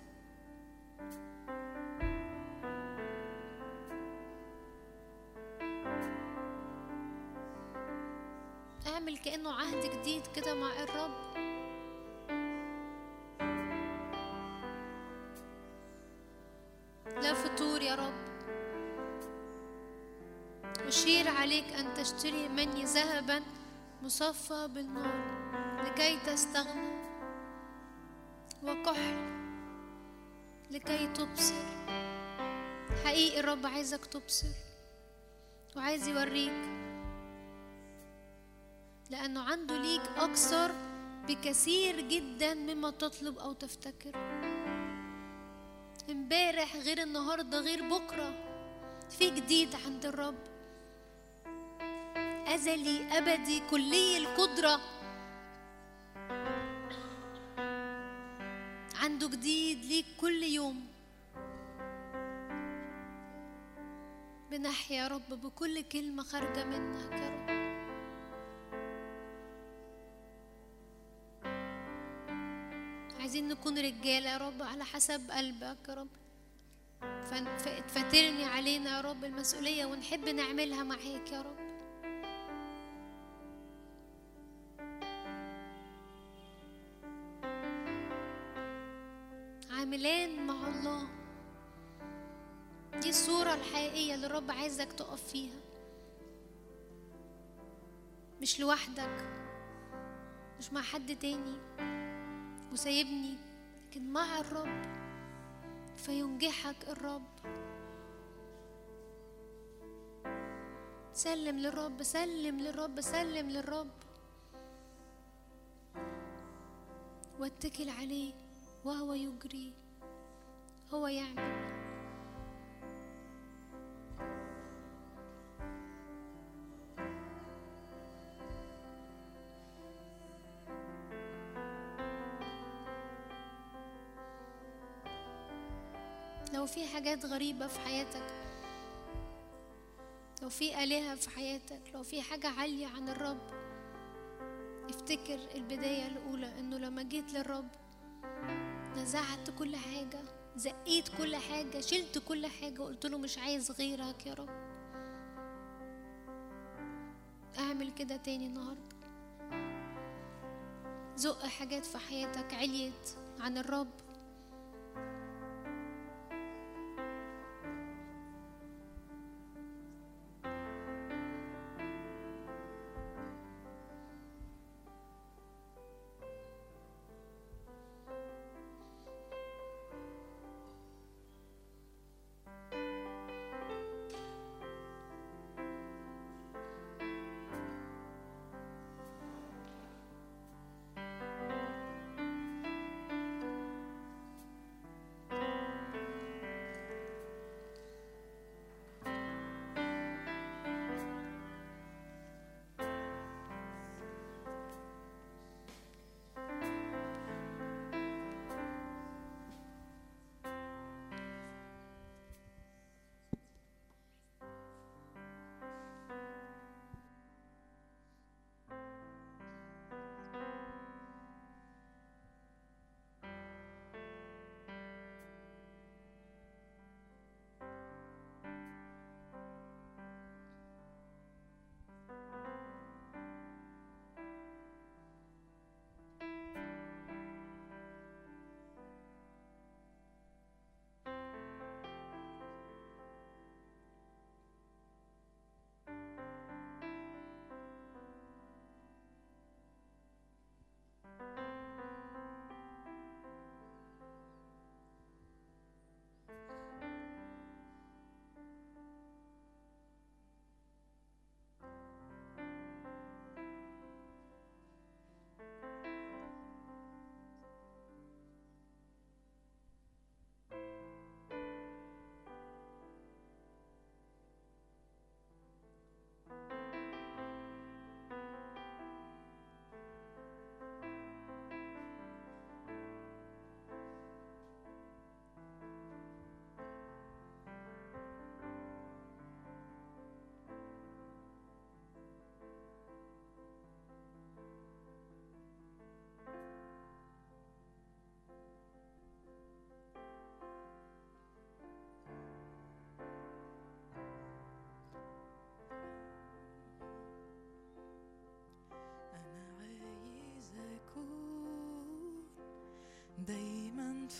اعمل كأنه عهد جديد كده مع الرب. لا فطور يا رب. أشير عليك أن تشتري مني ذهبا مصفى بالنار لكي تستغنى وكحل لكي تبصر. حقيقي الرب عايزك تبصر وعايز يوريك لأنه عنده ليك أكثر بكثير جدا مما تطلب أو تفتكر. امبارح غير النهارده غير بكرة في جديد عند الرب. أزلي أبدي كلي القدرة. عنده جديد ليك كل يوم. بنحيا يا رب بكل كلمة خارجة منك يا رب. عايزين نكون رجالة يا رب على حسب قلبك يا رب. فن- ف- فاترني علينا يا رب المسؤولية ونحب نعملها معاك يا رب. عاملان مع الله. دي الصورة الحقيقية اللي الرب عايزك تقف فيها. مش لوحدك مش مع حد تاني. وسايبني لكن مع الرب فينجحك الرب. سلم للرب سلم للرب سلم للرب. واتكل عليه. وهو يجري هو يعمل. لو في حاجات غريبة في حياتك لو في آلهة في حياتك لو في حاجة عالية عن الرب افتكر البداية الأولى إنه لما جيت للرب نزعت كل حاجة زقيت كل حاجة شلت كل حاجة وقلت له مش عايز غيرك يا رب. أعمل كده تاني النهاردة. زق حاجات في حياتك عليت عن الرب.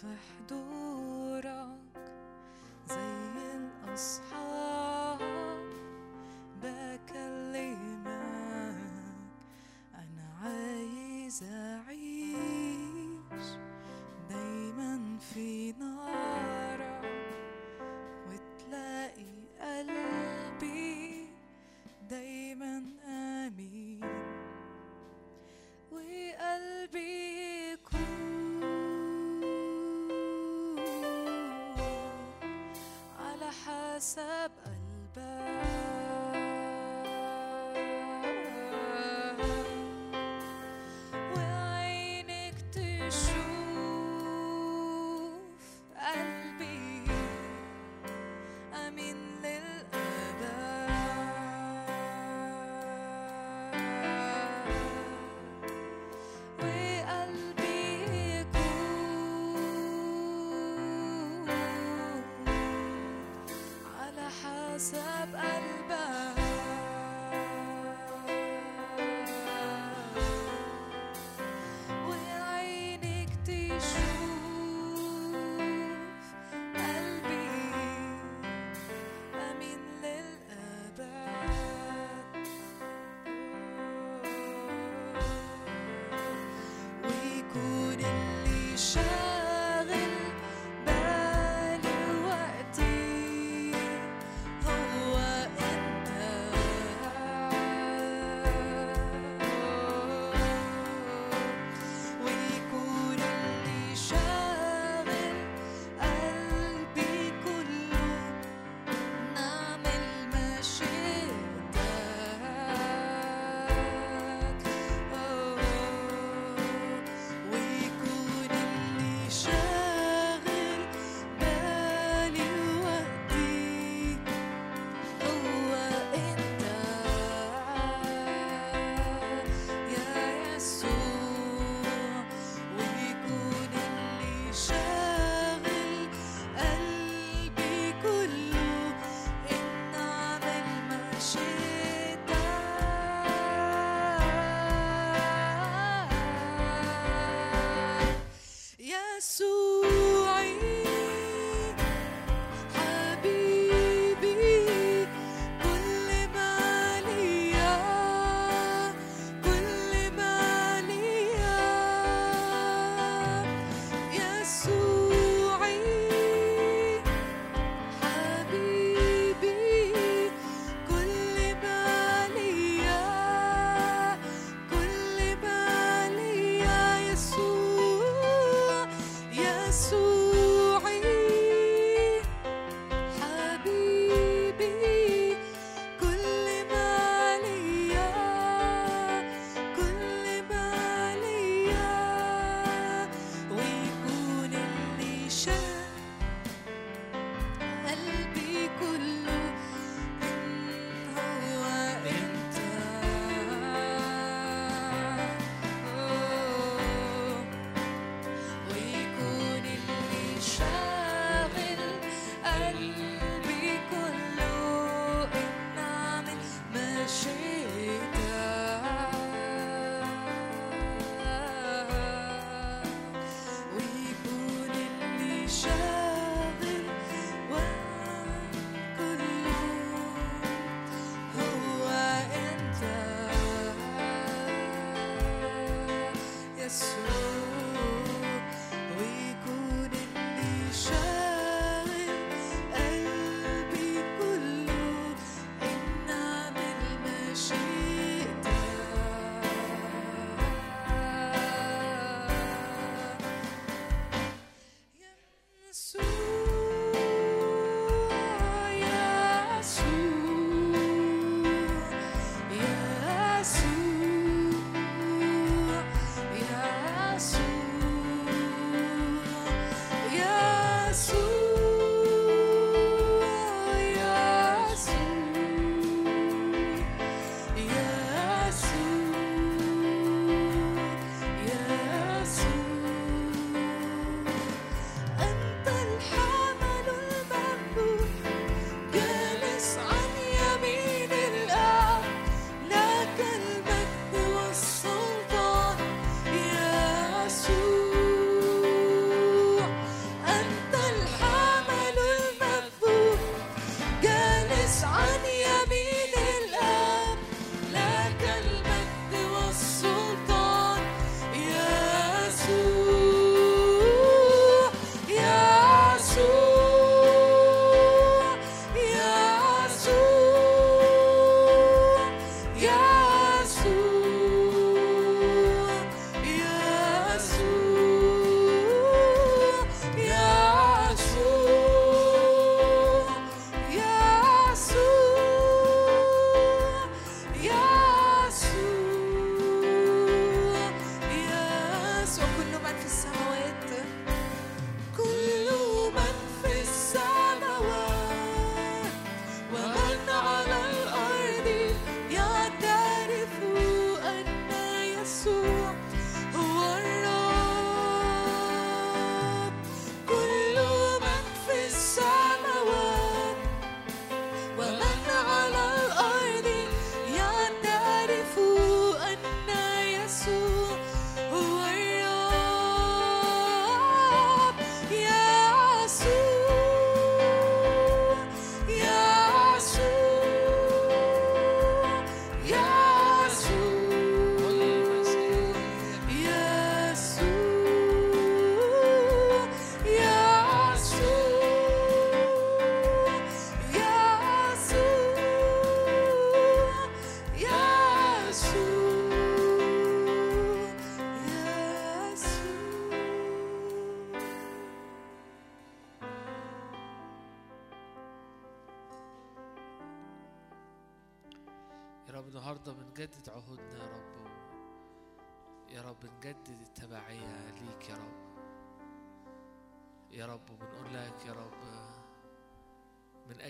في حضورك حسب قلبك وعينك تشوف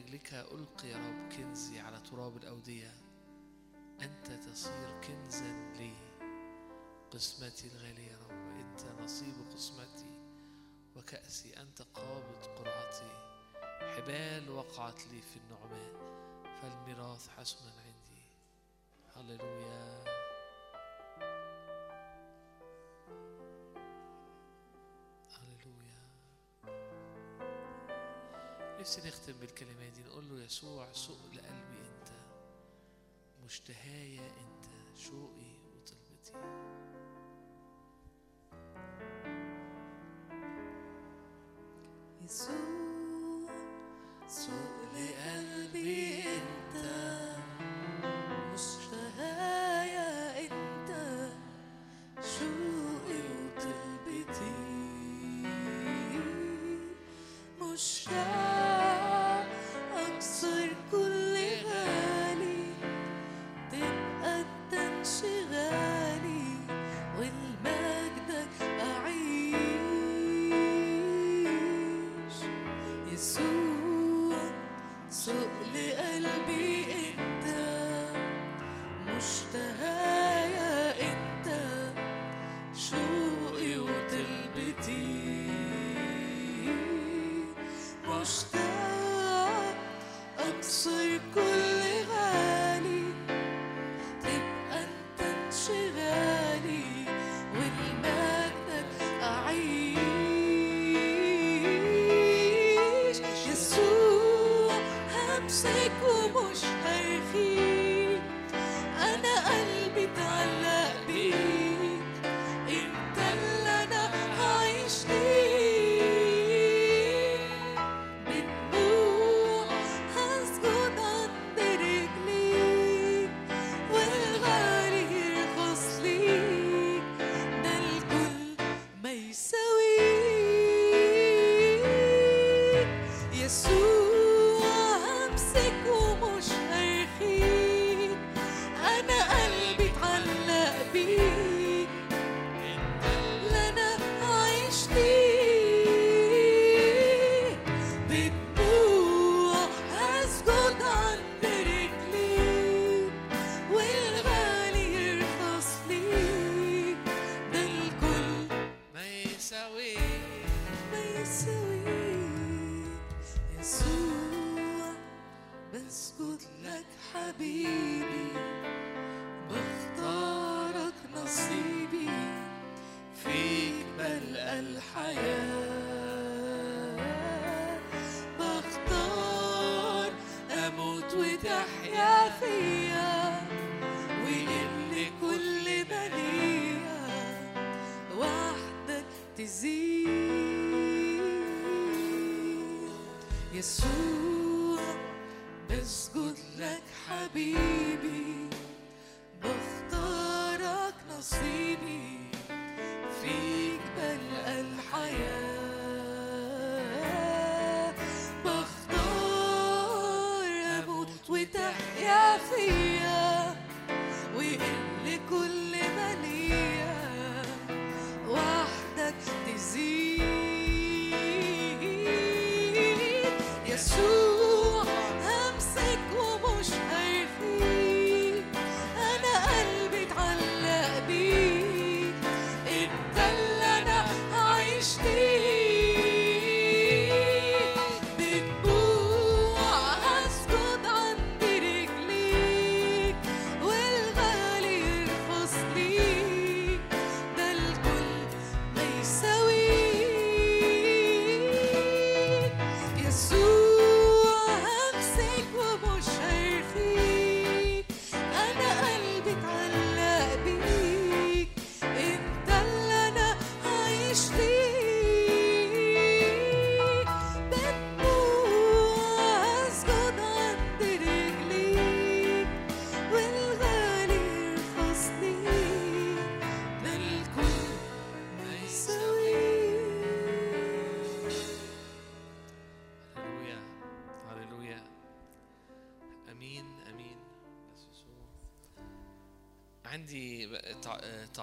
لأجلك ألقي يا رب كنزي على تراب الأودية. أنت تصير كنزا لي قسمتي الغالية يا رب أنت نصيب قسمتي وكأسي أنت قابض قرعتي. حبال وقعت لي في النعمان فالميراث حسنا عندي. هللويا. نفسي نختم بالكلمة دي نقول له يسوع سوق لقلبي أنت مشتهايا أنت شوقي وطلبتي. يسوع سوق لقلبي أنت مشتهايا أنت شوقي وطلبتي. مشتهايا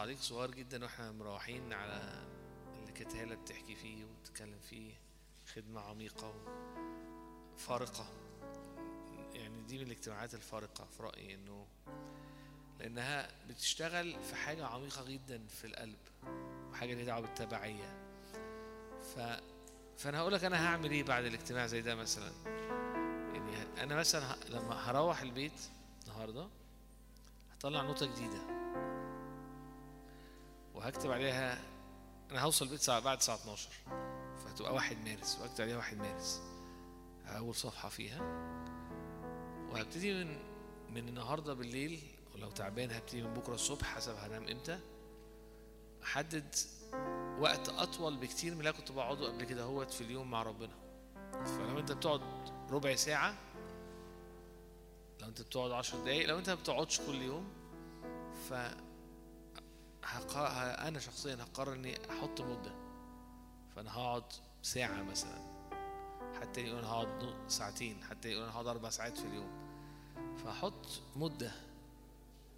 تعليق صغير جدا وإحنا مروحين على اللي كانت هالة بتحكي فيه وبتتكلم فيه خدمة عميقة فارقة يعني دي من الاجتماعات الفارقة في رأيي إنه لأنها بتشتغل في حاجة عميقة جدا في القلب وحاجة ليها دعوة بالتبعية. ف فأنا هقول لك أنا هعمل إيه بعد الاجتماع زي ده مثلا. يعني أنا مثلا لما هروح البيت النهارده هطلع نوتة جديدة. وهكتب عليها أنا هوصل البيت ساعة بعد الساعة 12 فهتبقى واحد مارس وهكتب عليها واحد مارس. أول صفحة فيها. وهبتدي من من النهارده بالليل ولو تعبان هبتدي من بكرة الصبح حسب هنام إمتى. أحدد وقت أطول بكتير من اللي كنت بقعده قبل كده هوت في اليوم مع ربنا. فلو أنت بتقعد ربع ساعة لو أنت بتقعد عشر دقايق لو أنت ما بتقعدش كل يوم ف. أنا شخصيا هقرر إني أحط مدة. فأنا هقعد ساعة مثلا حتى يقول أنا هقعد ساعتين حتى يقول أنا هقعد أربع ساعات في اليوم. فهحط مدة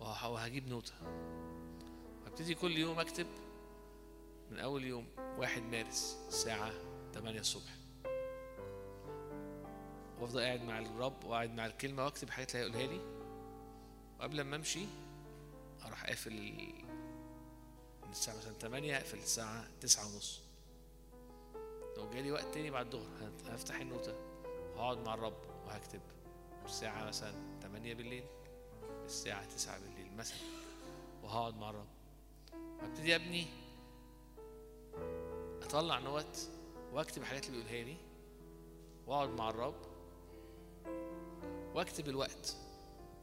وه- وهجيب نوتة. وهبتدي كل يوم أكتب من أول يوم واحد مارس الساعة 8 الصبح. وأفضل قاعد مع الرب وقاعد مع الكلمة وأكتب الحاجات اللي هيقولها لي. وقبل ما أمشي أروح قافل من الساعة مثلا 8 اقفل الساعة 9 ونص. لو جالي وقت تاني بعد الظهر هفتح النوتة وهقعد مع الرب وهكتب. الساعة مثلا 8 بالليل الساعة 9 بالليل مثلا وهقعد مع الرب. وابتدي ابني أطلع نوت وأكتب الحاجات اللي بيقولها لي وأقعد مع الرب وأكتب الوقت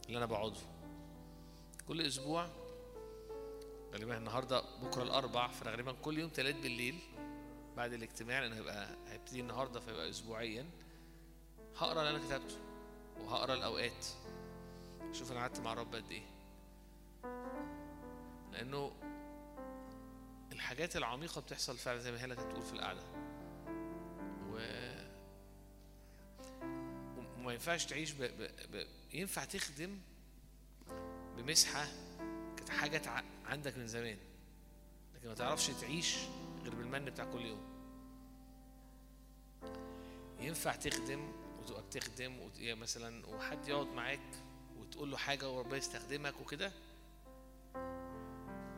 اللي أنا بقعده. كل أسبوع غالبا النهارده بكرة الأربع فغالبا كل يوم تلات بالليل بعد الاجتماع لأنه هيبقى هيبتدي النهارده فيبقى اسبوعيا هقرأ اللي أنا كتبته وهقرأ الأوقات. شوف أنا قعدت مع الرب قد إيه. لأنه الحاجات العميقة بتحصل فعلا زي ما هي كانت بتقول في القعدة. و وما ينفعش تعيش ب... ب... ب... ينفع تخدم بمسحة تع... عندك من زمان لكن ما تعرفش تعيش غير بالمن بتاع كل يوم. ينفع تخدم وتبقى بتخدم مثلا وحد يقعد معاك وتقول له حاجة وربنا يستخدمك وكده؟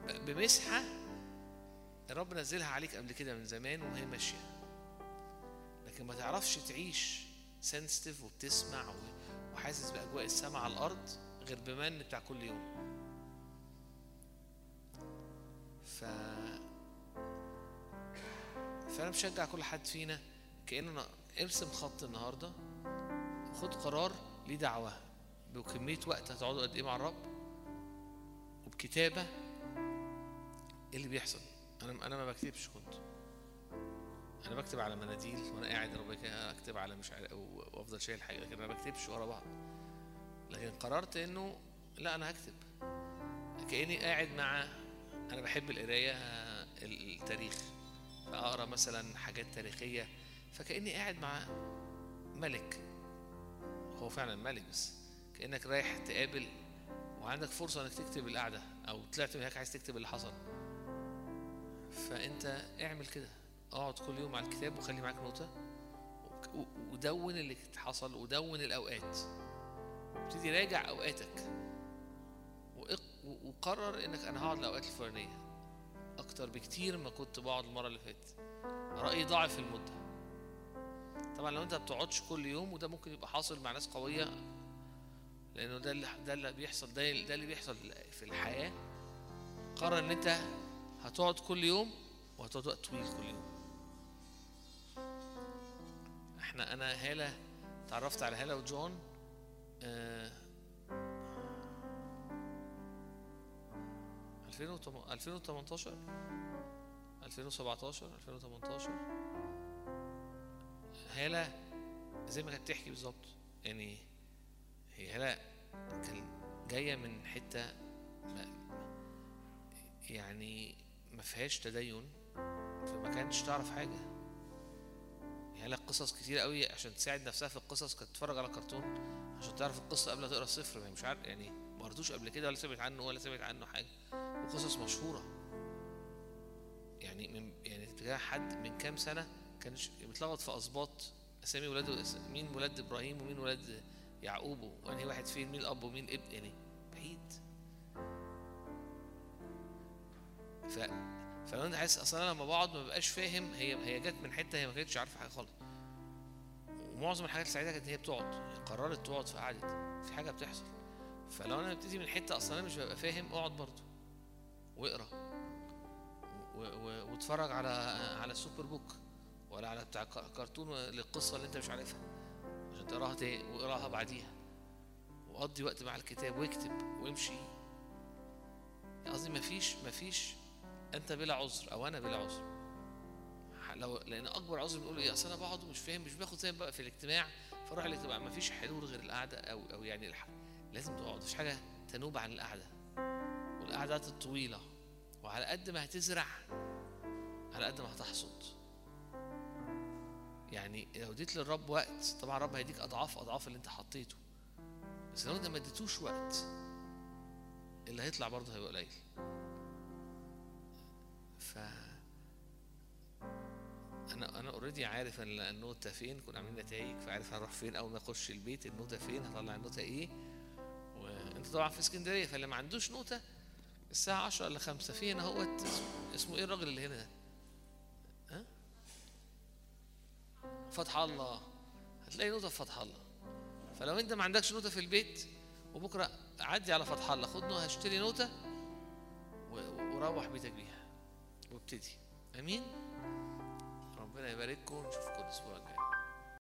ب- بمسحة الرب نزلها عليك قبل كده من زمان وهي ماشية. لكن ما تعرفش تعيش سنسيتيف وبتسمع وحاسس بأجواء السماء على الأرض غير بمن بتاع كل يوم. ف فأنا بشجع كل حد فينا كأنه ارسم خط النهارده وخد قرار ليه دعوة؟ بكمية وقت هتقعدوا قد إيه مع الرب؟ وبكتابة إيه اللي بيحصل؟ أنا أنا ما بكتبش كنت. أنا بكتب على مناديل وأنا قاعد كده أكتب على مش عارف و- وأفضل شايل حاجة لكن أنا ما بكتبش ورا بعض. لكن قررت إنه لا أنا هكتب. كأني قاعد مع أنا بحب القراية آه، التاريخ فاقرا مثلا حاجات تاريخية فكأني قاعد مع ملك. هو فعلا ملك بس كأنك رايح تقابل وعندك فرصة إنك تكتب القعدة أو طلعت من هناك عايز تكتب اللي حصل. فأنت اعمل كده. اقعد كل يوم على الكتاب وخلي معاك نوتة ودون اللي حصل ودون الأوقات. وابتدي راجع و- وقرر إنك أنا هقعد الاوقات الفلانية أكتر بكتير ما كنت بقعد المرة اللي فاتت. رأيي ضاعف المدة. طبعا لو أنت ما بتقعدش كل يوم وده ممكن يبقى حاصل مع ناس قوية لأنه ده اللي ده اللي بيحصل ده ده اللي بيحصل في الحياة. قرر إن أنت هتقعد كل يوم وهتقعد وقت طويل كل يوم. إحنا أنا هالة تعرفت على هالة وجون آه 2018 2017 2018 هالة زي ما كانت بتحكي بالظبط يعني هي هالة كان جاية من حتة ما يعني ما فيهاش تدين فما كانتش تعرف حاجة. هي لها قصص كتير قوي عشان تساعد نفسها في القصص كانت تتفرج على كرتون عشان تعرف القصة قبل ما تقرأ الصفر ما هي مش عارف يعني ما قريتوش قبل كده ولا سمعت عنه ولا سمعت عنه حاجة. وقصص مشهورة. يعني من يعني حد من كام سنة كان متلخبط في اسباط أسامي ولاده مين ولاد إبراهيم ومين ولاد يعقوب وأنهي واحد فين مين الأب ومين ابن يعني بعيد. ف فلو حاسس أصلا أنا لما بقعد ما ببقاش فاهم هي هي جت من حتة هي ما كانتش عارفة حاجة خالص. ومعظم الحاجات السعيدة كانت هي بتقعد هي قررت تقعد فقعدت. في حاجة بتحصل. فلو أنا ببتدي من حتة أصلا أنا مش ببقى فاهم اقعد برضه واقرأ واتفرج على على Superbook ولا على بتاع كرتون للقصة اللي أنت مش عارفها عشان تقراها واقراها بعديها. وقضي وقت مع الكتاب واكتب وامشي. يعني قصدي مفيش مفيش أنت بلا عذر أو أنا بلا عذر. لو لأن أكبر عذر بنقول إيه؟ أصل أنا بقعد ومش فاهم مش باخد زي بقى في الاجتماع فاروح الاجتماع مفيش حلول غير القعدة أو أو يعني الح... لازم تقعد مفيش حاجة تنوب عن القعدة. والقعدات الطويله وعلى قد ما هتزرع على قد ما هتحصد. يعني لو اديت للرب وقت طبعا الرب هيديك أضعاف أضعاف اللي أنت حطيته. بس لو أنت ما اديتوش وقت اللي هيطلع برضه هيبقى قليل. ف أنا أنا اوريدي عارف ال- النوتة فين كنا عاملين نتائج فعارف هنروح فين أول ما اخش البيت النوتة فين هطلع النوتة إيه. وانت طبعا في اسكندرية فاللي ما عندوش نوتة الساعة 10 إلا 5 في هنا هو اسمه إيه الراجل اللي هنا؟ ده؟ ها؟ فتح الله. هتلاقي نوتة في فتح الله. فلو انت ما عندكش نوتة في البيت وبكرة عدي على فتح الله. خد نوتة اشتري نوتة و- وروح بيتك بيها. وابتدي. أمين؟ ربنا يبارككم. ونشوفكم الأسبوع الجاي.